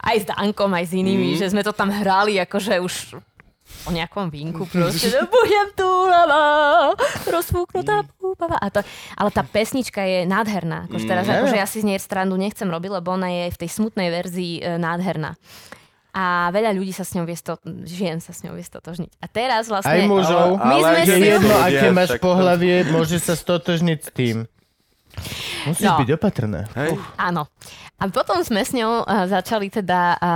aj s Dankom, aj s inými, mm. že sme to tam hrali, akože už o nejakom vínku proste, že budem tu lava, rozfúknutá púpava. A to, ale tá pesnička je nádherná. Akože teraz, Mm. akože ja si z nej srandu nechcem robiť, lebo ona je v tej smutnej verzii e, nádherná. A veľa ľudí sa s ňou vie sto... žien sa s ňou vie stotožniť. A teraz vlastne... Aj mužov. My sme Je si- jedno, ľudia, aké máš pohlavie, môže sa stotožniť s tým. Musíš No. byť opatrná. Hej. Áno. A potom sme s ňou uh, začali teda uh, uh,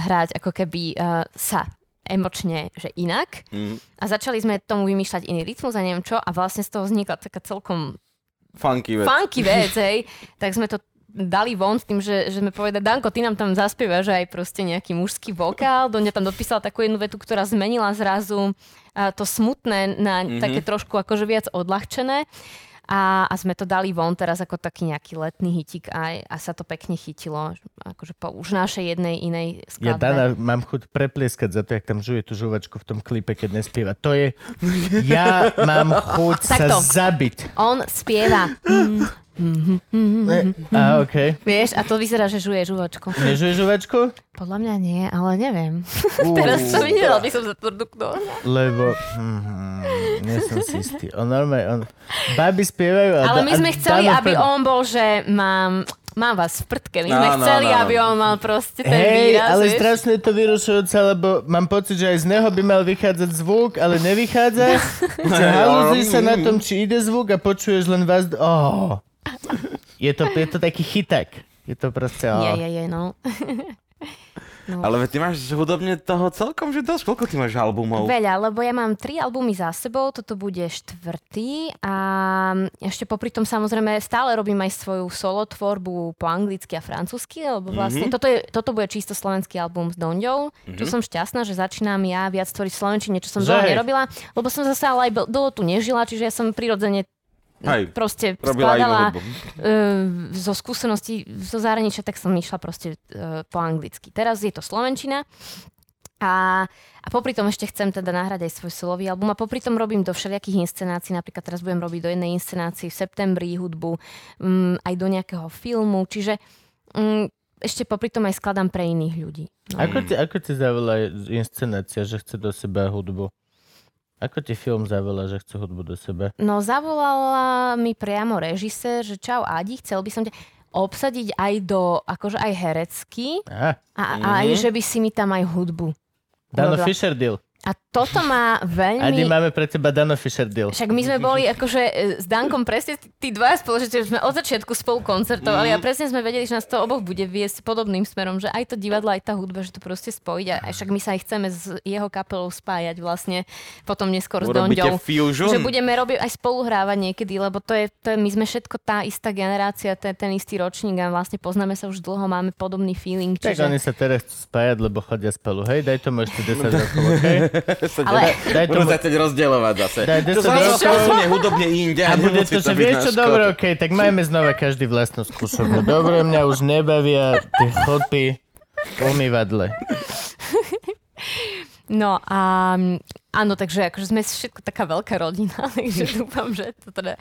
hrať ako keby uh, sa emočne, že inak. Mm. A začali sme tomu vymýšľať iný rytmus a neviem čo. A vlastne z toho vznikla taká celkom Funky vec. funky vec, hej. Tak sme to dali von s tým, že, že sme povedali, Danko, ty nám tam zaspievaš aj proste nejaký mužský vokál. Doňa tam dopísala takú jednu vetu, ktorá zmenila zrazu to smutné na mm-hmm. také trošku akože viac odľahčené. A, a sme to dali von teraz ako taký nejaký letný hitik aj, a sa to pekne chytilo. Akože po už našej jednej inej Ja skladbe. Dana mám chuť preplieskať za to, jak tam žuje tú žuvačku v tom klipe, keď nespieva. To je... Ja mám chuť sa Takto. zabiť. On spieva, Ne, a okej. vieš, a to vyzerá, že žuje žuvačku. Nežuje žuvačku? Podľa mňa nie, ale neviem. Ú, Teraz som videla, by som sa tvrduknula. Lebo... Mm, nie som si istý. On normálne... On... Baby spievajú a... Ale my a sme chceli, Dano aby Fred- on bol, že mám, mám vás v prdke. My sme Áno, chceli, áno. aby on mal proste ten Hej, výraz. ale vieš. strašne je to vyrušujúce, lebo mám pocit, že aj z neho by mal vychádzať zvuk, ale nevychádza. Že halúzi sa na tom, či ide zvuk a počuješ len vás... Oh. Je, to, je to taký chyták. Je to proste... Je, je, je, no. Ale veď ty máš hudobne toho celkom, že dosť. Koľko ty máš albumov? Veľa, lebo ja mám tri albumy za sebou, toto bude štvrtý a ešte popri tom samozrejme stále robím aj svoju solo tvorbu po anglicky a francúzsky, lebo vlastne Mhm. toto, je, toto bude čisto slovenský album s Donďou, čo som šťastná, že začínam ja viac tvoriť slovenčine, čo som dlho nerobila, lebo som zase ale aj dlho tu nežila, čiže ja som prirodzene Hej, proste skladala uh, zo skúseností zo zahraničia, tak som išla proste uh, po anglicky. Teraz je to Slovenčina a, a popri tom ešte chcem teda nahrať aj svoj solový album a popri tom robím do všelijakých inscenácií, napríklad teraz budem robiť do jednej inscenácii v septembri hudbu, um, aj do nejakého filmu, čiže um, ešte popri tom aj skladám pre iných ľudí. No. Ako ti, ako ti zavolá inscenácia, že chce do seba hudbu? Ako ti film zavolá, že chce hudbu do seba? No zavolala mi priamo režisér, že čau Adi, chcel by som ťa obsadiť aj do, akože aj herecky Aha, a mm-hmm. aj, že by si mi tam aj hudbu. Dano. Fisher deal. A toto má veľmi... máme pre teba Dano Fisher deal. Však my sme boli akože e, s Dankom presne tí- spolu, že sme od začiatku spolu koncertovali a presne sme vedeli, že nás to oboch bude viesť podobným smerom, že aj to divadlo, aj tá hudba, že to proste spojiť a však my sa aj chceme s jeho kapelou spájať vlastne potom neskôr s Urobíte Donďou. fusion? Že budeme robiť aj spoluhrávať niekedy, lebo to je, to je, my sme všetko tá istá generácia, ten, ten istý ročník a vlastne poznáme sa už dlho, máme podobný feeling. Tak Čiže... oni sa teraz chcú spájať, lebo chodia spolu. Hej, daj tomu ešte 10 rokov, okej? Sa Ale- Daj Budú tomu- sa chcieť rozdielovať zase. Daj To 10 sa posunie hudobne inde A bude to, že vieš čo, dobre, okej, tak majme znova každý vlastnú skúšobňu. Dobre, mňa už nebavia tie chodby umývadle. No a áno, takže akože sme všetko taká veľká rodina, takže dúfam, že to teda,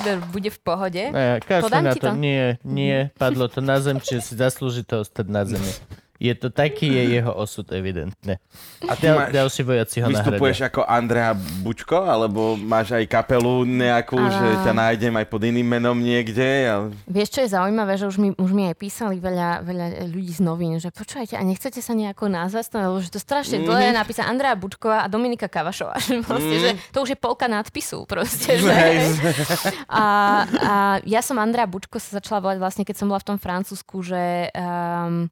teda bude v pohode. Ne, Podám na to. to? Nie, nie, padlo to na zem, čiže si zaslúži to ostať na zemi. Je to taký je jeho osud, evidentne. A ty máš, ďalší vojaci ho vystupuješ nahradia. ako Andrea Bučko, alebo máš aj kapelu nejakú, A- že ťa nájdem aj pod iným menom niekde? A... Vieš, čo je zaujímavé, že už mi, už mi aj písali veľa, veľa ľudí z novín, že počúvajte, a nechcete sa nejako nazvať, lebo že to strašne Mhm. dlhé napísa Andrea Bučková a Dominika Kavašová. Že, proste, že to už je polka nadpisu. Proste, že, a, a ja som Andrea Bučko sa začala volať vlastne, keď som bola v tom Francúzsku, že um,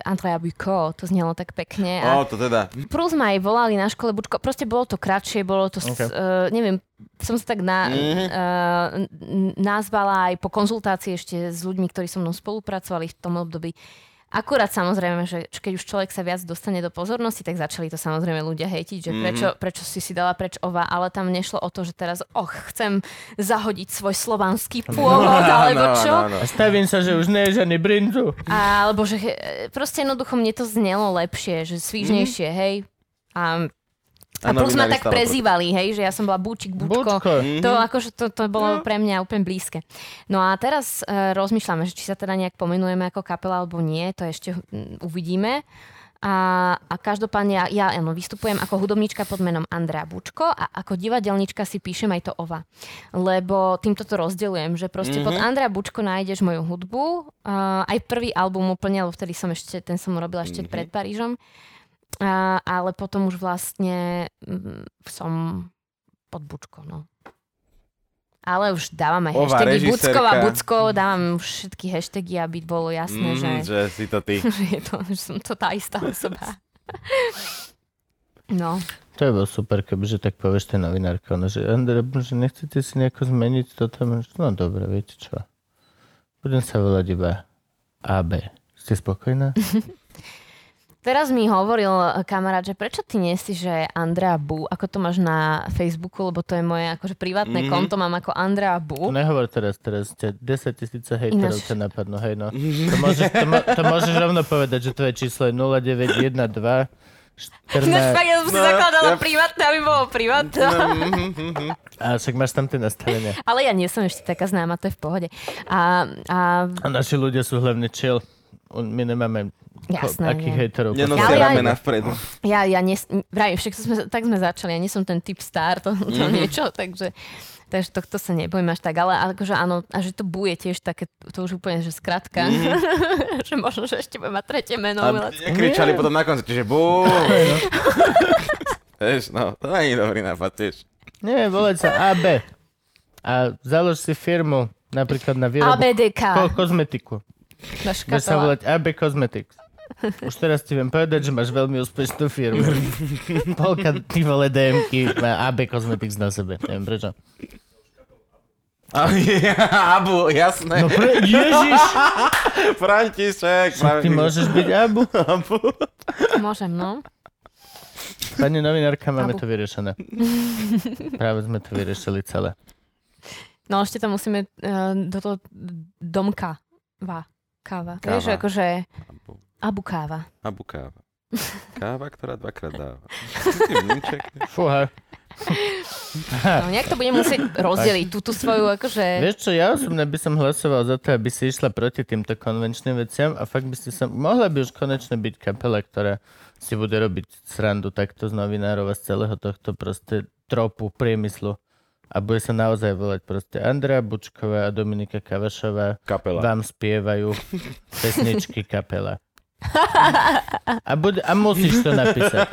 Andrea Bucco, to znelo tak pekne. A O, to teda. Plus ma aj volali na škole Bučko, proste bolo to kratšie, bolo to, Okay. uh, neviem, som sa tak na, Mhm. mm-hmm. uh, nazvala aj po konzultácii ešte s ľuďmi, ktorí so mnou spolupracovali v tom období. Akurát samozrejme, že keď už človek sa viac dostane do pozornosti, tak začali to samozrejme ľudia hejtiť, že Mhm. prečo, prečo si si dala preč ova, ale tam nešlo o to, že teraz, och, chcem zahodiť svoj slovanský pôvod, alebo Áno, čo. áno. A stavím sa, že už nie je žiadny brinzu. Alebo že e, proste jednoducho mne to znelo lepšie, že svížnejšie, hej. A, a A plus ma tak prezývali, hej, že ja som bola Búčik, Búčko. Bučko. Mhm. To, akože to, to bolo pre mňa úplne blízke. No a teraz e, rozmýšľame, že či sa teda nejak pomenujeme ako kapela alebo nie, to ešte mm, uvidíme. A, a každopádne ja, ja ano, vystupujem ako hudobníčka pod menom Andrea Bučko a ako divadelníčka si píšem aj to ova. Lebo týmto to rozdeľujem, že proste mm-hmm. pod Andrea Bučko nájdeš moju hudbu, uh, aj prvý album úplne, lebo vtedy som ešte, ten som robila ešte mm-hmm. pred Parížom. A, ale potom už vlastne mm, som pod Bučko, no. Ale už dávam aj Ova, hashtagy režisérka. Buckov a Bucko, dávam už všetky hashtagy, aby bolo jasné, Mm, že, že si to ty. že, je to, že som to tá istá osoba. No, To je bol super, kebyže tak povieš tej novinárke, ono, že Andrea, že nechcete si nejako zmeniť toto? No dobre, viete čo. Budem sa volať iba AB. Ste spokojná? Teraz mi hovoril kamarát, že prečo ty nie si, že Andrea Bu, ako to máš na Facebooku, lebo to je moje akože privátne Mhm. mm-hmm. konto, mám ako Andrea Bu. To nehovor teraz, teraz ťa 10 tisíce hejterov Ináč- ťa napadnú, hej no. To môžeš, to, mo- to môžeš rovno povedať, že tvoje číslo je 0912 Ináč 14... fakt, ja som si No, zakladala ja- privátne, aby bolo privátne. A však máš tam tie nastavenia. Ale ja nie som ešte taká známa, to je v pohode. A, a A naši ľudia sú hlavne chill. My nemáme Jasné, akých nie. hejterov. Nenosia Ale ja- ramena vpredu. ja, ja nie, vrajím, však sme, tak sme začali, ja nie som ten typ star, to, to Mhm. niečo, takže, takže tohto sa nebojím až tak, ale akože áno, a že to bude tiež také, to už úplne, že skratka, že možno, že ešte bude mať tretie meno. A nekričali potom na koncerte, že bú. Vieš, no, to nie je dobrý nápad, tiež. Nie, volať sa AB. A založ si firmu napríklad na výrobu ABDK. ko- kozmetiku. Bude sa volať AB Cosmetics. Už teraz ti viem povedať, že máš veľmi úspešnú firmu. Polka ty vole DMky má AB Cosmetics na sebe. Neviem prečo. A, Abu, jasné. No pre... Ježiš! František. Ty môžeš byť Abu. Môžem, no. Pani novinárka, máme Abu. to vyriešené. Práve sme to vyriešili celé. No ešte tam musíme uh, do toho domka. Vá. Káva. Káva. Vieš, akože Abu, abu káva. abu káva. Káva, ktorá dvakrát dáva. Fúha. No, nejak to budem musieť rozdeliť, túto svoju, akože... Vieš čo, ja osobne by som hlasoval za to, aby si išla proti týmto konvenčným veciam a fakt by si sa... Mohla by už konečne byť kapela, ktorá si bude robiť srandu takto z novinárov a z celého tohto proste tropu priemyslu. A bude sa naozaj volať proste Andrea Bučková a Dominika Kavašová Kapela. vám spievajú pesničky kapela. A, bude, a musíš to napísať.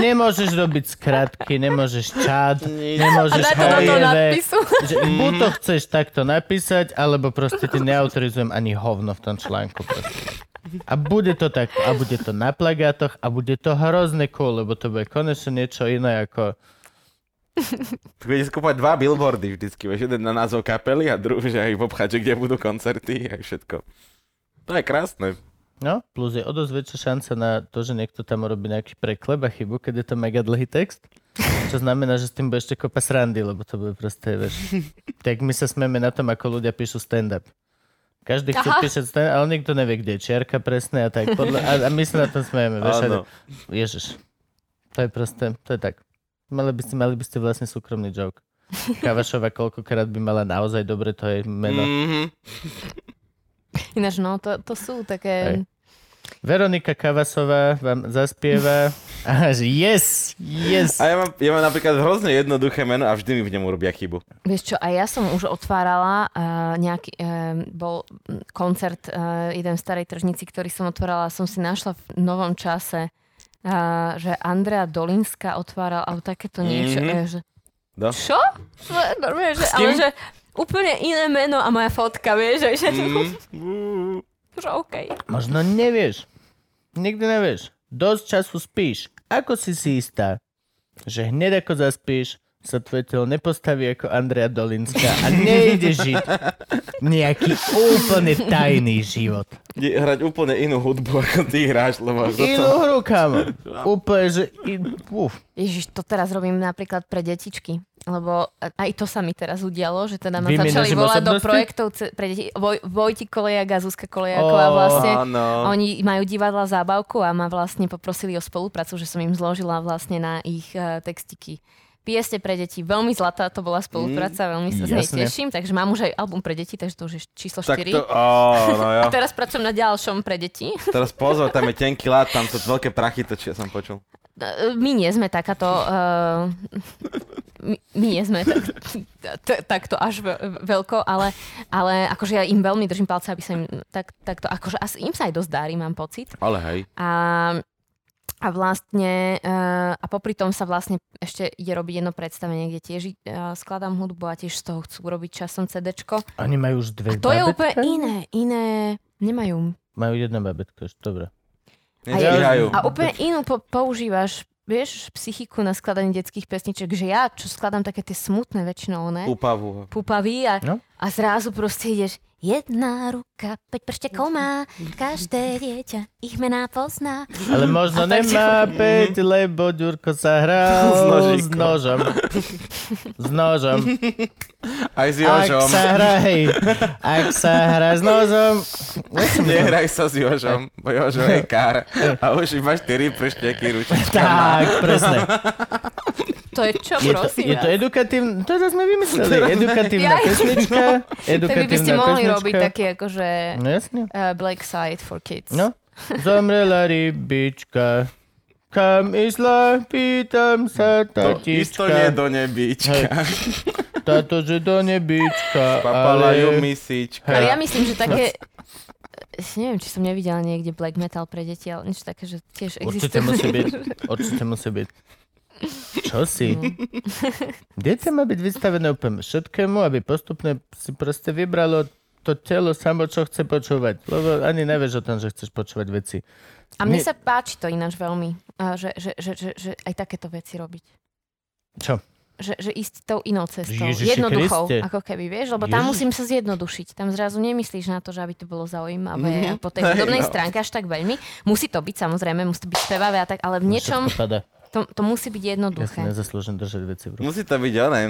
Nemôžeš robiť skratky, nemôžeš čát, A nemôžeš daj to že buď to chceš takto napísať, alebo proste ti neautorizujem ani hovno v tom článku. Proste. A bude to tak, a bude to na plagátoch a bude to hrozne cool, lebo to bude konečne niečo iné ako... Budete skúpať dva billboardy vždycky. Vieš, jeden na názov kapely a druhý, že aj v obchádže, kde budú koncerty a všetko. To je krásne. No, plus je o dosť väčšia šanca na to, že niekto tam robí nejaký preklep a chybu, keď je to mega dlhý text. Čo znamená, že s tým bude ešte kopa srandy, lebo to bude proste, vieš. Tak my sa smieme na tom, ako ľudia píšu stand-up. Každý chce Aha. písať stand ale nikto nevie, kde je čiarka presne a tak. Podľa, a, a my sa na tom smieme, vieš. Áno. Ježiš. To je proste, to je tak. Mali by ste, mali by ste vlastne súkromný joke. Kavašova koľkokrát by mala naozaj dobre to je meno. Mhm. Ináč, no, to, to sú také... Hej. Veronika Kavasová vám zaspieva a yes, yes. A ja mám, ja mám napríklad hrozne jednoduché meno a vždy mi v ňom urobia chybu. Vieš čo, a ja som už otvárala uh, nejaký, uh, bol koncert uh, jeden v starej tržnici, ktorý som otvárala, som si našla v novom čase, uh, že Andrea Dolinská otváral, alebo takéto niečo. Mhm. Mm-hmm. že, No. čo? Že, normálne, že, ale že úplne iné meno a moja fotka, vieš, že, Mm. že OK. Možno nevieš. Nikdy nevieš. Dosť času spíš. Ako si si istá, že hneď ako zaspíš, sa telo nepostaví ako Andrea Dolinská a nejde žiť nejaký úplne tajný život. Ide hrať úplne inú hudbu, ako ty hráš, lebo kto to... Inú hru, kámo. Úplne, že... Uf. Ježiš, to teraz robím napríklad pre detičky, lebo aj to sa mi teraz udialo, že teda ma Vymieňaš začali volať do projektov ce- pre deti. Voj, Vojti Kolejak a Zuzka Kolejaková vlastne. Áno. Oni majú divadla zábavku a ma vlastne poprosili o spoluprácu, že som im zložila vlastne na ich uh, textiky. Piesne pre deti, veľmi zlatá to bola spolupráca, veľmi sa z nej teším, takže mám už aj album pre deti, takže to už je číslo 4. Tak to... Ó, no jo. A teraz pracujem na ďalšom pre deti. Teraz pozor, tam je tenký lát, tam sú veľké prachy, to čo som počul. E, My nie sme takáto... Uh, my, my nie sme tak, t- takto až ve- veľko, ale, ale akože ja im veľmi držím palce, aby sa im tak, takto... Akože asi im sa aj dosť darí, mám pocit. Ale hej. A, a vlastne, uh, a popri tom sa vlastne ešte ide robiť jedno predstavenie, kde tiež uh, skladám hudbu a tiež z toho chcú robiť časom CDčko. Oni majú už dve A to je babetka? úplne iné, iné nemajú. Majú jedno babetko, už dobre. Nestíhajú. A úplne inú po- používaš, vieš, psychiku na skladanie detských pesniček, že ja, čo skladám také tie smutné väčšinou, ne? Úpavu. Pupavý a, No. a zrazu proste ideš, jedna ruka, päť prštekov má, každé dieťa ich mená pozná. Ale možno nemá päť, lebo Ďurko sa hral S s, nožom. S nožom. Aj s Ak Jožom. sa hra, hej, ak sa hra s nožom, Nehraj sa s Jožom, bo Jožo je kár. A už iba 4 pršteky ručička. tak, presne. To je čo, Je to, prosím je to edukatívne, to sme vymysleli, edukatívna Ja- pesnička, Tak by ste edukatívna mohli pesnička. robiť také akože No jasne. uh, Black Side for Kids. No. Zomrela rybička, kam išla, pýtam sa To isto nie tatička. do nebíčka. Táto, že do nebička, Papala ju ale... misička. Ale ja myslím, že také... Neviem, či som nevidela niekde black metal pre deti, ale niečo také, že tiež Určite existuje. musí byť. Určite musí byť. Čo si? No. Dieťa má byť vystavené úplne všetkému, aby postupne si proste vybralo to telo samo, čo chce počúvať. Lebo ani nevieš o tom, že chceš počúvať veci. A mne My- sa páči to ináč veľmi, že, že, že, že, že aj takéto veci robiť. Čo? Že, že ísť tou inou cestou. Ježiši Jednoduchou, Kriste. ako keby, vieš? Lebo tam Ježiš. musím sa zjednodušiť. Tam zrazu nemyslíš na to, že aby to bolo zaujímavé Mhm. a po tej Hej, hudobnej no. stránke až tak veľmi. Musí to byť samozrejme, musí to byť spevavé a tak, ale v niečom Všetko padá. To, to musí byť Ja si jednoduché. nezaslúžim držať veci v ruke. Musí to byť oné,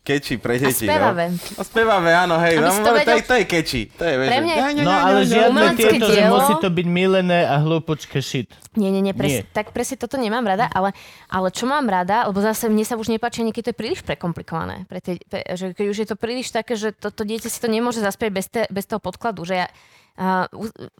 keči pre A deti. spevavé. No. A spevavé, áno, hej. No, to to, to, vedel- je, to je keči. To je, Pre že- mňa No ale žiadne tieto, že dielo. musí to byť milené a hlúpočké shit. Nie, nie, nie, pres, Nie. tak presne toto nemám rada, ale, ale čo mám rada, lebo zase mne sa už nepáči, niekedy to je príliš prekomplikované. Pre tie, pre, že keď už je to príliš také, že to, to dieťa si to nemôže zaspieť bez, te, bez toho podkladu, že ja, uh,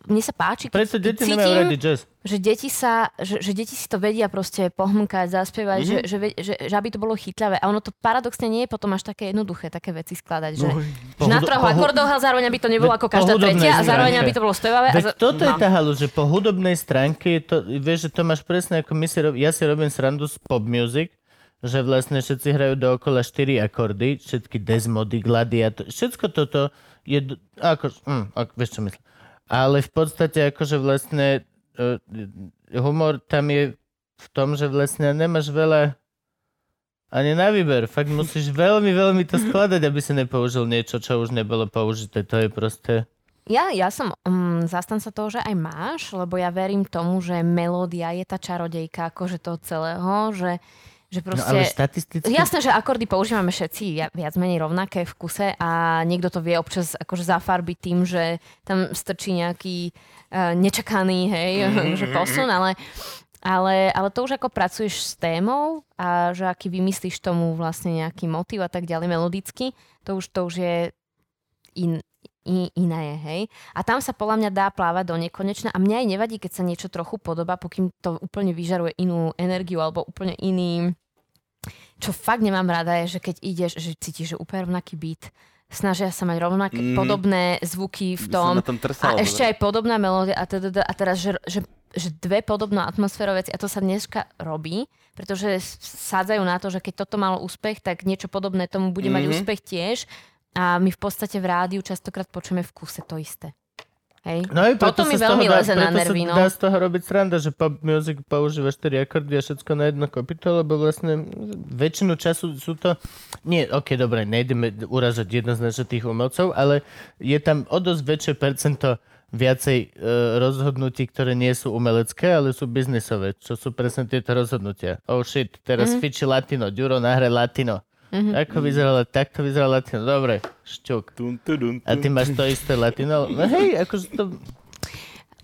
mne sa páči, keď, Preto keď deti cítim, jazz. že deti, sa, že, že deti si to vedia proste pohmkať, zaspievať, Mhm. mm-hmm. že, že, že, že, aby to bolo chytlavé. A ono to paradoxne nie je potom až také jednoduché, také veci skladať, že, že na troch akordoch a zároveň aby to nebolo ako každá tretia a zároveň aby to bolo spevavé. a Veď za- toto je no. tá halu, že po hudobnej stránke je to, vieš, že to máš presne ako my si rob, ja si robím srandu z pop music, že vlastne všetci hrajú dookola 4 akordy, všetky desmody, gladiator, všetko toto je, ako, hm, ako, vieš čo myslím. Ale v podstate akože vlastne uh, humor tam je v tom, že vlastne nemáš veľa ani na výber. Fakt musíš veľmi, veľmi to skladať, aby si nepoužil niečo, čo už nebolo použité. To je proste... Ja, ja som um, zastanca toho, že aj máš, lebo ja verím tomu, že melódia je tá čarodejka akože toho celého, že, že No proste... ale štatisticky... Jasné, že akordy používame všetci viac menej rovnaké v kuse a niekto to vie občas akože zafarbiť tým, že tam strčí nejaký uh, nečakaný, hej, že posun, ale, ale, ale to už ako pracuješ s témou a že aký vymyslíš tomu vlastne nejaký motív a tak ďalej melodicky, to už, to už je in, i, iné je, hej. A tam sa podľa mňa dá plávať do nekonečna a mňa aj nevadí, keď sa niečo trochu podobá, pokým to úplne vyžaruje inú energiu alebo úplne iný... Čo fakt nemám rada je, že keď ideš, že cítiš, že úplne rovnaký beat, snažia sa mať rovnaké Mhm. podobné zvuky v tom tom a trsal, ešte aj podobná melódia a, teda, a teraz, že, že, že dve podobné atmosférové veci a to sa dneska robí, pretože sádzajú na to, že keď toto malo úspech, tak niečo podobné tomu bude mať Mhm. úspech tiež a my v podstate v rádiu častokrát počujeme v kuse to isté. Hej? No preto Toto mi veľmi dá, leze na nervy, no. dá z toho robiť sranda, že pop music používa 4 akordy a všetko na jedno kopito, lebo vlastne väčšinu času sú to... Nie, ok, dobre, nejdeme uražať jednoznačne tých umelcov, ale je tam o dosť väčšie percento viacej e, rozhodnutí, ktoré nie sú umelecké, ale sú biznisové, čo sú presne tieto rozhodnutia. Oh shit, teraz mm-hmm. fiči latino, Ďuro nahra latino. Mm-hmm. Ako vyzeralo, takto vyzeralo latino. Dobre, šťuk. Tun, tudun, A ty máš to isté latino? No hej, akože to...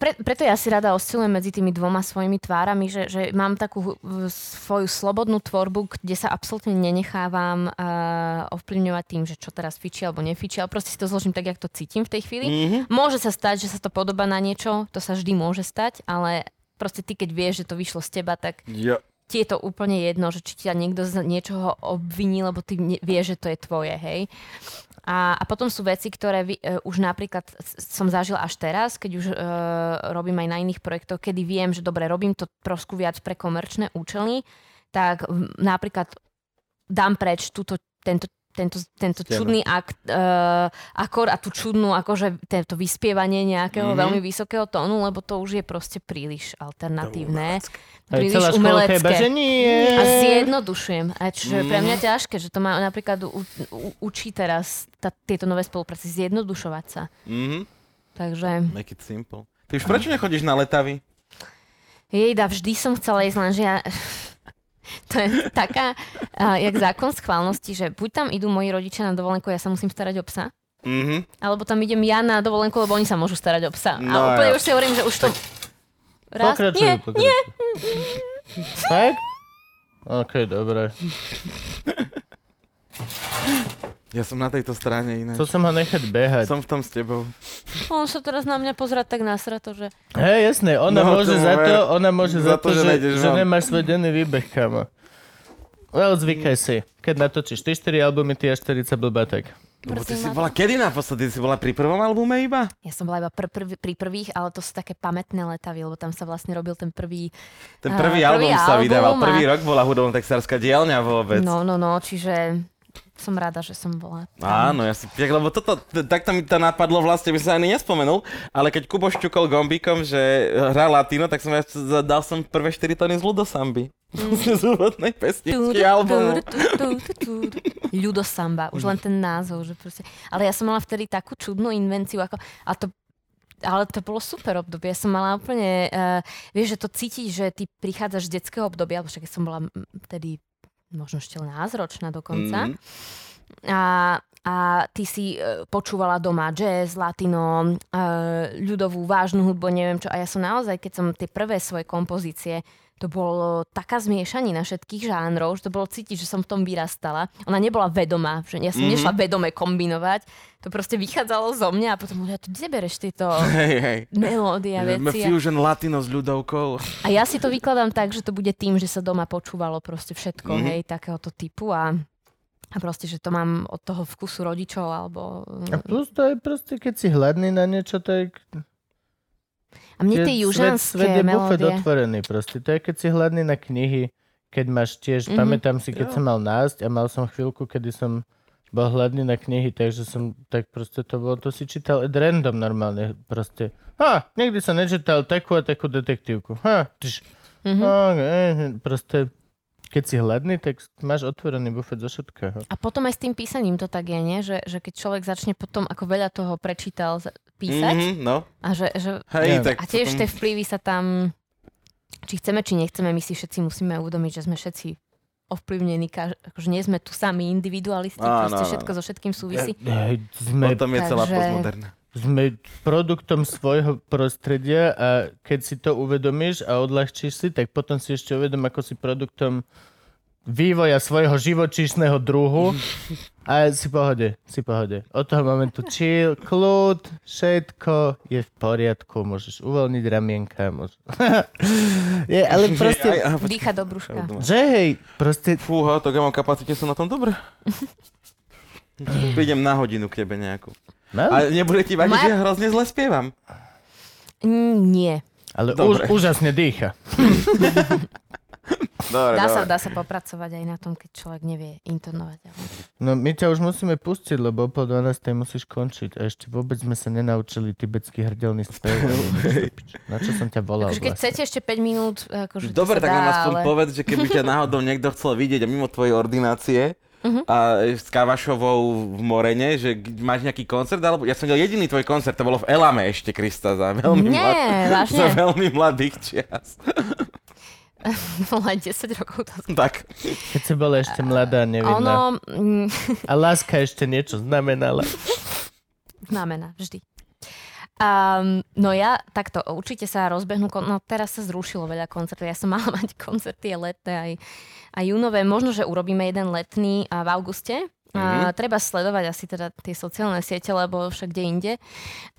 Pre, preto ja si rada oscilujem medzi tými dvoma svojimi tvárami, že, že mám takú svoju slobodnú tvorbu, kde sa absolútne nenechávam uh, ovplyvňovať tým, že čo teraz fičí alebo nefičí, ale proste si to zložím tak, jak to cítim v tej chvíli. Mhm. Môže sa stať, že sa to podobá na niečo, to sa vždy môže stať, ale proste ty, keď vieš, že to vyšlo z teba, tak Ja. Ti je to úplne jedno, že či ťa niekto z niečoho obviní, lebo ty vieš, že to je tvoje, hej. A, a potom sú veci, ktoré vy, uh, už napríklad som zažila až teraz, keď už uh, robím aj na iných projektoch, kedy viem, že dobre, robím to trošku viac pre komerčné účely, tak napríklad dám preč túto, tento, tento, tento čudný akt, uh, akor a tú čudnú, akože tento vyspievanie nejakého Mhm. mm-hmm. veľmi vysokého tónu, lebo to už je proste príliš alternatívne. Príliš celá umelecké. nie. A zjednodušujem. A čo je pre mňa Mhm. ťažké, že to ma napríklad u, u, učí teraz tá, tieto nové spolupráce zjednodušovať sa. Mhm. Takže Make it simple. Ty už prečo nechodíš na letavy? jejda, vždy som chcela ísť, lenže ja... To je taká, uh, jak zákon schválnosti, že buď tam idú moji rodičia na dovolenku, ja sa musím starať o psa, Mhm. alebo tam idem ja na dovolenku, lebo oni sa môžu starať o psa. No a úplne ja. už si hovorím, že už to... Raz, Pokračuj, nie, pokračuj. nie, Tak? OK, dobre. Ja som na tejto strane iné. Chcel som ho nechať behať. Som v tom s tebou. on sa teraz na mňa pozerať tak nasrato, že... Hej, jasné, ona No, môže to za to, ona môže za, to, že, že von. nemáš svoj denný výbeh, kamo. Well, zvykaj si. Keď natočíš 4 albumy, ty až 40 blbatek. Lebo ty si bola kedy naposledy? Ty si bola pri prvom albume iba? Ja som bola iba pr- pr- pri prvých, ale to sú také pamätné letavy, lebo tam sa vlastne robil ten prvý... Ten Á, prvý prvý album sa album vydával. a- Prvý rok bola hudobno-textárska dielňa vôbec. No, no, no, čiže som rada, že som bola. tam. Áno, ja si lebo toto, takto mi to napadlo vlastne, by som ani nespomenul, ale keď Kubo šťukol gombíkom, že hrá latino, tak som ja dal som prvé 4 tóny z Ludosamby. z úvodnej pesničky albumu. Ľudosamba, už len ten názov, že proste... Ale ja som mala vtedy takú čudnú invenciu, ako... A to ale to bolo super obdobie. Ja som mala úplne, uh, vieš, že to cítiť, že ty prichádzaš z detského obdobia, alebo však ja som bola mm, vtedy možno ešte len názročná dokonca. Mhm. a, a ty si e, počúvala doma jazz, latino, e, ľudovú, vážnu hudbu, neviem čo. A ja som naozaj, keď som tie prvé svoje kompozície, to bolo taká zmiešanina všetkých žánrov, že to bolo cítiť, že som v tom vyrastala. Ona nebola vedomá, že ja som Mhm. nešla vedome kombinovať. To proste vychádzalo zo mňa a potom ja tu kde bereš tieto Hej, hej. melódy a veci. Fusion latino s ľudovkou. a ja si to vykladám tak, že to bude tým, že sa doma počúvalo proste všetko, Mhm. hej, takéhoto typu a a proste, že to mám od toho vkusu rodičov, alebo... A plus to je proste, keď si hladný na niečo, tak A mne je tie svet, južanské svet je bufet melódie... otvorený proste. To je, keď si hladný na knihy, keď máš tiež, Mhm. pamätám si, keď Jo. som mal násť a mal som chvíľku, kedy som bol hladný na knihy, takže som, tak proste to bolo, to si čítal ad random normálne, proste. Ha, nikdy som nečítal takú a takú detektívku. Ha, tš. Mhm. Okay, proste, keď si hladný, tak máš otvorený bufet zo všetkého. A potom aj s tým písaním to tak je, nie? Že, že keď človek začne potom, ako veľa toho prečítal, písať. Mhm, no. A, že, že, Hej, tak a tiež potom- tie vplyvy sa tam, či chceme, či nechceme, my si všetci musíme uvedomiť, že sme všetci ovplyvnení, akože nie sme tu sami individualisti, Áno, proste áno, všetko so všetkým súvisí. Sme, Potom je celá Takže- postmoderná. sme produktom svojho prostredia a keď si to uvedomíš a odľahčíš si, tak potom si ešte uvedom, ako si produktom vývoja svojho živočíšneho druhu a si pohode, si pohode. Od toho momentu chill, kľud, všetko je v poriadku, môžeš uvoľniť ramienka, môžeš... je, ale proste, Aj. Dýcha do brúška. že hej, proste Fúha, tak ja mám kapacite, som na tom dobre. Prídem na hodinu k tebe nejakú. no, A nebude ti vadiť, Moja- že ja hrozne zle spievam. Nie. ale Dobre. už, úžasne dýcha. Dobre, Dá sa, dobre. dá sa popracovať aj na tom, keď človek nevie intonovať. Ale... No my ťa už musíme pustiť, lebo o pol 12. musíš končiť. A ešte vôbec sme sa nenaučili tibetský hrdelný spev. Na čo som ťa volal Takže keď vlastne? chcete ešte 5 minút, akože Dobre, sa tak dá, nám aspoň ale... povedz, že keby ťa náhodou niekto chcel vidieť a mimo tvojej ordinácie Mhm. a s Kavašovou v Morene, že máš nejaký koncert, alebo ja som videl jediný tvoj koncert, to bolo v Elame ešte, Krista, za veľmi, Nie, mlad... za veľmi mladých čias. Aj 10 rokov to No, tak, Keď si bola ešte mladá, nevinná. Ono mm, A láska ešte niečo znamenala. znamená vždy. Um, no ja takto, určite sa rozbehnú, kon- no teraz sa zrušilo veľa koncertov, ja som mala mať koncerty aj letné, aj, aj júnové, možno, že urobíme jeden letný a v auguste, A treba sledovať asi teda tie sociálne siete, lebo však kde inde.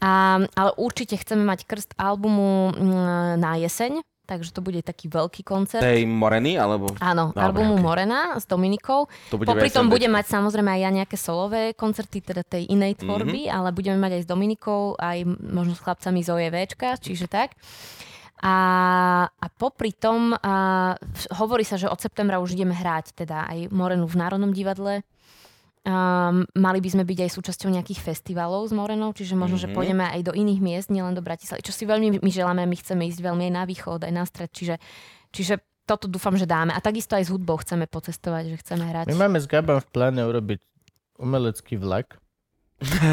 A, ale určite chceme mať krst albumu mm, na jeseň, takže to bude taký veľký koncert. tej Moreny, alebo Áno, Dobre, albumu okej. Morena s Dominikou. to bude Popri tom budem mať samozrejme aj ja nejaké solové koncerty, teda tej inej Mhm. tvorby, mm-hmm. ale budeme mať aj s Dominikou, aj možno s chlapcami z OJVčka, čiže tak. A, a popri tom a, hovorí sa, že od septembra už ideme hrať teda aj Morenu v Národnom divadle. Um, mali by sme byť aj súčasťou nejakých festivalov s Morenou, čiže možno, mm-hmm. že Mhm. pôjdeme aj do iných miest, nielen do Bratislavy, čo si veľmi my želáme, my chceme ísť veľmi aj na východ, aj na stred, čiže, čiže toto dúfam, že dáme. A takisto aj s hudbou chceme pocestovať, že chceme hrať. My máme s Gabom v pláne urobiť umelecký vlak,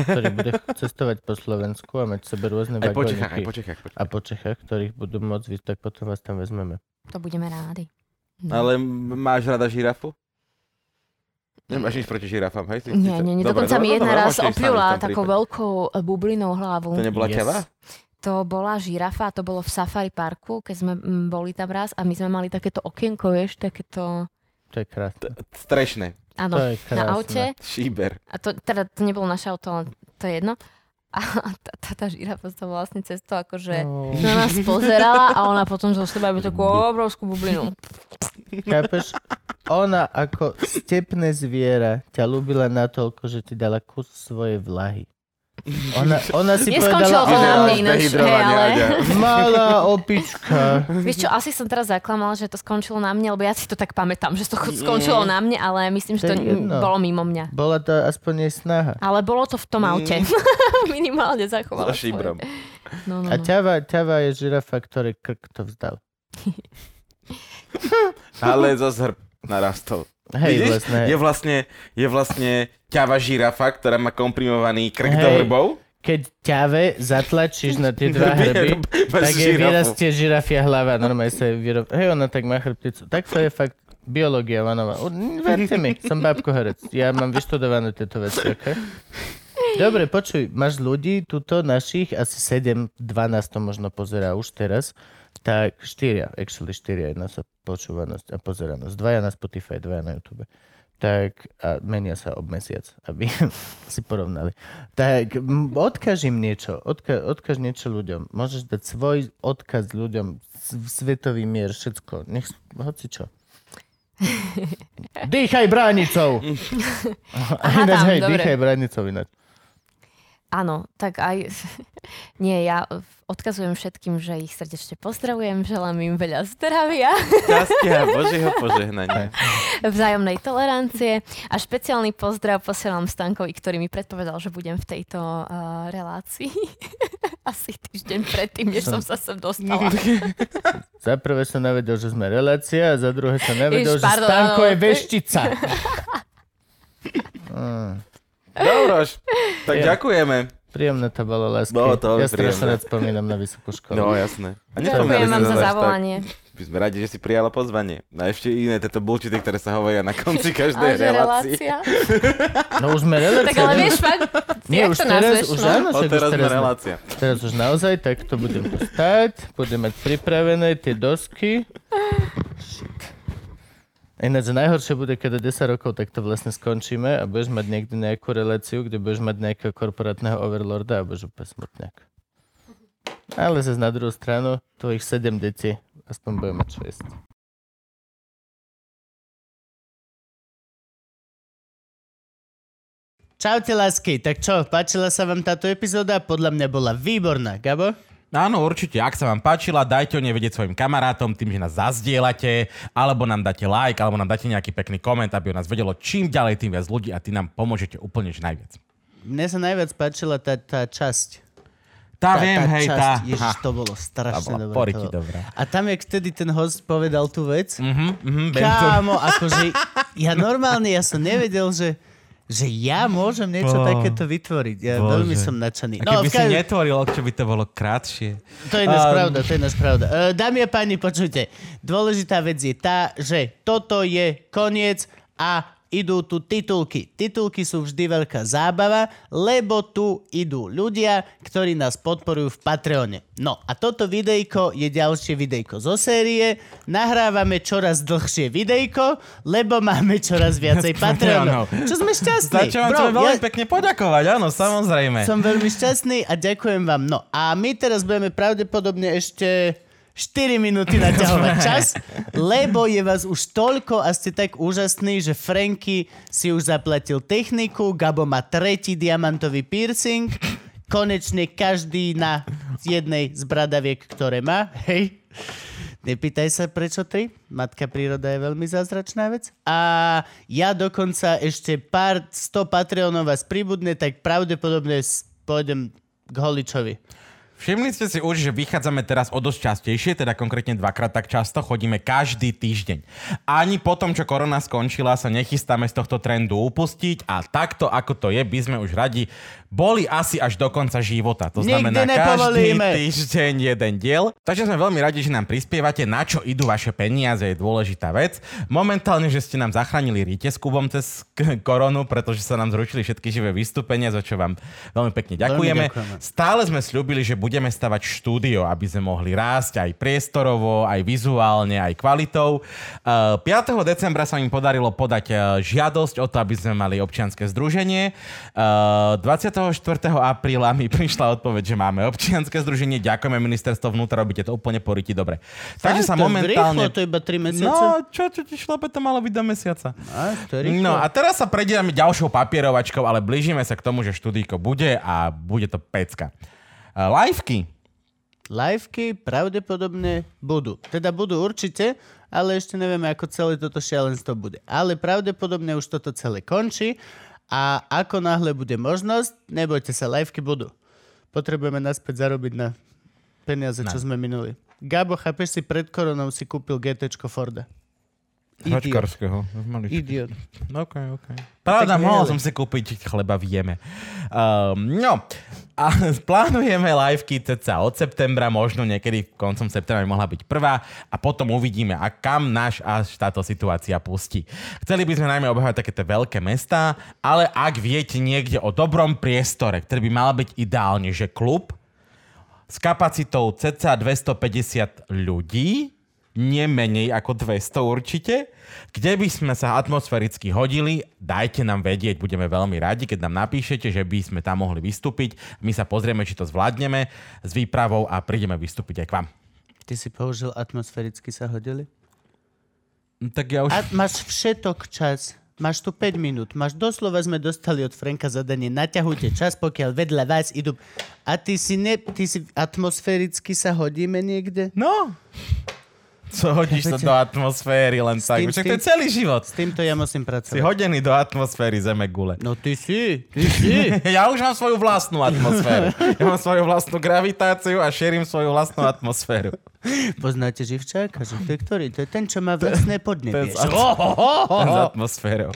ktorý bude cestovať po Slovensku a mať sebe rôzne Aj po Čechách, aj po Čechách. Po Čechách. a po Čechách, ktorých budú môcť ísť, tak potom vás tam vezmeme. To budeme rádi. No. Ale máš rada žirafu? Nemáš nič proti žirafám, hej? Si- Nie, nie, nie. Dobre, Dokonca mi jedna raz tom takou prípade. veľkou e, bublinou hlavu. To nebola Yes. ťava? To bola žirafa, to bolo v Safari parku, keď sme mm, boli tam raz a my sme mali takéto okienko, vieš, takéto... To je krásne. Strešné. Áno, na aute. Šíber. A to, teda to nebolo naše auto, ale to je jedno. A tá, tá, tá žirafa sa vlastne cez to akože No, na nás pozerala a ona potom zo seba iba takú obrovskú bublinu. chápeš? Ona ako stepné zviera ťa ľúbila natoľko, že ti dala kus svojej vlahy. Ona, ona si Neskončilo povedala, to na "Á, mne ináč, hej, Dehydrovanie, ale... Malá opička. Vieš čo, asi som teraz zaklamala, že to skončilo na mne, lebo ja si to tak pamätám, že to skončilo na mne, ale myslím, že To to je jedno. bolo mimo mňa. Bola to aspoň jej snaha. Ale bolo to v tom Mm. aute. Minimálne zachovala. So šíbrom. svoje. No, no, A no. ťava, ťava je žirafa, ktorý krk to vzdal. Ale zo zhrb narastol. Hej, Vidíš? vlastne. Je vlastne, je vlastne ťava žirafa, ktorá má komprimovaný krk do Hej. hrbov. Keď ťave zatlačíš na tie dva hrby, tak jej vyrastie žirafia hlava. Normálne sa vyrob... Hej, ona tak má chrbticu. Tak to je fakt biológia vanová. Verte mi, som babko herec. Ja mám vyštudované tieto veci, okay? Dobre, počuj, máš ľudí, tuto našich, asi 7, 12 to možno pozerá už teraz, tak 4, actually 4 je naša počúvanosť a pozeranosť. Dvaja na Spotify, dvaja na YouTube. Tak a menia sa ob mesiac, aby si porovnali. Tak odkaž im niečo, odka, odkaž niečo ľuďom. Môžeš dať svoj odkaz ľuďom, svetový mier, všetko. Nech, hoci čo. Dýchaj bránicou! Aha, ináč, tam, hej, dobre. dýchaj bránicou ináč. Áno, tak aj... Nie, ja odkazujem všetkým, že ich srdečne pozdravujem, želám im veľa zdravia, Šťastia, Božieho požehnania. vzájomnej tolerancie a špeciálny pozdrav posielam Stankovi, ktorý mi predpovedal, že budem v tejto uh, relácii. Asi týždeň predtým, než som sa sem dostala. Za prvé som nevedel, že sme relácia a za druhé som nevedel, Ježiš, že pardon, Stanko je veštica. Mm. Dobroš, tak Je. ďakujeme. Príjemné to bolo, lásky. Bolo to ja strašne rád spomínam na vysokú školu. No, jasné. A Ďakujem vám za tak. zavolanie. My sme radi, že si prijala pozvanie. A ešte iné tieto bullshity, ktoré sa hovoria na konci každej relácie. relácia. No už sme relácia. Tak ale vieš fakt, Nie, už to teraz, nazveš, už no? áno, už teraz sme teraz, relácia. teraz už naozaj, tak to budem tu stať, budem mať pripravené tie dosky. Shit. Ináč najhoršie bude, keď o 10 rokov takto vlastne skončíme a budeš mať niekde nejakú reláciu, kde budeš mať nejakého korporátneho overlorda a budeš úplne smutňák. Ale zase na druhú stranu, tvojich 7 detí, aspoň bude mať čo jesť. Čaute lásky, tak čo, páčila sa vám táto epizóda? Podľa mňa bola výborná, Gabo? Áno, určite. Ak sa vám páčila, dajte o nej vedieť svojim kamarátom tým, že nás zazdielate, alebo nám dáte like, alebo nám dáte nejaký pekný koment, aby o nás vedelo čím ďalej, tým viac ľudí a ty nám pomôžete úplne že najviac. Mne sa najviac páčila tá, tá časť. Tá, viem, hej, tá. Ježiš, to bolo tá strašne dobré. to bolo. dobrá. A tam, jak vtedy ten host povedal tú vec, Mhm, mhm, viem to. kámo, akože ja normálne, ja som nevedel, že že ja môžem niečo Bo- takéto vytvoriť. Ja Bože. veľmi som nadšený. A keby v si netvoril, čo by to bolo krátšie. To je Um, pravda, to je náš pravda. Uh, dámy a páni, počujte. Dôležitá vec je tá, že toto je koniec a idú tu titulky. Titulky sú vždy veľká zábava, lebo tu idú ľudia, ktorí nás podporujú v Patreone. No a toto videjko je ďalšie videjko zo série. Nahrávame čoraz dlhšie videjko, lebo máme čoraz viacej Patreonov. Čo sme šťastní. Za čo vám Bro, veľmi ja- pekne poďakovať, áno, samozrejme. som veľmi šťastný a ďakujem vám. No a my teraz budeme pravdepodobne ešte 4 minúty naťahovať čas, lebo je vás už toľko a ste tak úžasní, že Franky si už zaplatil techniku, Gabo má tretí diamantový piercing, konečne každý na jednej z bradaviek, ktoré má. Hej. Nepýtaj sa, prečo tri. Matka príroda je veľmi zázračná vec. A ja dokonca ešte pár sto Patreonov vás pribudne, tak pravdepodobne pôjdem k Holičovi. Všimli ste si už, že vychádzame teraz o dosť častejšie, teda konkrétne dvakrát tak často, chodíme každý týždeň. Ani po tom, čo korona skončila, sa nechystáme z tohto trendu upustiť a takto, ako to je, by sme už radi boli asi až do konca života. To Nikdy znamená každý týždeň jeden diel. Takže sme veľmi radi, že nám prispievate, na čo idú vaše peniaze, je dôležitá vec. Momentálne, že ste nám zachránili rite s Kubom cez koronu, pretože sa nám zrušili všetky živé vystúpenia, za čo vám veľmi pekne ďakujeme. ďakujeme. Stále sme slúbili, že budeme stavať štúdio, aby sme mohli rásť aj priestorovo, aj vizuálne, aj kvalitou. Uh, 5. decembra sa im podarilo podať uh, žiadosť o to, aby sme mali občianske združenie. Uh, 24. apríla mi prišla odpoveď, že máme občianske združenie. Ďakujeme ministerstvo vnútra, robíte to úplne poriti dobre. Takže sa to je momentálne... Rýchlo, to iba 3 mesiace. No, čo, čo ti šlape, to malo byť do mesiaca. A, to rýchlo. No a teraz sa prejdeme ďalšou papierovačkou, ale blížime sa k tomu, že študíko bude a bude to pecka. Uh, liveky. Liveky pravdepodobne budú. Teda budú určite, ale ešte nevieme, ako celé toto šialenstvo bude. Ale pravdepodobne už toto celé končí a ako náhle bude možnosť, nebojte sa, liveky budú. Potrebujeme naspäť zarobiť na peniaze, čo sme minuli. Gabo, chápeš si, pred koronou si kúpil GT Forda. Idiot. Hočkarského. Idiot. OK, OK. Pravda, Tak mohol som si kúpiť chleba v jeme. Um, no, a plánujeme liveky ceca od septembra, možno niekedy koncom septembra by mohla byť prvá a potom uvidíme, a kam náš až táto situácia pustí. Chceli by sme najmä obhávať takéto veľké mestá, ale ak viete niekde o dobrom priestore, ktorý by mal byť ideálne, že klub s kapacitou cca 250 ľudí, nie menej ako 200 určite, kde by sme sa atmosféricky hodili, dajte nám vedieť, budeme veľmi radi, keď nám napíšete, že by sme tam mohli vystúpiť. My sa pozrieme, či to zvládneme s výpravou a prídeme vystúpiť aj k vám. Ty si použil atmosféricky sa hodili? No, Tak ja už... A máš všetok čas. Máš tu 5 minút. Máš doslova sme dostali od Franka zadanie. Naťahujte čas, pokiaľ vedľa vás idú. A ty si, ne, ty si atmosféricky sa hodíme niekde? No! Co hodíš to Chápete? do atmosféry len tak? tým- Však s to je celý život. S týmto ja musím Si pracovať. hodený do atmosféry zeme gule. No ty si, ty si. Ja už mám svoju vlastnú atmosféru. Ja mám svoju vlastnú gravitáciu a šerím svoju vlastnú atmosféru. Poznáte živčáka? Že to je ktorý? To je ten, čo má vlastné podnebie. ten- Že- Oh, oh, oh, oh, S atmosférou.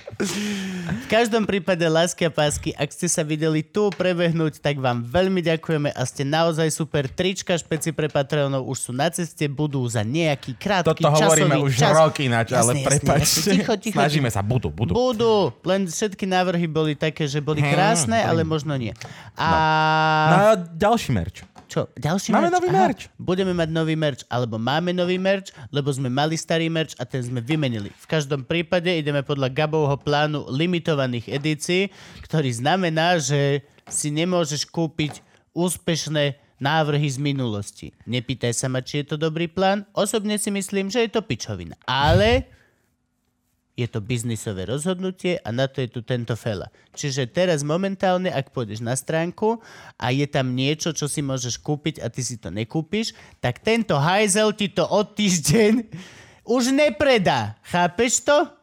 V každom prípade, lásky a pásky, ak ste sa videli tu prebehnúť, tak vám veľmi ďakujeme a ste naozaj super. Trička špeci pre Patreonov už sú na ceste, budú za nejaký krátky Toto hovoríme časový už čas. rok ináč, ale Jasne, jasne, prepačte. jasne. Ticho, ticho, Snažíme sa, budú, budú. Budú, len všetky návrhy boli také, že boli Hmm, krásne, ale možno nie. A... No a ďalší merč. Čo, ďalší Máme merch? nový Aha, merch. Budeme mať nový merch, alebo máme nový merch, lebo sme mali starý merch a ten sme vymenili. V každom prípade ideme podľa Gabovho plánu limitovaných edícií, ktorý znamená, že si nemôžeš kúpiť úspešné návrhy z minulosti. Nepýtaj sa ma, či je to dobrý plán. Osobne si myslím, že je to pičovina. Ale je to biznisové rozhodnutie a na to je tu tento fela. Čiže teraz momentálne, ak pôjdeš na stránku a je tam niečo, čo si môžeš kúpiť a ty si to nekúpiš, tak tento hajzel ti to od týždeň už nepredá. Chápeš to?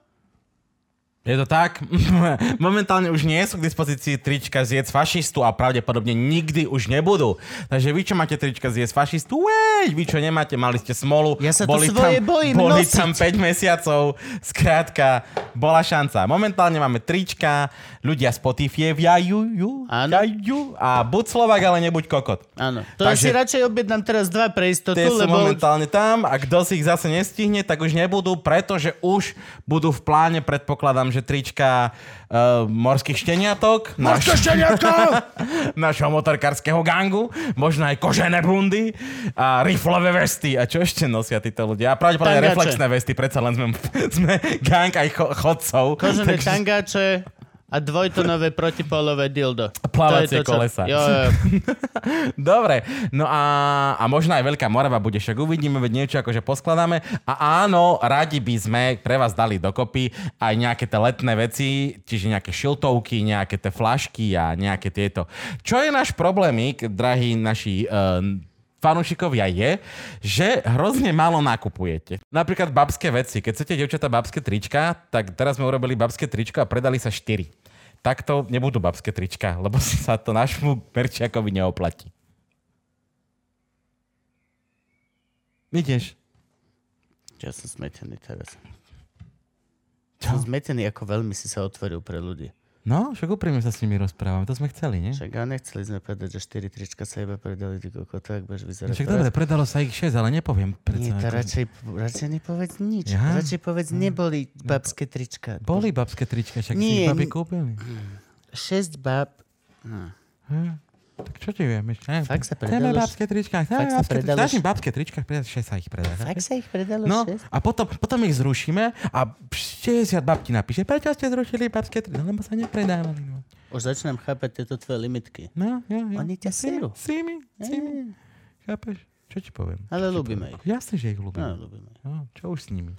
Je to tak? Momentálne už nie sú k dispozícii trička zjedz fašistu a pravdepodobne nikdy už nebudú. Takže vy, čo máte trička zjedz fašistu, weď, vy, čo nemáte, mali ste smolu. Ja sa to svoje tam, bojím Boli nosiť. tam 5 mesiacov, skrátka, bola šanca. Momentálne máme trička, ľudia Áno. a buď Slovak, ale nebuď kokot. Áno. To Takže... Takže- si radšej objednám teraz dva pre istotu, Tie sú lebo... momentálne tam a kto si ich zase nestihne, tak už nebudú, pretože už budú v pláne, predpokladám, že trička uh, morských šteniatok. Morské šteniatko! našho motorkárskeho gangu, možno aj kožené bundy a riflové vesty. A čo ešte nosia títo ľudia? A pravdepodobne reflexné vesty, predsa len sme, sme gang aj cho- chodcov. Kožené Takže- tangáče a dvojtonové protipolové dildo. Plávacie To to, čo- kolesa. Jo, jo. Dobre, no a, a možno aj Veľká Morava bude, však uvidíme, veď niečo akože poskladáme. A áno, radi by sme pre vás dali dokopy aj nejaké tie letné veci, čiže nejaké šiltovky, nejaké tie flašky a nejaké tieto. Čo je náš problémik, drahí naši uh, fanúšikovia je, že hrozne málo nakupujete. Napríklad babské veci. Keď chcete, devčatá, babské trička, tak teraz sme urobili babské tričko a predali sa 4 takto nebudú babské trička, lebo sa to našmu merčiakovi neoplatí. Ideš. Ja som smetený teraz. Som zmetený, ako veľmi si sa otvoril pre ľudí. No, však úprimne sa s nimi rozprávame, to sme chceli, nie? Však ale nechceli sme povedať, že 4 trička sa iba predali, ty koko, tak budeš vyzerať. Však dobre, predalo sa ich 6, ale nepoviem. Nie, Predsa, to ako- radšej, radšej nepovedz nič. Ja? Radšej povedz, neboli babské trička. Boli babské trička, však si Nie, ich babi nie. kúpili. 6 bab. Hm. Tak čo ti viem? Ne? Fakt sa Chceme predalo babské trička, Fakt chceme sa babské trička. Snažím babské trička, 6 sa ich predá. Fakt sa ich predalo No 6? a potom, potom ich zrušíme a 60 babti napíše, prečo ste zrušili babské trička? Lebo sa nepredávali. No, Už začínam chápať tieto tvoje limitky. no jo, jo. Oni ťa serú. Si mi, si mi. Chápeš? Čo ti poviem? Ale ľúbime ich. Jasne, že ich ľúbim. No, ľúbime. No, čo už s nimi?